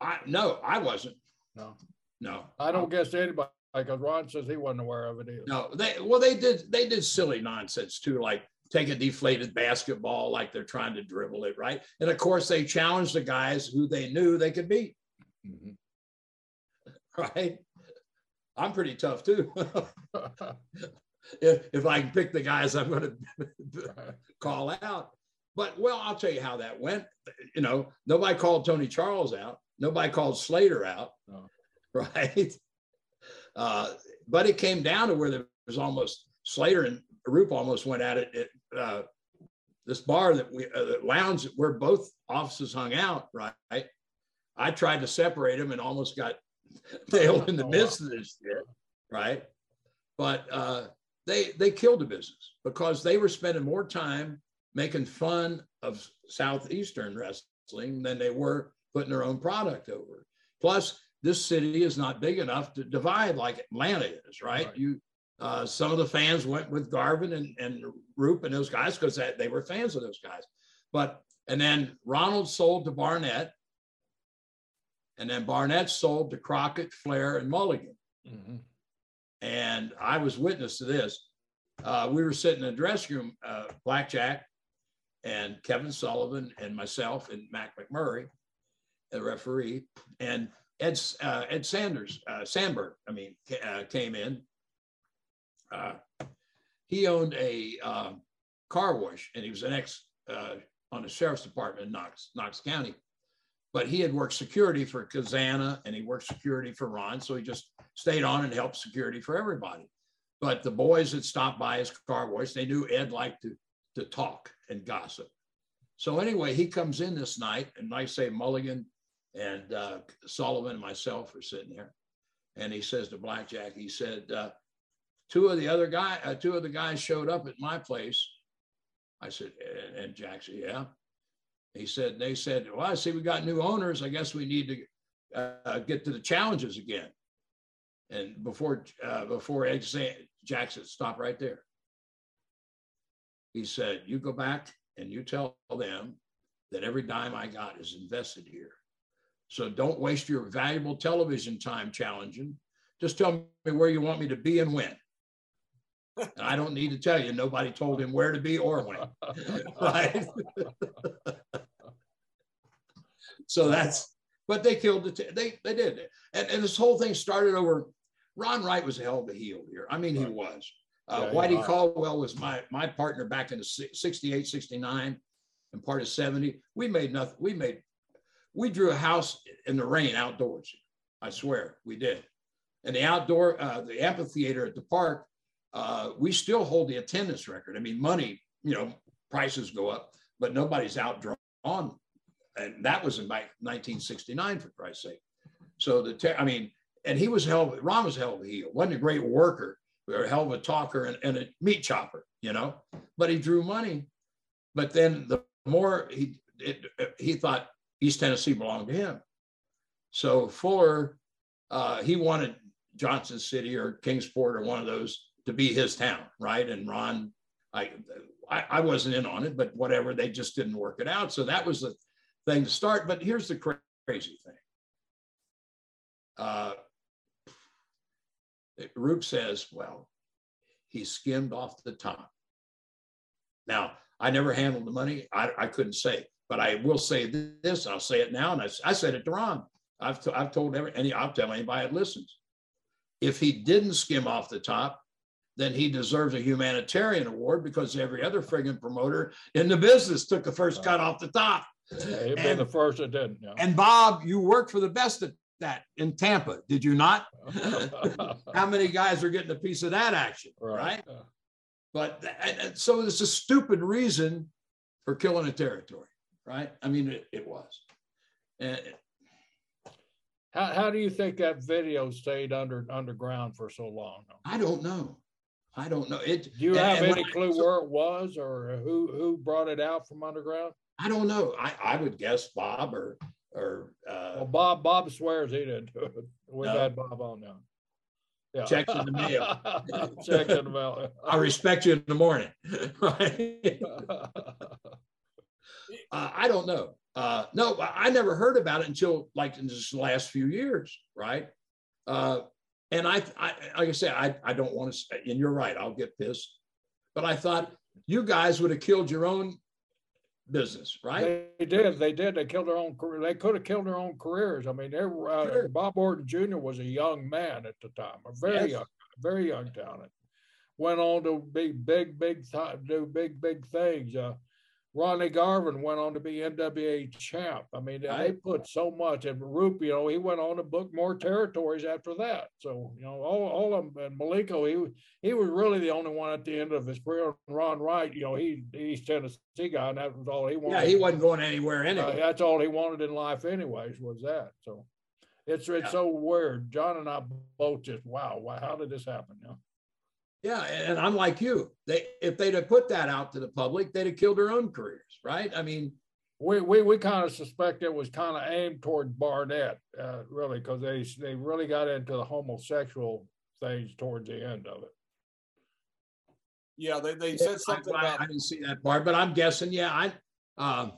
I no, I wasn't. No, no. I don't guess anybody because Ron says he wasn't aware of it either. No, they well they did they did silly nonsense too, like take a deflated basketball like they're trying to dribble it, right? And of course they challenged the guys who they knew they could beat. Mm-hmm. Right? I'm pretty tough too. if, if I can pick the guys I'm going to call out. But well, I'll tell you how that went. You know, nobody called Tony Charles out. Nobody called Slater out, oh. right? Uh, but it came down to where there was almost Slater and Roop almost went at it at uh, this bar that we uh, the lounge where both offices hung out. Right, I tried to separate them and almost got nailed in the oh, midst of this shit. Right, but uh, they they killed the business because they were spending more time making fun of Southeastern wrestling than they were putting their own product over. Plus, this city is not big enough to divide like Atlanta is, right? right. You, uh, some of the fans went with Garvin and, and Roop and those guys because they were fans of those guys. But, and then Ronald sold to Barnett. And then Barnett sold to Crockett, Flair, and Mulligan. Mm-hmm. And I was witness to this. Uh, we were sitting in the dressing room, uh, Blackjack, and Kevin Sullivan and myself and Mac McMurray, the referee, and Ed uh, Ed Sanders uh, Sandberg. I mean, uh, came in. Uh, he owned a um, car wash, and he was an ex uh, on the sheriff's department in Knox Knox County. But he had worked security for Cazana, and he worked security for Ron, so he just stayed on and helped security for everybody. But the boys had stopped by his car wash, they knew Ed liked to to talk and gossip. So anyway, he comes in this night, and I say Mulligan and uh, Sullivan and myself are sitting there, and he says to Blackjack, he said, uh, two of the other guy, uh, two of the guys showed up at my place. I said, and Jack said, yeah. He said, they said, well, I see we got new owners. I guess we need to uh, get to the challenges again. And before uh, before Ed Jack said, stop right there. He said, you go back and you tell them that every dime I got is invested here. So don't waste your valuable television time challenging. Just tell me where you want me to be and when. And I don't need to tell you, nobody told him where to be or when. right? so that's, but they killed it. They, they did. And, and this whole thing started over. Ron Wright was a hell of a heel here. I mean, he was. Uh, yeah, Whitey Caldwell was my my partner back in the 68, 69 and part of 70. We made nothing. We made, we drew a house in the rain outdoors. I swear we did. And the outdoor, uh, the amphitheater at the park, uh, we still hold the attendance record. I mean, money, you know, prices go up, but nobody's outdrawn. And that was in 1969, for Christ's sake. So the, I mean, and he was hell, Ron was hell of a heel. Wasn't a great worker, or a hell of a talker and, and a meat chopper, you know, but he drew money. But then the more he, it, he thought East Tennessee belonged to him. So Fuller, uh, he wanted Johnson City or Kingsport or one of those to be his town, right? And Ron, I, I, I wasn't in on it, but whatever, they just didn't work it out. So that was the thing to start. But here's the crazy thing. Uh, Roop says, well, he skimmed off the top. Now, I never handled the money. I, I couldn't say, but I will say this. I'll say it now. And I, I said it to Ron. I've, t- I've told every, any, I'll tell anybody that listens. If he didn't skim off the top, then he deserves a humanitarian award because every other friggin' promoter in the business took the first cut off the top. Yeah, he'd been the first that didn't. Yeah. And Bob, you worked for the best at that in Tampa, did you not? How many guys are getting a piece of that action, right? right? Yeah. But and, and so it's a stupid reason for killing a territory, right? I mean, it, it was. And how, how do you think that video stayed under underground for so long? I don't know. I don't know. It. Do you have any clue where it was or who who brought it out from underground? I don't know. I, I would guess Bob or or uh, well, Bob Bob swears he didn't do it. We've no. had Bob on now. Yeah. Checks in the mail. Checks in the mail. I respect you in the morning. right. uh, I don't know. Uh, no, I never heard about it until like in this last few years, right? Uh, and I, I, like I said, I, I don't want to, and you're right, I'll get pissed. But I thought you guys would have killed your own business, right? They did. They did. They killed their own career. They could have killed their own careers. I mean, they were, uh, sure. Bob Orton Jr. was a young man at the time, a very yes. young, very young talent. Went on to be big, big, do big, big things. Uh, Ronnie Garvin went on to be NWA champ. I mean, they put so much. And Roop, you know, he went on to book more territories after that. So, you know, all, all of them. And Malenko, he he was really the only one at the end of his career. Ron Wright, you know, he East Tennessee guy, and that was all he wanted. Yeah, he wasn't going anywhere anyway. Uh, that's all he wanted in life, anyways, was that. So, it's it's yeah. so weird. John and I both just wow, wow, how did this happen? You know? Yeah, and I'm like you. They if they'd have put that out to the public, they'd have killed their own careers, right? I mean, we we, we kind of suspect it was kind of aimed toward Barnett, uh, really, because they they really got into the homosexual things towards the end of it. Yeah, they, they said something I, about. I didn't see that part, but I'm guessing. Yeah, I. Uh,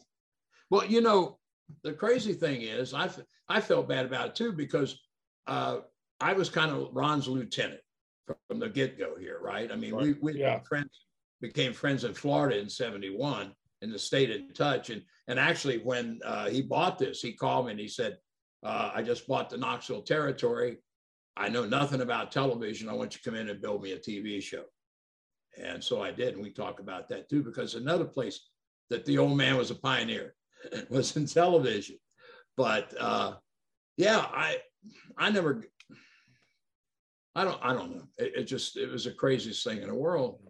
well, you know, the crazy thing is, I I felt bad about it too because uh, I was kind of Ron's lieutenant from the get go here, right? I mean, right. we, we yeah. friends became friends in Florida in 71. and to stayed in touch. And and actually, when uh, he bought this, he called me and he said, uh, "I just bought the Knoxville territory. I know nothing about television. I want you to come in and build me a TV show." And so I did, and we talk about that too, because another place that the old man was a pioneer was in television. But uh, yeah, I I never I don't I don't know. It, it, just it was the craziest thing in the world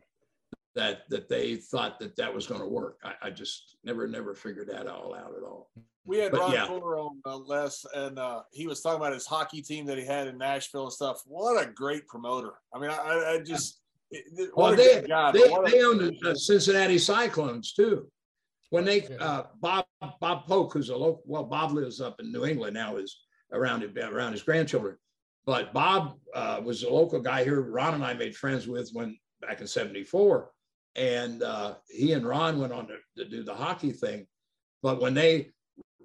that that they thought that that was going to work. I, I, just never never figured that all out at all. We had but Ron yeah. Fuller on uh, Les, and uh, he was talking about his hockey team that he had in Nashville and stuff. What a great promoter! I mean, I, I just well, they, guy, they, they own the Cincinnati Cyclones too. When they uh, Bob Bob Polk, who's a local, well, Bob lives up in New England now, is around around his grandchildren. But Bob uh, was a local guy here. Ron and I made friends with when back in '74, and uh, he and Ron went on to, to, do the hockey thing. But when they,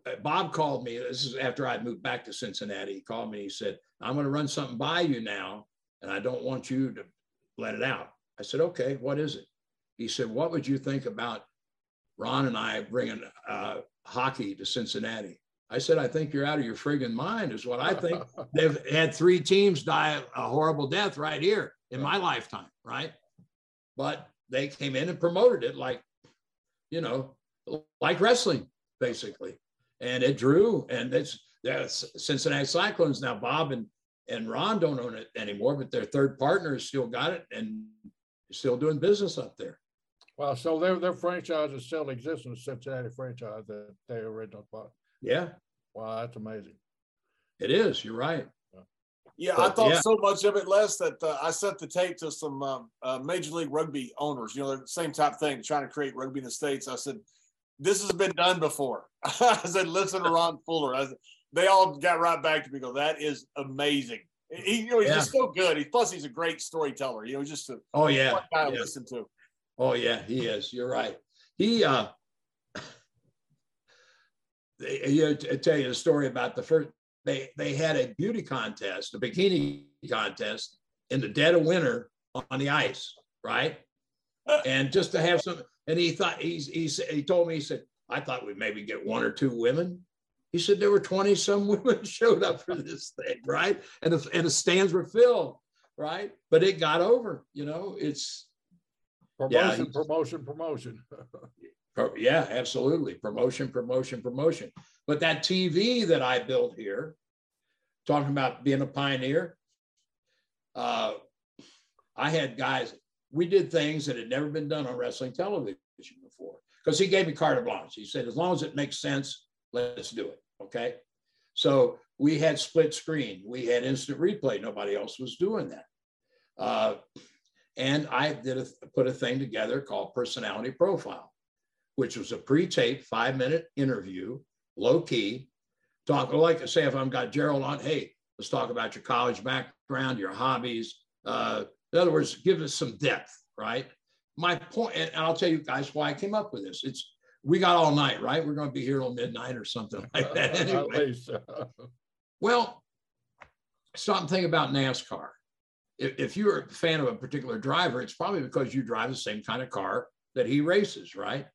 uh, Bob called me. This is after I'd moved back to Cincinnati. He called me. He said, "I'm going to run something by you now, and I don't want you to let it out." I said, "Okay, what is it?" He said, "What would you think about Ron and I bringing uh, hockey to Cincinnati?" I said, I think you're out of your friggin' mind, is what I think. They've had three teams die a horrible death right here in my lifetime, right? But they came in and promoted it like, you know, like wrestling, basically. And it drew, and it's that's Cincinnati Cyclones. Now, Bob and, and Ron don't own it anymore, but their third partner still got it and still doing business up there. Well, so their their franchises still exist in the Cincinnati franchise that they originally bought. Yeah. Wow, that's amazing. It is. You're right. Yeah, but, I thought yeah. so much of it, Les, that uh, I sent the tape to some um, uh, Major League Rugby owners. You know, the same type thing, trying to create rugby in the states. I said, "This has been done before." I said, "Listen to Ron Fuller." I said, they all got right back to me. Go, that is amazing. He, you know, he's yeah. just so good. He plus he's a great storyteller. You know, just a oh yeah, guy to listen to. Oh yeah, he is. You're right. He uh you tell you a story about the first they they had a beauty contest, a bikini contest in the dead of winter on the ice, right? Uh. And just to have some, and he thought he's he's he told me he said I thought we'd maybe get one or two women. He said there were twenty some women showed up for this thing, right? And the and the stands were filled, right? But it got over. You know, it's promotion, yeah, promotion, promotion. Yeah, absolutely. Promotion, promotion, promotion. But that TV that I built here, talking about being a pioneer, uh, I had guys, we did things that had never been done on wrestling television before because he gave me carte blanche. He said, as long as it makes sense, let's do it. Okay. So we had split screen, we had instant replay. Nobody else was doing that. Uh, and I did a, put a thing together called Personality Profile which was a pre-taped five-minute interview, low key. Talk like I say if I've got Gerald on, hey, let's talk about your college background, your hobbies. Uh, in other words, give us some depth, right? My point, and I'll tell you guys why I came up with this. It's we got all night, right? We're going to be here till midnight or something like that. Anyway. well, stop and think about NASCAR. If, if you're a fan of a particular driver, it's probably because you drive the same kind of car that he races, right?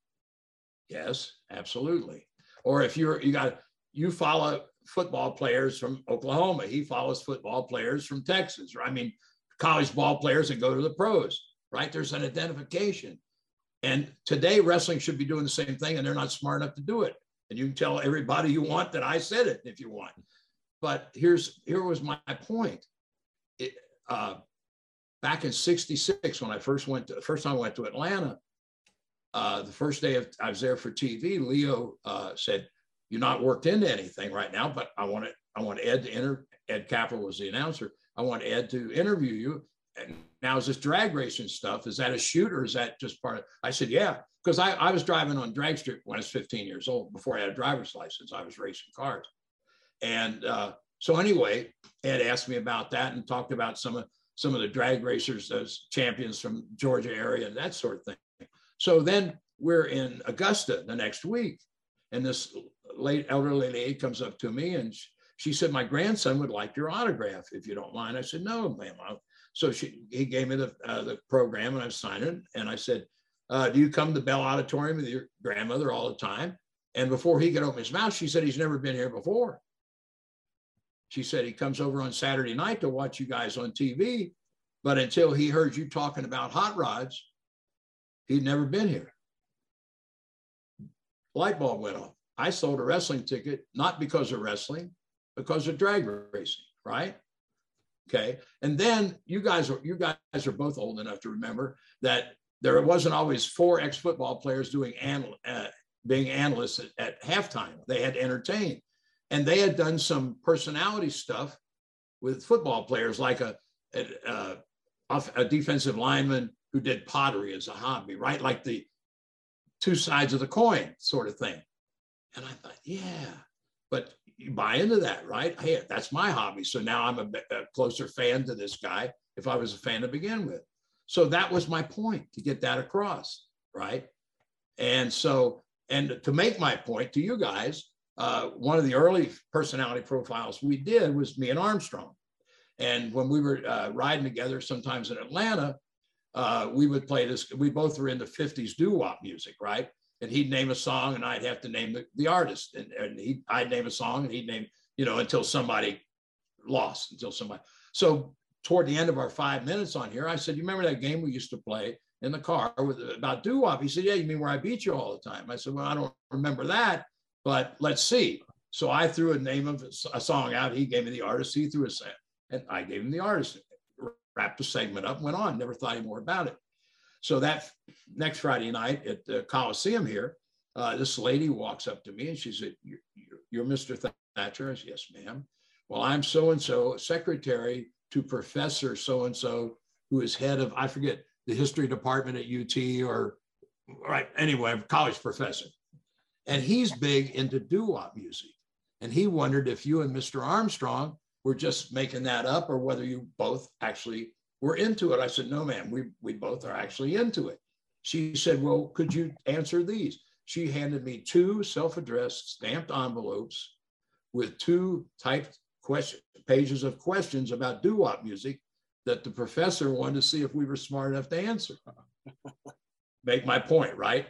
Yes, absolutely. Or if you're you got you follow football players from Oklahoma, he follows football players from Texas. Or I mean, college ball players that go to the pros. Right? There's an identification. And today, wrestling should be doing the same thing, and they're not smart enough to do it. And you can tell everybody you want that I said it if you want. But here's here was my point. It, uh, back in '66, when I first went to first time I went to Atlanta, uh, the first day of, I was there for TV, Leo uh, said, "You're not worked into anything right now, but I want. I want Ed to enter. Ed Capper was the announcer. I want Ed to interview you. And now is this drag racing stuff? Is that a shoot or is that just part of?" I said, "Yeah." Because I, I was driving on drag strip when I was 15 years old. Before I had a driver's license, I was racing cars. And uh, so anyway, Ed asked me about that and talked about some of some of the drag racers those champions from Georgia area and that sort of thing. So then we're in Augusta the next week. And this late elderly lady comes up to me and she, she said, My grandson would like your autograph if you don't mind. I said, No, ma'am. So she, he gave me the, uh, the program and I signed it. And I said, uh, do you come to Bell Auditorium with your grandmother all the time? And before he could open his mouth, she said he's never been here before. She said he comes over on Saturday night to watch you guys on TV, but until he heard you talking about hot rods, he'd never been here. Light bulb went off. I sold a wrestling ticket, not because of wrestling, because of drag racing, right? Okay. And then you guys are you guys are both old enough to remember that there wasn't always four ex-football players doing anal, uh, being analysts at, at halftime. They had to entertain. And they had done some personality stuff with football players, like a, a, a, a defensive lineman who did pottery as a hobby, right? Like the two sides of the coin sort of thing. And I thought, yeah, but you buy into that, right? Hey, that's my hobby. So now I'm a, a, closer fan to this guy if I was a fan to begin with. So that was my point to get that across, right? And so, and to make my point to you guys, uh, one of the early personality profiles we did was me and Armstrong. And when we were uh, riding together, sometimes in Atlanta, uh, we would play this. We both were into 50s doo wop music, right? and he'd name a song and I'd have to name the, the artist and, and he I'd name a song and he'd name, you know, until somebody lost, until somebody. So toward the end of our five minutes on here, I said, you remember that game we used to play in the car with about doo-wop? He said, yeah, you mean where I beat you all the time? I said, well, I don't remember that, but let's see. So I threw a name of a song out. He gave me the artist. He threw a and I gave him the artist, wrapped the segment up, went on, never thought any more about it. So that next Friday night at the Coliseum here, uh, this lady walks up to me and she said, you're, you're, Mr. Thatcher? I said, yes, ma'am. Well, I'm so-and-so, secretary to Professor so-and-so, who is head of, I forget, the history department at UT or, right, anyway, college professor. And he's big into doo-wop music. And he wondered if you and Mr. Armstrong were just making that up or whether you both actually we're into it. I said, no, ma'am, we, we both are actually into it. She said, well, could you answer these? She handed me two self-addressed stamped envelopes with two typed question, pages of questions about doo-wop music that the professor wanted to see if we were smart enough to answer. Make my point, right?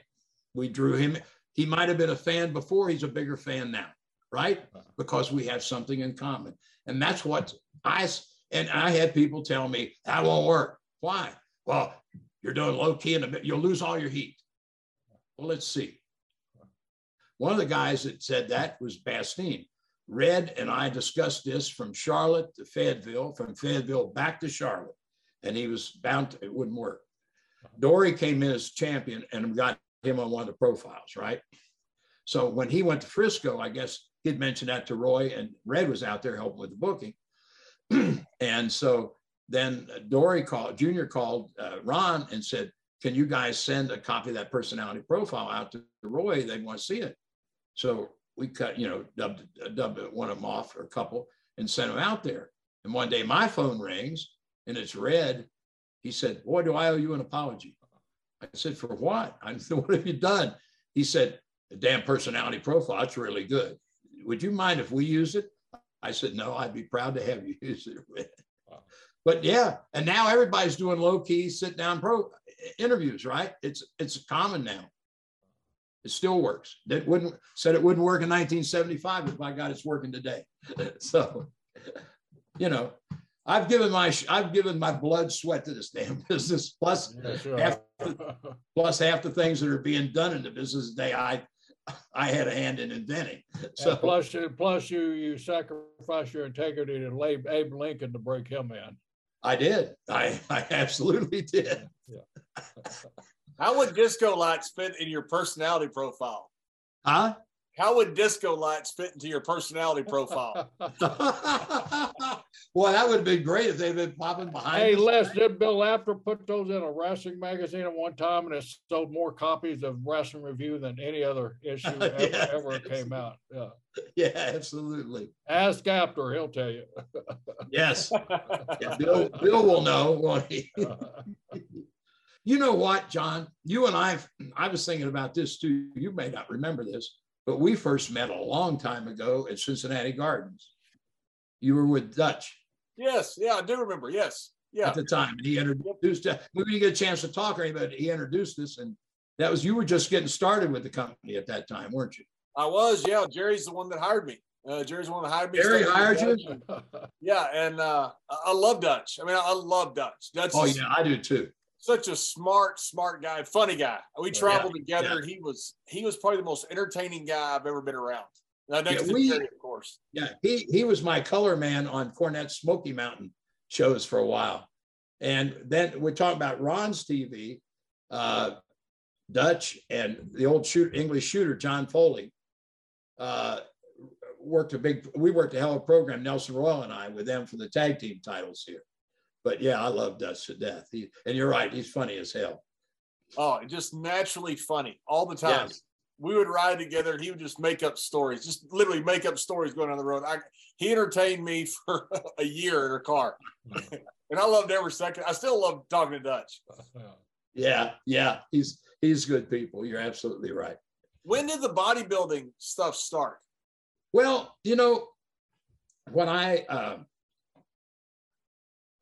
We drew him. He might have been a fan before. He's a bigger fan now, right? Uh-huh. Because we have something in common. And that's what I and I had people tell me that won't work. Why? Well, you're doing low key and you'll lose all your heat. Well, let's see. One of the guys that said that was Bastien. Red and I discussed this from Charlotte to Fayetteville, from Fayetteville back to Charlotte, and he was bound to, it wouldn't work. Dory came in as champion and got him on one of the profiles, right? So when he went to Frisco, I guess he'd mentioned that to Roy, and Red was out there helping with the booking. and so then Dory called, Junior called uh, Ron and said, Can you guys send a copy of that personality profile out to Roy? They want to see it. So we cut, you know, dubbed, dubbed one of them off or a couple and sent them out there. And one day my phone rings and it's red. He said, Boy, do I owe you an apology. I said, For what? I said, What have you done? He said, The damn personality profile, it's really good. Would you mind if we use it? I said, no, I'd be proud to have you use it with. But yeah, and now everybody's doing low key sit down pro interviews, right? It's it's common now. It still works. It wouldn't said it wouldn't work in 1975, but by God, it's working today. so, you know, I've given my I've given my blood, sweat to this damn business. Plus, yeah, sure. half, plus half the things that are being done in the business today, I I had a hand in inventing. So and plus, you, plus you you sacrifice your integrity to Abe Lincoln to break him in. I did. I I absolutely did. Yeah. How would disco lights fit in your personality profile? Huh? How would disco lights fit into your personality profile? well, that would have been great if they'd been popping behind. Hey, Les, did Bill Apter put those in a wrestling magazine at one time and it sold more copies of Wrestling Review than any other issue ever, yeah, ever came out? Yeah. Yeah, absolutely. Ask Apter, he'll tell you. yes. Yeah, Bill, Bill will know, won't he? you know what, John? You and I, I was thinking about this too. You may not remember this but we first met a long time ago at Cincinnati Gardens. You were with Dutch. Yes, yeah, I do remember. Yes, yeah. At the time, and he introduced. Uh, we didn't get a chance to talk or anything, but he introduced us, and that was you were just getting started with the company at that time, weren't you? I was, yeah. Jerry's the one that hired me. Uh, Jerry's the one that hired me. Jerry hired you? Yeah, and uh, I love Dutch. I mean, I love Dutch. Dutch oh yeah, I do too. Such a smart, smart guy, funny guy. We traveled yeah, together. Yeah. He was he was probably the most entertaining guy I've ever been around. Now, next yeah, we, Jerry, of course. Yeah, he he was my color man on Cornette Smoky Mountain shows for a while, and then we're talking about Ron's TV. Uh, Dutch and the old shoot English shooter John Foley uh, worked a big. We worked a hell of a program. Nelson Royal and I with them for the tag team titles here. But yeah, I love Dutch to death. He, and you're right, he's funny as hell. Oh, just naturally funny all the time. Yes. We would ride together, and he would just make up stories, just literally make up stories going on the road. I, he entertained me for a year in a car, and I loved every second. I still love talking to Dutch. Yeah, yeah, he's he's good people. You're absolutely right. When did the bodybuilding stuff start? Well, you know, when I uh,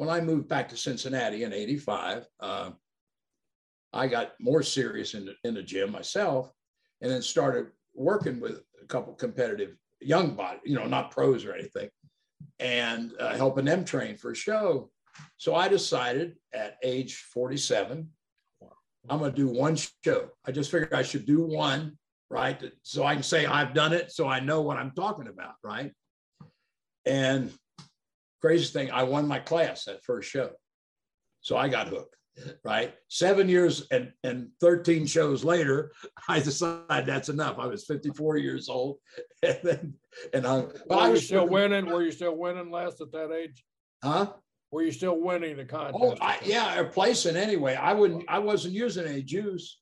when I moved back to Cincinnati in '85, uh, I got more serious in the, in the gym myself, and then started working with a couple competitive young body, you know, not pros or anything, and uh, helping them train for a show. So I decided at age 47 I'm going to do one show. I just figured I should do one, right? So I can say I've done it, so I know what I'm talking about, right? And crazy thing, I won my class that first show. So I got hooked, right? Seven years and, and 13 shows later, I decided that's enough. I was 54 years old. And then, and I, but I was still winning. Were you still winning last at that age? Huh? Were you still winning the contest? Oh, I, yeah, or placing anyway. I wouldn't. I wasn't using any juice.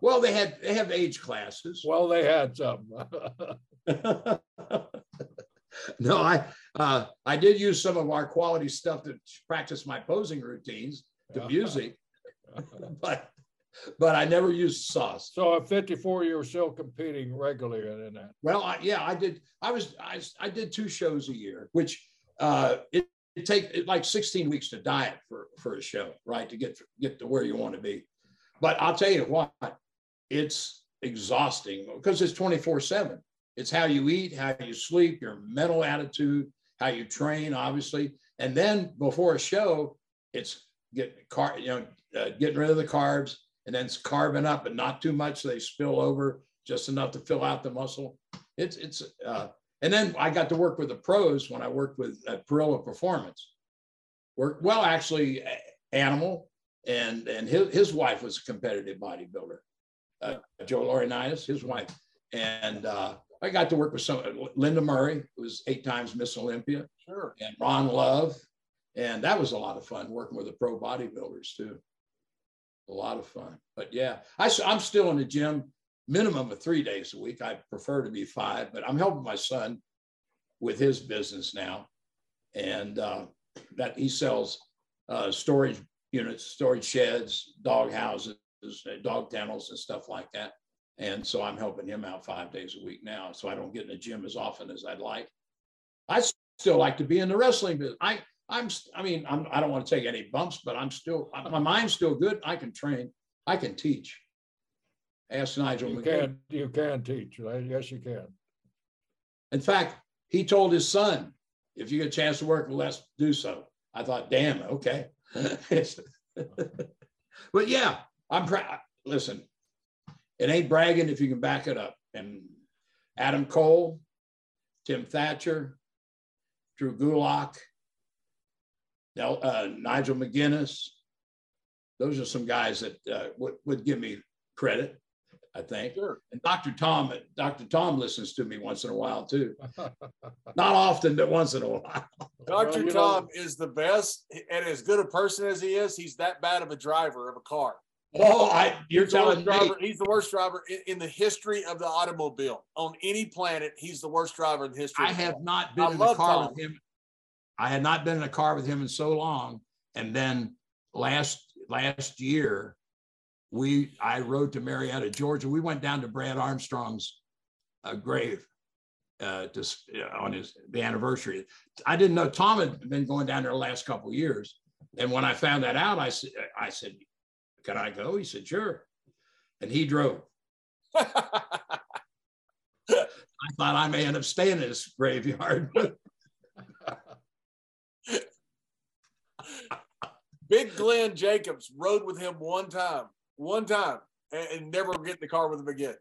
Well, they had they have age classes. Well, they had some. no, I uh, I did use some of our quality stuff to practice my posing routines to music, but but I never used sauce. So at 54, you were still competing regularly in that. Well, I, yeah, I did. I was I, I did two shows a year, which uh, it it take like 16 weeks to diet for for a show, right? To get get to where you want to be. But I'll tell you what, it's exhausting because it's 24 7. It's how you eat, how you sleep, your mental attitude, how you train, obviously. And then before a show, it's getting car, you know, uh, getting rid of the carbs, and then it's carving up, but not too much so they spill over, just enough to fill out the muscle. It's it's uh, and then I got to work with the pros when I worked with uh, Parrillo Performance. Worked well, actually, Animal and and his, his wife was a competitive bodybuilder, uh, Joe Laurinaitis, his wife, and uh, I got to work with some Lenda Murray, who was eight times Miss Olympia, sure, and Ron Love, and that was a lot of fun working with the pro bodybuilders too. A lot of fun, but yeah, I, I'm still in the gym minimum of three days a week. I prefer to be five, but I'm helping my son with his business now, and uh, that he sells uh, storage units, storage sheds, dog houses, dog kennels, and stuff like that. And so I'm helping him out five days a week now. So I don't get in the gym as often as I'd like. I still like to be in the wrestling business. I I'm I mean I'm, I do not want to take any bumps, but I'm still my mind's still good. I can train. I can teach. Ask Nigel. You can, you can teach. Right? Yes, you can. In fact, he told his son, if you get a chance to work, let's do so. I thought, damn, okay. but yeah, I'm proud. Listen, it ain't bragging if you can back it up. And Adam Cole, Tim Thatcher, Drew Gulak, uh, Nigel McGuinness. Those are some guys that uh, would, would give me credit. I think. Sure. And Dr. Tom, Dr. Tom listens to me once in a while too. Not often, but once in a while. Dr. Well, Tom know. is the best, and as good a person as he is, he's that bad of a driver of a car. Oh, I you're he's telling me driver, he's the worst driver in, in, the history of the automobile on any planet. He's the worst driver in history. I have not been I in a car Tom. with him. I had not been in a car with him in so long, and then last last year we I rode to Marietta, Georgia. We went down to Brad Armstrong's uh, grave uh, to, uh, on his the anniversary. I didn't know Tom had been going down there the last couple of years, and when I found that out, I said, I said, "Can I go?" He said, "Sure." and he drove. I thought I may end up staying in this graveyard. Big Glenn Jacobs rode with him one time, one time, and, and never get in the car with him again.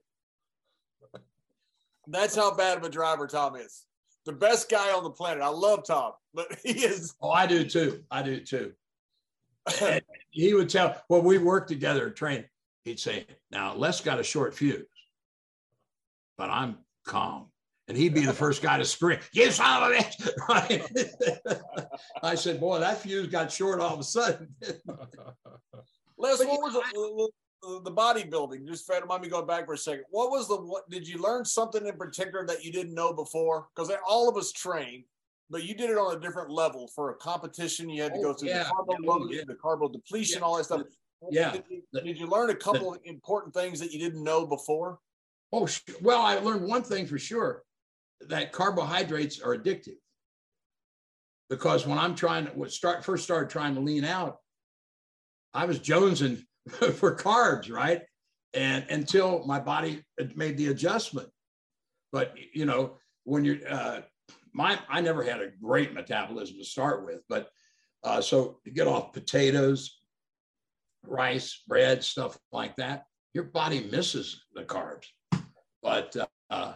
That's how bad of a driver Tom is. The best guy on the planet. I love Tom, but he is. Oh, I do too. I do too. And he would tell, well, we worked together at train. He'd say, now Les got a short fuse, but I'm calm. And he'd be the first guy to scream, you son of a bitch. Right? I said, boy, that fuse got short all of a sudden. Les, what was it? the bodybuilding just remind me going back for a second what was the what did you learn something in particular that you didn't know before because all of us train but you did it on a different level for a competition you had to Oh, go through yeah. the carbo load, yeah. the carbo depletion Yeah. all that stuff Yeah. did you, did you learn a couple of important things that you didn't know before Oh, sh- well, I learned one thing for sure that carbohydrates are addictive. Because when I'm trying to start first started trying to lean out, I was jonesing for carbs, right? And until my body made the adjustment. But you know, when you're uh, my I never had a great metabolism to start with, but uh, so to get off potatoes, rice, bread, stuff like that, your body misses the carbs but uh,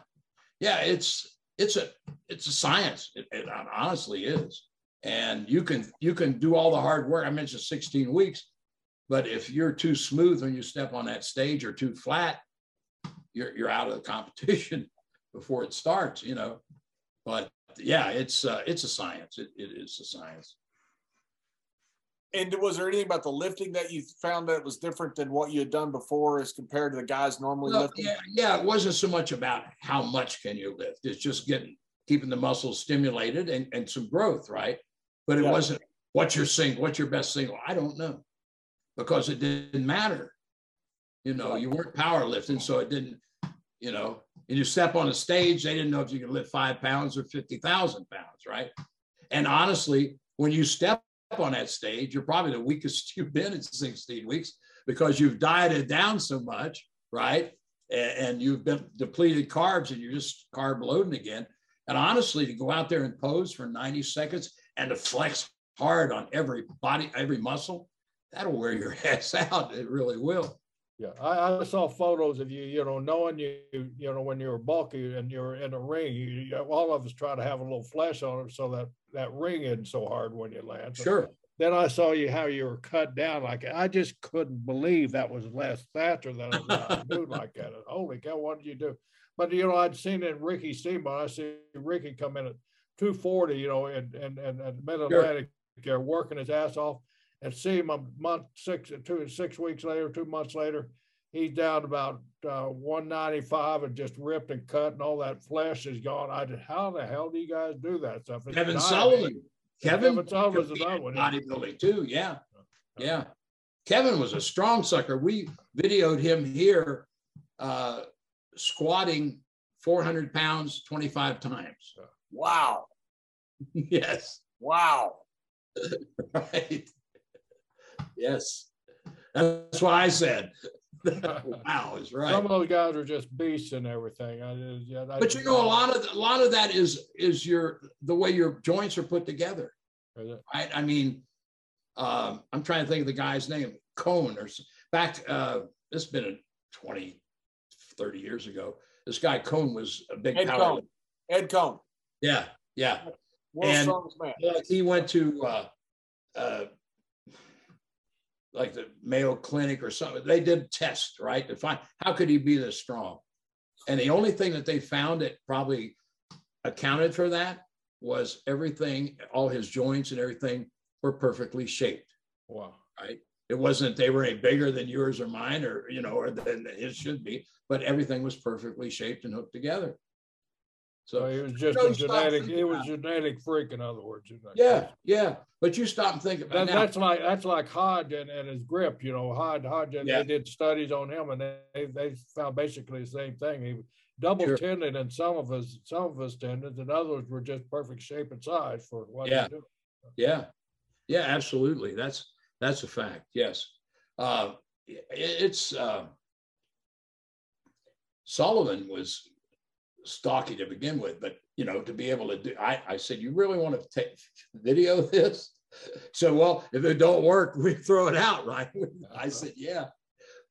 yeah, it's it's a it's a science. It, it honestly is, and you can you can do all the hard work. I mentioned 16 weeks, but if you're too smooth when you step on that stage or too flat, you're you're out of the competition before it starts. You know, but yeah, it's uh, it's a science. It, it is a science. and was there anything about the lifting that you found that was different than what you had done before as compared to the guys normally Well, lifting yeah, yeah, it wasn't so much about how much can you lift. It's just getting keeping the muscles stimulated and, and some growth, right? But it Yeah. wasn't what's your single, what's your best single? I don't know. Because it didn't matter. You know, you weren't powerlifting, so it didn't, you know, and you step on a stage, they didn't know if you could lift five pounds or 50,000 pounds, right? And honestly, when you step on that stage, you're probably the weakest you've been in 16 weeks because you've dieted down so much, right? And, you've been depleted carbs and you're just carb loading again. And honestly, to go out there and pose for 90 seconds and to flex hard on every body, every muscle, that'll wear your ass out. It really will. Yeah, I, I saw photos of you, you know, knowing you, you know, when you were bulky and you were in a ring, you, you, all of us try to have a little flesh on it so that that ring isn't so hard when you land. So Sure. Then I saw you how you were cut down like I just couldn't believe that was Les Thatcher that I moved like that. Holy cow, what did you do? But you know, I'd seen in Ricky Steamboat, I see Ricky come in at 240, you know, and and and, and Mid Atlantic there working his ass off and see him a month six two six weeks later, two months later, he's down about uh, 195 and just ripped and cut, and all that flesh is gone. I just, how the hell do you guys do that stuff? It's Kevin. Sullivan. Kevin, Kevin Sullivan's another one. bodybuilding too. Yeah. Yeah. Kevin was a strong sucker. We videoed him here uh, squatting 400 pounds 25 times. wow yes. wow Right. Yes. That's what I said. wow is right. Some of those guys are just beasts and everything. I, just- yeah, I- But you know, a lot of a lot of that is is your the way your joints are put together. Right? I mean, um, I'm trying to think of the guy's name, Coan, or back, uh, this has been a 20, 30 years ago. This guy Coan was a big Ed power. Coan. Ed Coan, Yeah, yeah. world's And-. Like he went to uh, uh, like the Mayo Clinic or something. They did tests, right, to find how could he be this strong. And the only thing that they found that probably accounted for that was everything, all his joints and everything were perfectly shaped. Wow. right? It wasn't they were any bigger than yours or mine, or you know, or than it should be, but everything was perfectly shaped and hooked together. So So he was just a genetic. It was genetic freak, in other words. you know. yeah, yeah. But you stop and think about That, now. that's like that's like Hodge and, and his grip. You know, Hodge Hodge. and Yeah. They did studies on him, and they they found basically the same thing. He double Sure. tendon in some of his some of his tendons, and others were just perfect shape and size for what Yeah. he do. Yeah, yeah, absolutely. That's that's a fact. Yes, uh, it- it's uh, Sullivan was stocky to begin with, but you know, to be able to do, I, I said, you really want to take video this? So, well, if it don't work, we throw it out, right? I said, yeah,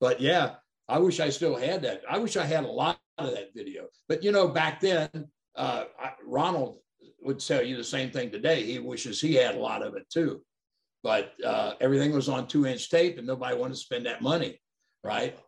but yeah, I wish I still had that. I wish I had a lot of that video. But you know, back then, uh, I, Ronald would tell you the same thing today. He wishes he had a lot of it too, but uh, everything was on two-inch tape, and nobody wanted to spend that money, right?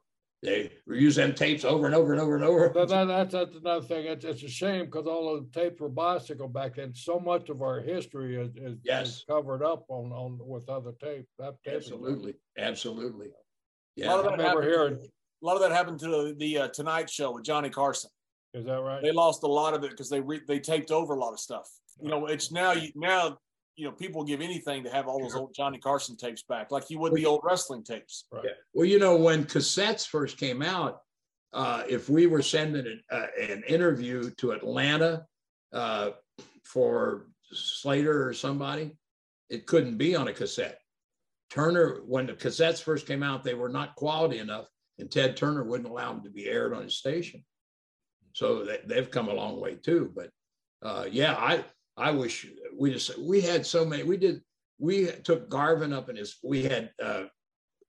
They reuse them tapes over and over and over and over. That, that, that's, that's another thing. It's, it's a shame because all of the tapes were bicycle back then. So much of our history is, is, Yes. is covered up on, on with other tape. That tape is- Absolutely, absolutely. A lot of Yeah, I that remember happened. hearing, A lot of that happened to the, the uh, Tonight Show with Johnny Carson. is that right? They lost a lot of it because they re- they taped over a lot of stuff. You know, it's now you now you know people give anything to have all those old Johnny Carson tapes back, like you would the old wrestling tapes. Yeah. Well, you know, when cassettes first came out, uh, if we were sending an, uh, an interview to Atlanta uh, for Slater or somebody, it couldn't be on a cassette. Turner, when the cassettes first came out, they were not quality enough, and Ted Turner wouldn't allow them to be aired on his station. So they, they've come a long way too. But uh, yeah, I I wish we just we had so many. We did we took Garvin up in his. We had uh,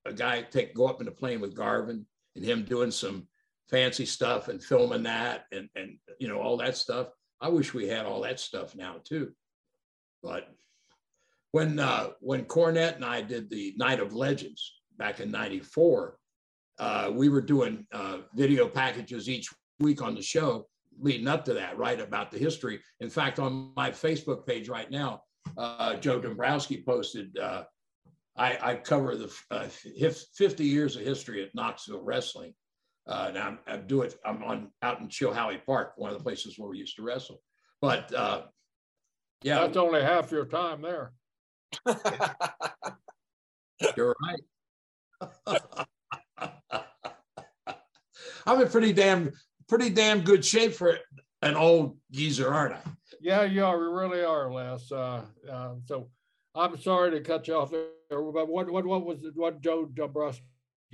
a guy take go up in the plane with Garvin and him doing some fancy stuff and filming that and and you know all that stuff. I wish we had all that stuff now too. But when uh, when Cornette and I did the Night of Legends back in '94, uh, we were doing uh, video packages each week on the show leading up to that, right about the history. In fact, on my Facebook page right now, uh, Joe Dombrowski posted. Uh, I, I cover the uh, 50 years of history at Knoxville Wrestling. Uh, and I'm, I do it. I'm on out in Chilhowee Park, one of the places where we used to wrestle. But uh, yeah, That's only half your time there. you're right. I'm a pretty damn, pretty damn good shape for an old geezer, aren't I? Yeah, you are. We really are, Les. Uh, uh, so I'm sorry to cut you off there, but what what what was it, what Joe Dombrowski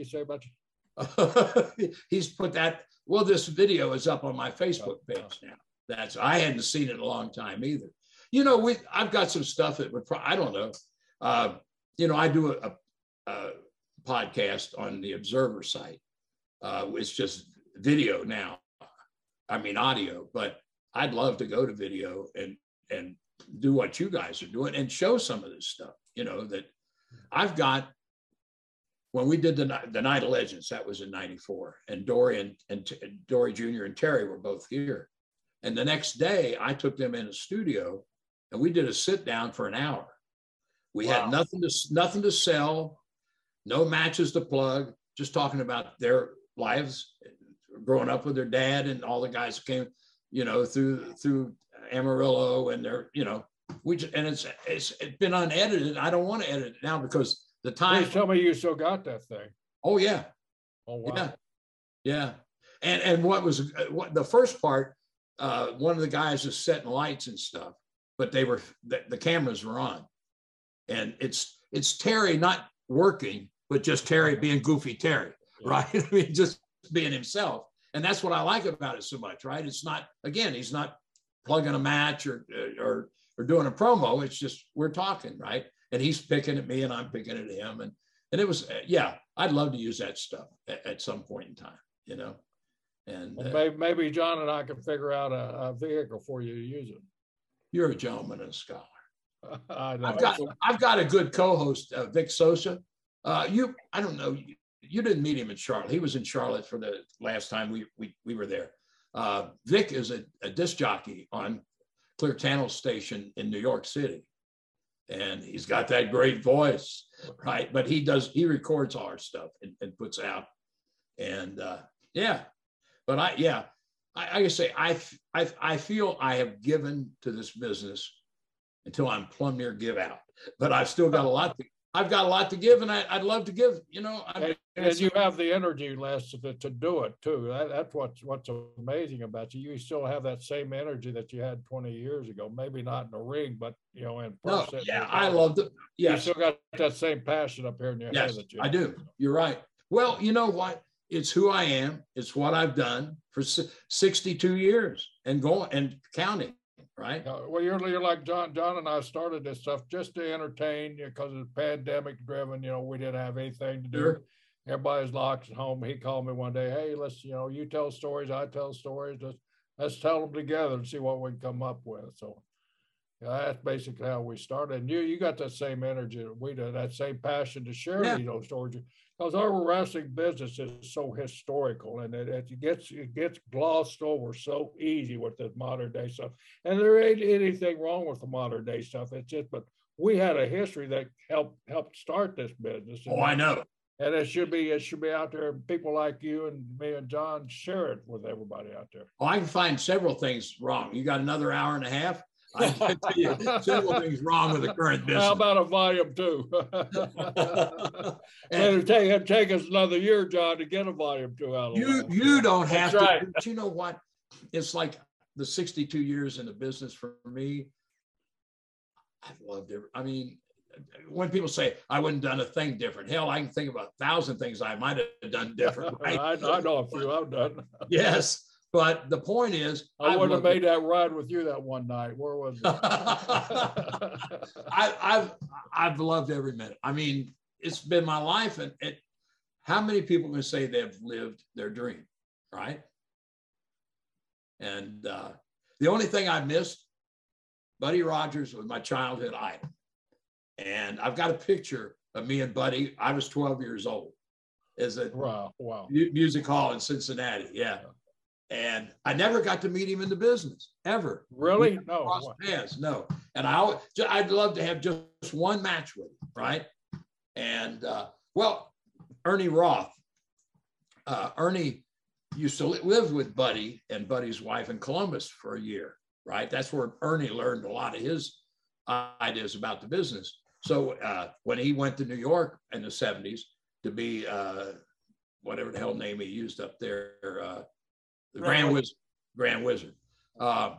say about you? He's put that. Well, this video is up on my Facebook page now. That's I hadn't seen it in a long time either. You know, we I've got some stuff that would. I don't know. Uh, you know, I do a, a, a podcast on the Observer site. Uh, it's just video now. I mean, audio, but I'd love to go to video and and do what you guys are doing and show some of this stuff. You know that I've got when we did the, the Night of Legends, that was in 94, and Dory and, and Dory Jr. and Terry were both here. And the next day, I took them in a studio and we did a sit down for an hour. We Wow. had nothing to, nothing to sell, no matches to plug, just talking about their lives, growing up with their dad and all the guys that came, you know, through, through Amarillo and their, you know, we just, and it's, it's, it's been unedited. I don't want to edit it now because the time, Please tell me you still got that thing. oh yeah, Oh wow. yeah, yeah. And and what was uh, what the first part? Uh, one of the guys is setting lights and stuff, but they were the, the cameras were on, and it's it's Terry not working, but just Terry being goofy Terry, right? I mean, just being himself, and that's what I like about it so much, right? It's not again, he's not plugging a match or or or doing a promo. It's just we're talking, right? And he's picking at me, and I'm picking at him, and and it was uh, yeah, I'd love to use that stuff at, at some point in time, you know. And Well, uh, maybe, maybe John and I can figure out a, a vehicle for you to use it. you're a gentleman and a scholar. I know. I've got I've got a good co-host, uh, Vic Sosa. Uh, you, I don't know, you, didn't meet him in Charlotte. He was in Charlotte for the last time we we, we were there. Uh, Vic is a, a disc jockey on Clear Channel Station in New York City, and he's got that great voice, right? But he does he records all our stuff and, and puts out, and uh, yeah, but I yeah, I, I say i i feel I have given to this business until I'm plumb near give out. But I've still got a lot. To, I've got a lot to give, and I, I'd love to give. You know, And, and you have the energy, Les, to, to do it too. That, that's what's what's amazing about you. You still have that same energy that you had 20 years ago. Maybe not in the ring, but you know, in no, yeah, I love the You yes, still got that same passion up here in your yes, head you I do. You're right. Well, you know what? it's who I am. It's what I've done for 62 years and going and counting. Right. Uh, well, you're, you're like John. John and I started this stuff just to entertain because it's pandemic driven. You know, we didn't have anything to do. Sure. Everybody's locked at home. He called me one day. Hey, let's you know, you tell stories, I tell stories. Let's let's tell them together and see what we can come up with. So that's basically how we started. And you you got that same energy that we did, that same passion to share yeah. those stories. Because our wrestling business is so historical and it, it, gets it gets glossed over so easy with the modern day stuff. And there ain't anything wrong with the modern day stuff. It's just but we had a history that helped helped start this business. Oh, I know. And it should be it should be out there. People like you and me and John share it with everybody out there. Oh, I can find several things wrong. You got another hour and a half. I can tell you several things wrong with the current business. How about a volume two? and it'll take, it'll take us another year, John, to get a volume two out of You, you don't have That's to. Right. But you know what? It's like the 62 years in the business for me. I've loved it. I mean, when people say I wouldn't have done a thing different, hell, I can think about a thousand things I might have done different. Right? I, I know a few I've done. yes, but the point is, I would have made that ride with you that one night. Where was it? I, have I've loved every minute. I mean, it's been my life, and it, how many people can say they've lived their dream, right? And uh, the only thing I missed, Buddy Rogers was my childhood idol, and I've got a picture of me and Buddy. I was 12 years old. Is a wow, wow. music hall in Cincinnati. Yeah. And I never got to meet him in the business ever. Really? No. Yes, no. And I, I'd love to have just one match with him, right? And uh, well, Ernie Roth, uh, Ernie used to live with Buddy and Buddy's wife in Columbus for a year, right? That's where Ernie learned a lot of his ideas about the business. So uh, when he went to New York in the 70s to be uh, whatever the hell name he used up there, the Grand Wizard. Grand Wizard. Uh,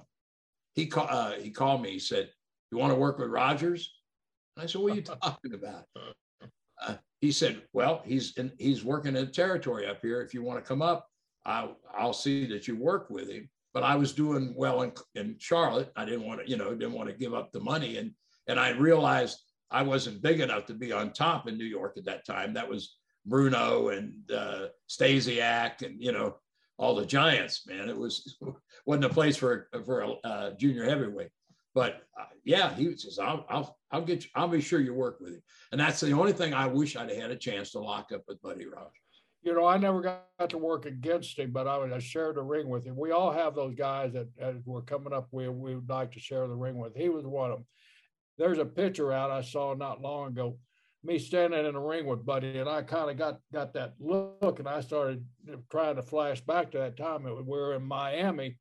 he called. Uh, he called me. He said, "You want to work with Rogers?" And I said, "What are you talking about?" Uh, he said, "Well, he's in, he's working in territory up here. If you want to come up, I'll I'll see that you work with him." But I was doing well in, in Charlotte. I didn't want to, you know, didn't want to give up the money, and and I realized I wasn't big enough to be on top in New York at that time. That was Bruno and uh, Stasiak, and you know, all the giants, man. It was wasn't a place for for a uh, junior heavyweight. But uh, yeah, he says, "I'll I'll I'll get you. I'll be sure you work with him." And that's the only thing I wish I'd had a chance to lock up with Buddy Rogers. You know, I never got to work against him, but I, would, I shared the ring with him. We all have those guys that, that were coming up. We we would like to share the ring with. He was one of them. There's a picture out I saw not long ago me standing in the ring with Buddy, and I kind of got got that look, and I started trying to flash back to that time. It, we were in Miami,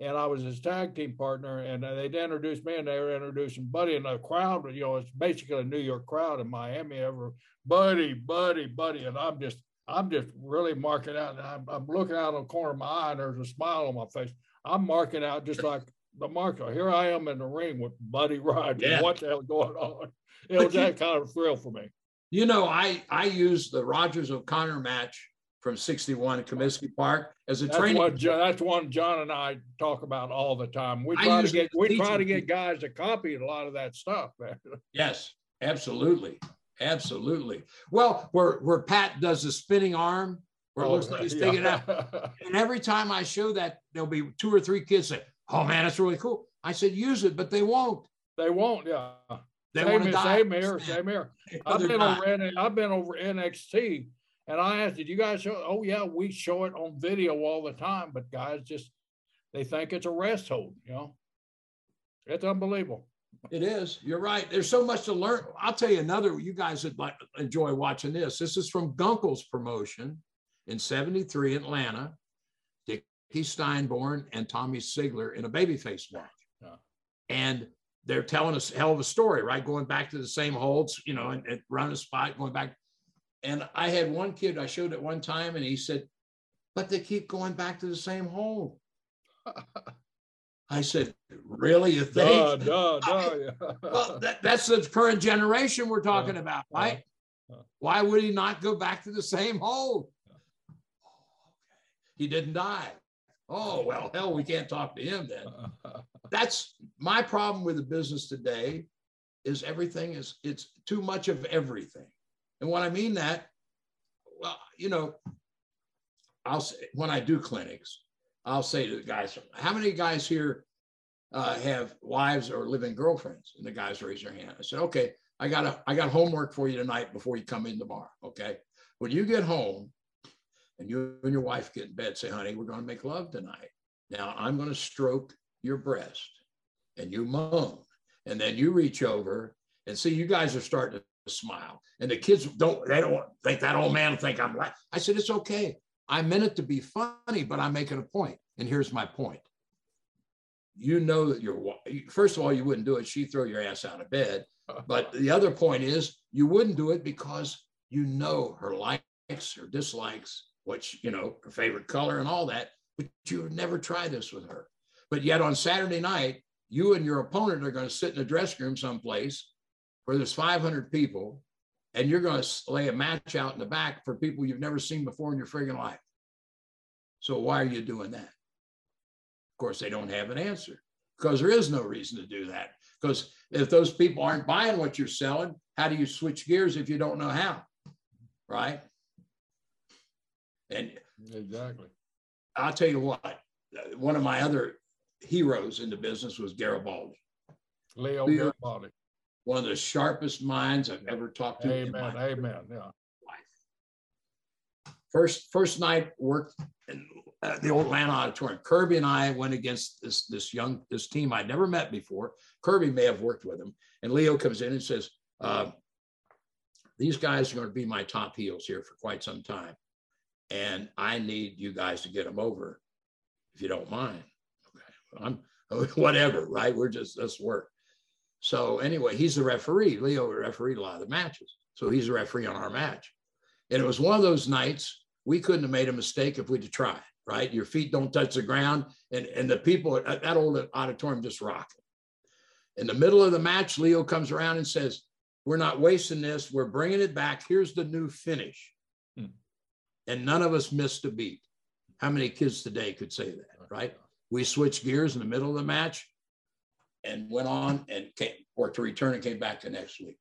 and I was his tag team partner, and uh, they'd introduced me, and they were introducing Buddy, and the crowd, you know, it's basically a New York crowd in Miami. Ever, Buddy, Buddy, Buddy, and I'm just, I'm just really marking out. And I'm, I'm looking out of the corner of my eye, and there's a smile on my face. I'm marking out just like the marker. Here I am in the ring with Buddy Rogers. Yeah. What the hell going on? it was that kind of thrill for me. You know, I I used the Rogers O'Connor match from 61 at Comiskey Park as a that's training. What, that's one John and I talk about all the time. We try to get we try to get guys to copy a lot of that stuff, man. Yes, absolutely. Absolutely. Well, where where Pat does the spinning arm, where it looks oh, like he's yeah. taking it out. And every time I show that, there'll be two or three kids say, Oh man, that's really cool. I said, use it, but they won't. They won't, yeah. They same, want to die. Same here, same here. I've been over I've been over NXT, and I asked, "Did you guys show?" Oh yeah, we show it on video all the time, but guys just they think it's a rest hold. You know, it's unbelievable. It is. You're right. There's so much to learn. I'll tell you another. You guys would like enjoy watching this. This is from Gunkel's promotion in '73 Atlanta. Dickie Steinborn and Tommy Seigler in a babyface match, yeah. and they're telling us a hell of a story, right? Going back to the same holds, you know, and, and run a spot, going back. And I had one kid I showed at one time, and he said, "But they keep going back to the same hole." I said, "Really? You think?" No, no, no. Yeah. well, that, that's the current generation we're talking about, right? Why would he not go back to the same hole? He didn't die. Oh, well, hell, we can't talk to him then. That's my problem with the business today is everything is it's too much of everything. And when I mean that, well, you know, I'll say when I do clinics, I'll say to the guys, how many guys here uh, have wives or living girlfriends? And the guys raise their hand. I said, okay, I got a, I got homework for you tonight before you come in tomorrow. Okay. When you get home and you and your wife get in bed, say, honey, we're going to make love tonight. Now I'm going to stroke your breast and you moan. And then you reach over and see you guys are starting to smile. And the kids don't, they don't think that old man think I'm right. I said, it's okay. I meant it to be funny, but I'm making a point. And here's my point. You know that you're, first of all, you wouldn't do it. She'd throw your ass out of bed. But the other point is, you wouldn't do it because you know her likes, her dislikes, what, you know, her favorite color and all that. But you would never try this with her. But yet on Saturday night, you and your opponent are going to sit in a dressing room someplace where there's 500 people and you're going to lay a match out in the back for people you've never seen before in your friggin' life. So why are you doing that? Of course, they don't have an answer because there is no reason to do that. Because if those people aren't buying what you're selling, how do you switch gears if you don't know how? Right? And exactly. I'll tell you what, one of my other heroes in the business was Garibaldi. Leo, Leo Garibaldi one of the sharpest minds I've ever talked to. Amen. Amen. Yeah. First, first night worked in uh, the old Atlanta Auditorium. Kirby and I went against this this young this team I'd never met before. Kirby may have worked with him, and Leo comes in and says, uh, "These guys are going to be my top heels here for quite some time, and I need you guys to get them over, if you don't mind." Okay, I'm whatever, right? We're just let's work. So anyway, he's the referee. Leo refereed a lot of the matches. So he's the referee on our match. And it was one of those nights we couldn't have made a mistake if we'd tried, right? Your feet don't touch the ground. And, and the people at that old auditorium just rocking. In the middle of the match, Leo comes around and says, We're not wasting this. We're bringing it back. Here's the new finish. And none of us missed a beat. How many kids today could say that, right? We switched gears in the middle of the match and went on and came or to return and came back the next week.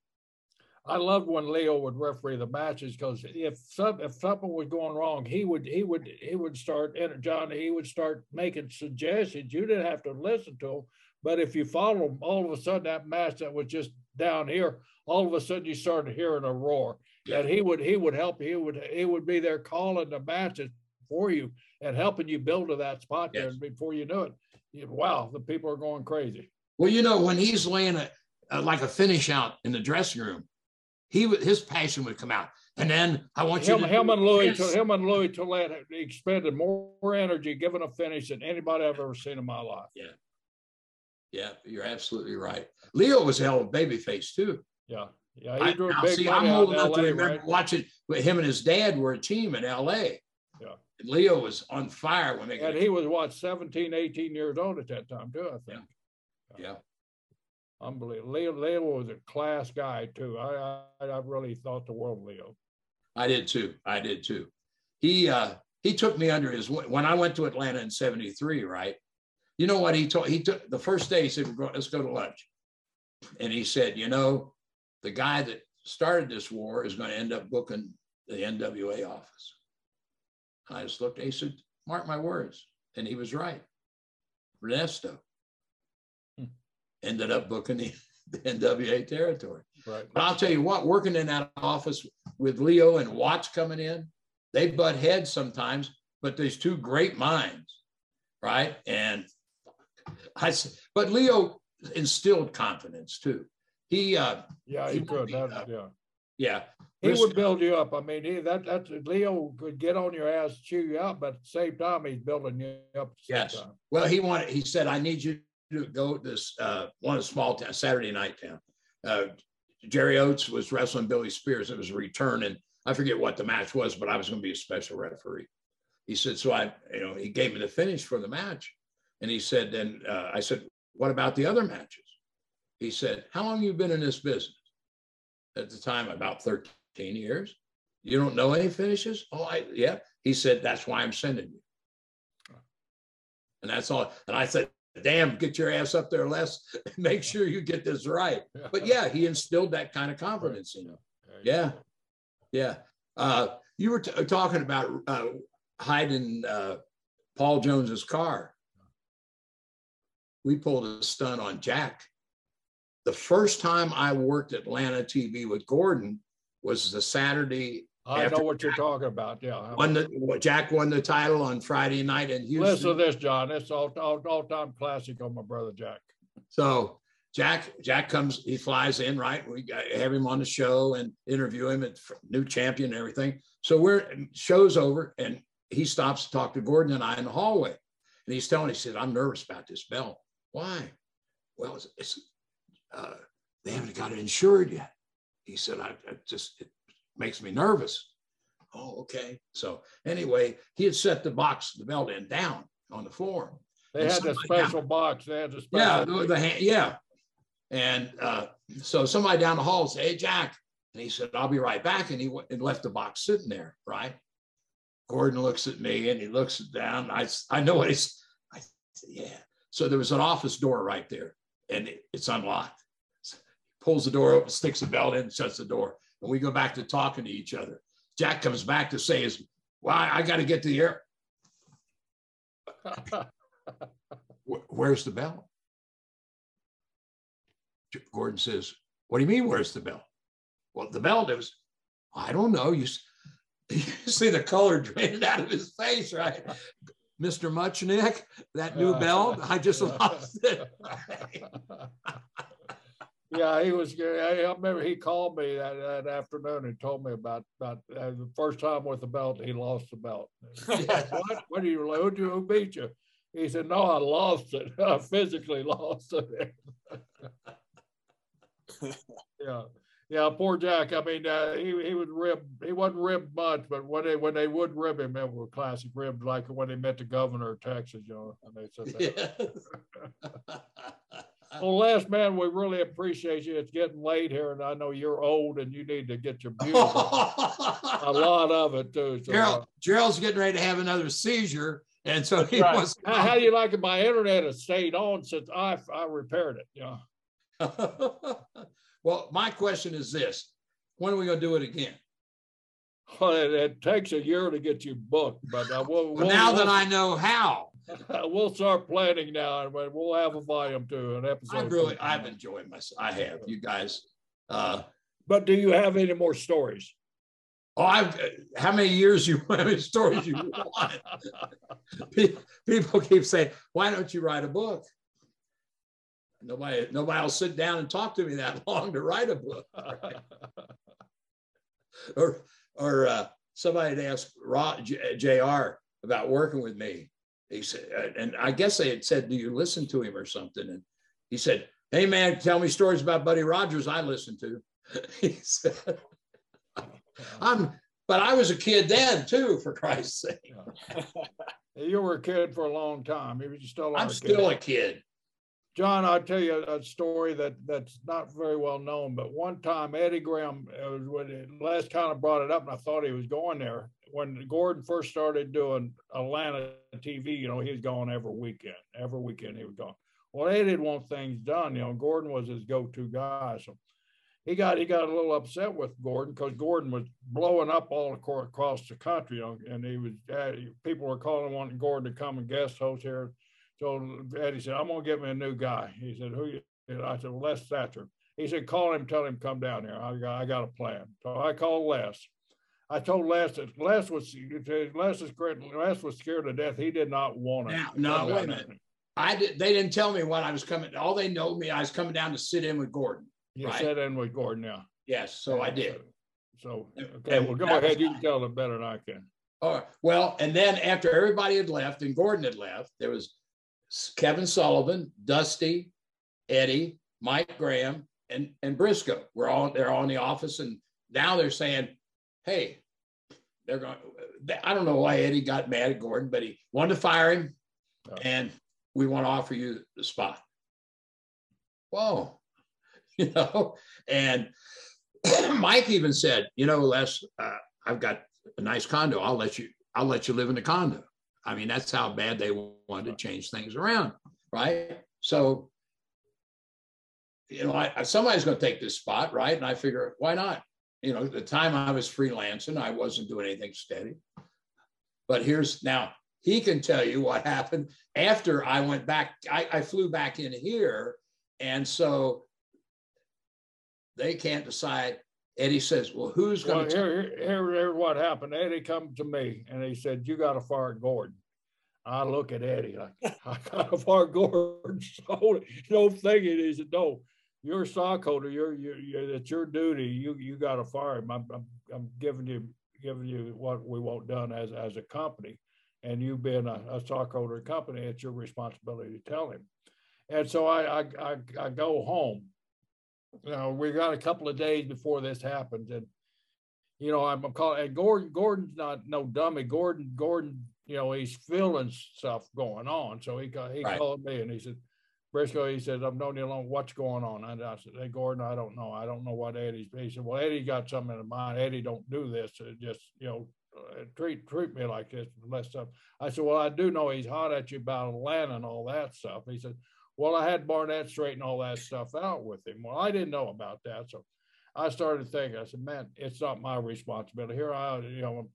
I loved when Leo would referee the matches because if some, if something was going wrong, he would he would he would start John he would start making suggestions. You didn't have to listen to him, but if you follow him, all of a sudden that match that was just down here, all of a sudden you started hearing a roar. Yeah. And he would he would help he would he would be there calling the matches for you and helping you build to that spot yes. there. And before you knew it, you, wow, the people are going crazy. Well, you know, when he's laying a, a, like a finish out in the dressing room, he his passion would come out. And then I want you him, to him and Louis to, him and Louis Tollett expended more energy giving a finish than anybody I've ever seen in my life. Yeah. Yeah, you're absolutely right. Leo was a hell of a baby face too. Yeah. Yeah, he drew a big see, I'm old enough LA, to remember right? watching him and his dad were a team in LA. Yeah. And Leo was on fire when they And he was what 17, 18 years old at that time too, I think. Yeah. Unbelievable. Leo, Leo was a class guy too. I, I I really thought the world of Leo. I did too. I did too. He uh he took me under his when I went to Atlanta in 73, right? You know what he told he took the first day he said, let's go to lunch. And he said, you know, the guy that started this war is going to end up booking the NWA office. I just looked, he said, mark my words. And he was right. Ernesto hmm. ended up booking the, the NWA territory. Right. But I'll tell you what, working in that office with Leo and Watts coming in, they butt heads sometimes, but there's two great minds, right? And I, said, but Leo instilled confidence too. He, uh, yeah, he, he could. That, uh, yeah, yeah. He would build you up. I mean, he, that that's Leo could get on your ass, chew you up, but at the same time, he's building you up. yes. Time. Well, he wanted. He said, "I need you to go to this uh, one small town Saturday night town. Uh, Jerry Oates was wrestling Billy Spears. It was a return, and I forget what the match was, but I was going to be a special referee. He said, so I, you know, he gave me the finish for the match, and he said, then uh, I said, what about the other matches? He said, how long you been in this business? At the time, about 13 years. You don't know any finishes? Oh, I, yeah. He said, that's why I'm sending you. And that's all. And I said, damn, get your ass up there, Les. Make sure you get this right. But yeah, he instilled that kind of confidence in him. Yeah. Yeah. Uh, you were t- talking about uh, hiding uh, Paul Jones's car. We pulled a stunt on Jack. The first time I worked Atlanta TV with Gordon was the Saturday. I know what Jack you're talking about. Yeah. Won the, Jack won the title on Friday night in Houston. Listen to this, John. It's all, all, all time classic on my brother Jack. So Jack Jack comes, he flies in, right? We have him on the show and interview him at new champion and everything. So we're show's over and he stops to talk to Gordon and I in the hallway. And he's telling, he said, I'm nervous about this belt. Why? Well, it's, it's uh, they haven't got it insured yet. He said, I, I just, it makes me nervous. Oh, okay. So anyway, he had set the box, the belt in down on the floor. They had a special down, box. They had a special. Yeah, the, the yeah. And uh, so somebody down the hall said, "Hey, Jack," and he said, "I'll be right back." And he went and left the box sitting there. Right. Gordon looks at me and he looks down. I I know what he's. I said, "Yeah." So there was an office door right there, and it, it's unlocked. Pulls the door open, sticks the belt in, shuts the door, and we go back to talking to each other. Jack comes back to say, "Is well, I, I got to get to the air." Where's the belt? Gordon says, What do you mean, where's the belt? Well, the belt is, I don't know. You, you see the color draining out of his face, right? Mr. Muchnick, that new uh. belt, I just lost it. Yeah, he was. I remember he called me that, that afternoon and told me about about uh, the first time with the belt. He lost the belt. Said, what? What do you? Who, who beat you? He said, "No, I lost it. I physically lost it." yeah. Yeah, poor Jack. I mean, uh, he he would rib. He wasn't ribbed much, but when they when they would rib him, it was classic rib, like when they met the governor of Texas, you know. And they said that. Yes. Well, last man, we really appreciate you. It's getting late here, and I know you're old and you need to get your beauty. a lot of it too. So, Gerald, uh, Gerald's getting ready to have another seizure, and so he right. wants. How, how do you like it? My internet has stayed on since I I repaired it. Yeah. well, my question is this when are we going to do it again? Well, it, it, takes a year to get you booked, but uh, we'll, well, now we'll, that I know how, we'll start planning now, and we'll have a volume two, an episode. I really, I've enjoyed myself. I have, you guys. Uh, but do you have any more stories? Oh, I've, how many years you how many stories you want? People keep saying, "Why don't you write a book?" Nobody, nobody will sit down and talk to me that long to write a book. Right? or, or uh, somebody had asked Rod, Jr. about working with me. He said, uh, and I guess they had said, "Do you listen to him or something?" And he said, "Hey man, tell me stories about Buddy Rogers. I listen to." he said, "I'm." But I was a kid then too, for Christ's sake. you were a kid for a long time. You still I'm still a kid. John, I'll tell you a story that that's not very well known, but one time Eddie Graham was when Les kind of brought it up, and I thought he was going there when Gordon first started doing Atlanta TV. You know, he was going every weekend. Every weekend he was going. Well, Eddie didn't want things done. You know, Gordon was his go-to guy, so he got he got a little upset with Gordon because Gordon was blowing up all across the country, you know, and he was uh, people were calling wanting Gordon to come and guest host here so Eddie said, I'm going to get me a new guy. He said, who you? I said, well, Les Thatcher. He said, call him, tell him come down here. I got, I got a plan. So I called Les. I told Les that Les was Les was great. Les was scared to death. He did not want it. Now, no, wait a minute. I did. They didn't tell me what I was coming. All they know me, I was coming down to sit in with Gordon. You right? sit in with Gordon, yeah. Yes, so I did. So okay, well, go ahead. You can tell them better than I can. All right. Well, and then after everybody had left and Gordon had left, there was Kevin Sullivan, Dusty, Eddie, Mike Graham, and, and Brisco. We're all they're all in the office, and now they're saying, "Hey, they're going." I don't know why Eddie got mad at Gordon, but he wanted to fire him, oh. and we want to offer you the spot. Whoa, you know, and Mike even said, "You know, Les, uh, I've got a nice condo. I'll let you. I'll let you live in the condo." I mean, that's how bad they wanted to change things around, right? So, you know, I, somebody's going to take this spot, right? And I figure, why not? You know, the time I was freelancing, I wasn't doing anything steady. But here's now he can tell you what happened after I went back. I, I flew back in here, and so they can't decide Eddie says, "Well, who's going to?" here, here, here, what happened. Eddie come to me and he said, "You got to fire Gordon." I look at Eddie like, "I got to fire Gordon." So no thinking. He said, "No, you're a stockholder. You're, you're, you're it's your duty. You, you got to fire him. I'm, I'm, I'm giving you, giving you what we want done as, as a company, and you being a, a stockholder company, it's your responsibility to tell him." And so I, I, I, I go home you know, we got a couple of days before this happened, and you know, I'm calling. And Gordon, Gordon's not no dummy. Gordon, Gordon, you know, he's feeling stuff going on. So he he right. called me and he said, Brisco, he said, I've known you long. What's going on? And I said, Hey, Gordon, I don't know. I don't know what Eddie's. He said, Well, Eddie got something in mind. Eddie don't do this. just you know, uh, treat treat me like this. Less stuff. I said, Well, I do know he's hot at you about Atlanta and all that stuff. He said, well, I had Barnett straighten all that stuff out with him. Well, I didn't know about that. So I started thinking, I said, man, it's not my responsibility. Here I, you know, I'm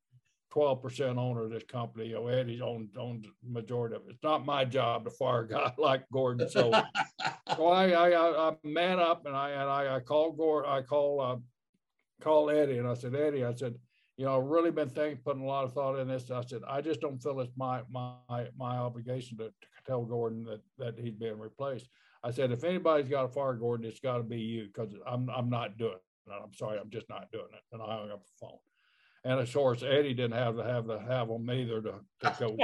12% owner of this company. You know, Eddie's owned, owns the majority of it. It's not my job to fire a guy like Gordon. So, so I, I, I, man up and I, and I, I called Gordon, I called, uh, called Eddie and I said, Eddie, I said, you know, I've really been thinking, putting a lot of thought in this. I said, I just don't feel it's my my my obligation to, to tell Gordon that that he's being replaced. I said, if anybody's got to fire Gordon, it's got to be you because I'm I'm not doing it. I'm sorry, I'm just not doing it. And I hung up the phone. And of course, Eddie didn't have to have to have them either to, to go.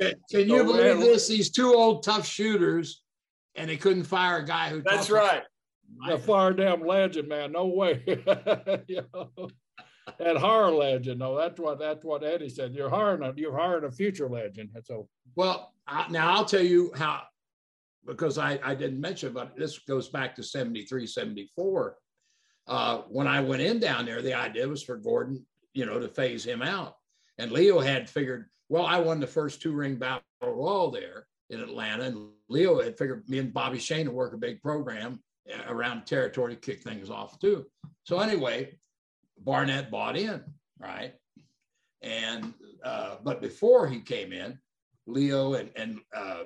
Can you so, believe this? These two old tough shooters, and they couldn't fire a guy who. That's right. The fire damn legend, man. No way. you know? And horror legend. No, that's what that's what Eddie said. You're hiring a you're hiring a future legend. So well, I, now I'll tell you how because I, I didn't mention, but this goes back to 73, 74. Uh, when I went in down there, the idea was for Gordon, you know, to phase him out. And Leo had figured, well, I won the first two ring battle royal there in Atlanta. And Leo had figured me and Bobby Shane to work a big program uh, around territory to kick things off too. So anyway, Barnett bought in, right? And uh, but before he came in, Leo and and uh,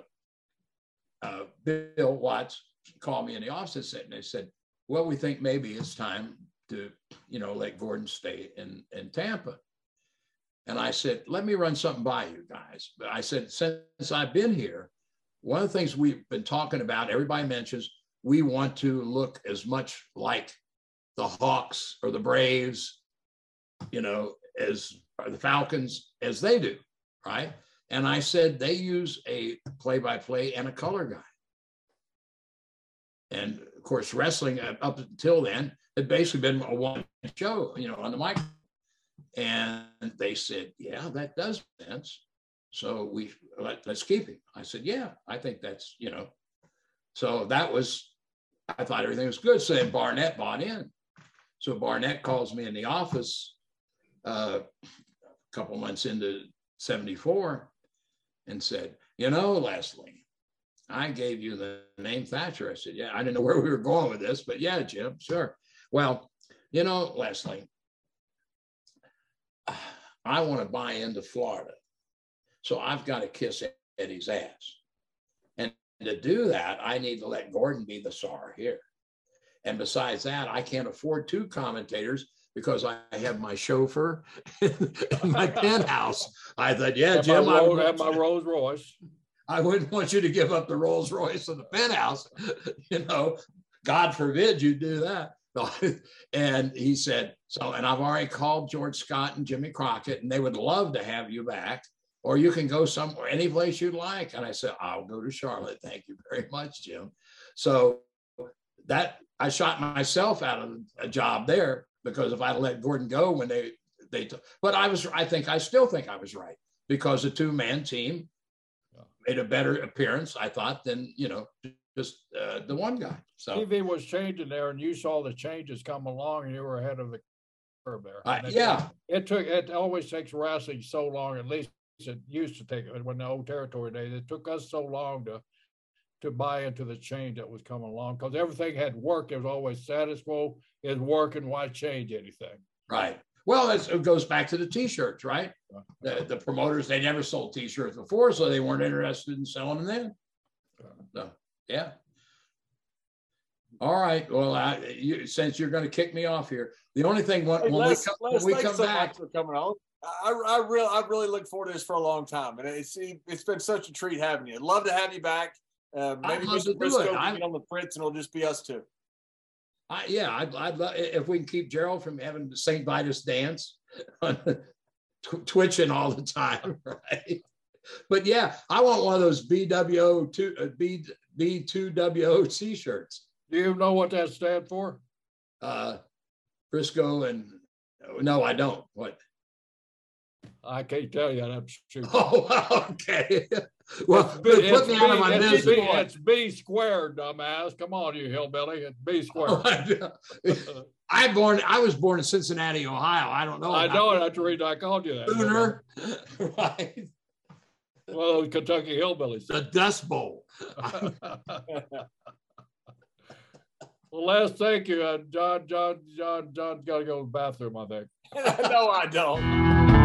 uh, Bill Watts called me in the office and they said, "Well, we think maybe it's time to, you know, let Gordon stay in in Tampa." And I said, "Let me run something by you guys." But I said, "Since I've been here, one of the things we've been talking about, everybody mentions, we want to look as much like the Hawks or the Braves, you know, as the Falcons as they do, right? And I said they use a play-by-play and a color guy. And of course, wrestling uh, up until then had basically been a one show, you know, on the mic. And they said, "Yeah, that does sense." So we let, us keep him. I said, "Yeah, I think that's you know." So that was, I thought everything was good. So then Barnett bought in. So Barnett calls me in the office uh, a couple months into 74 and said, You know, Leslie, I gave you the name Thatcher. I said, Yeah, I didn't know where we were going with this, but yeah, Jim, sure. Well, you know, Leslie, I want to buy into Florida. So I've got to kiss Eddie's ass. And to do that, I need to let Gordon be the czar here. And besides that, I can't afford two commentators because I have my chauffeur and my penthouse. I thought, yeah, Jim, my, I have my Rolls Royce. I wouldn't want you to give up the Rolls Royce and the penthouse. you know, God forbid you do that. and he said, so, and I've already called George Scott and Jimmy Crockett, and they would love to have you back, or you can go somewhere, any place you'd like. And I said, I'll go to Charlotte. Thank you very much, Jim. So that I shot myself out of a job there because if I'd let Gordon go when they they but I was I think I still think I was right because the two man team made a better appearance I thought than you know just uh, the one guy. So TV was changing there, and you saw the changes come along, and you were ahead of the curve there. Uh, yeah, it, it, took it always takes wrestling so long, at least it used to take it when the old territory days. It took us so long to to buy into the change that was coming along because everything had worked. It was always status quo is working. Why change anything? Right. Well, it goes back to the t-shirts, right? Uh-huh. The, the promoters they never sold t-shirts before, so they weren't interested in selling them then. Uh-huh. So, yeah. All right. Well, I, you, since you're going to kick me off here, the only thing when, Hey, when we come, Les, when we come so back, much for coming on. I, I really, I really look forward to this for a long time, and it's it's been such a treat having you. I'd love to have you back. Uh, I'd maybe love Mr. to do Brisco it. can I'm- on the Fritz, and it'll just be us two. I, yeah, I'd, I'd love if we can keep Gerald from having the St. Vitus dance, tw- twitching all the time, right? But yeah, I want one of those BWO two uh, B B two WO t-shirts. Do you know what that stands for? Uh, Brisco and no, I don't. What? I can't tell you. I'm sure. Oh, okay. Well, It's put B- me out of my it's business. B- It's B squared, dumbass. Come on, you hillbilly. It's B squared. I born. I was born in Cincinnati, Ohio. I don't know. I know it. That's the reason I called you that. Sooner, right? Well, those Kentucky hillbillies. The Dust Bowl. well, Les, thank you. Uh, John, John, John, John's got to go to the bathroom, I think. no, I don't.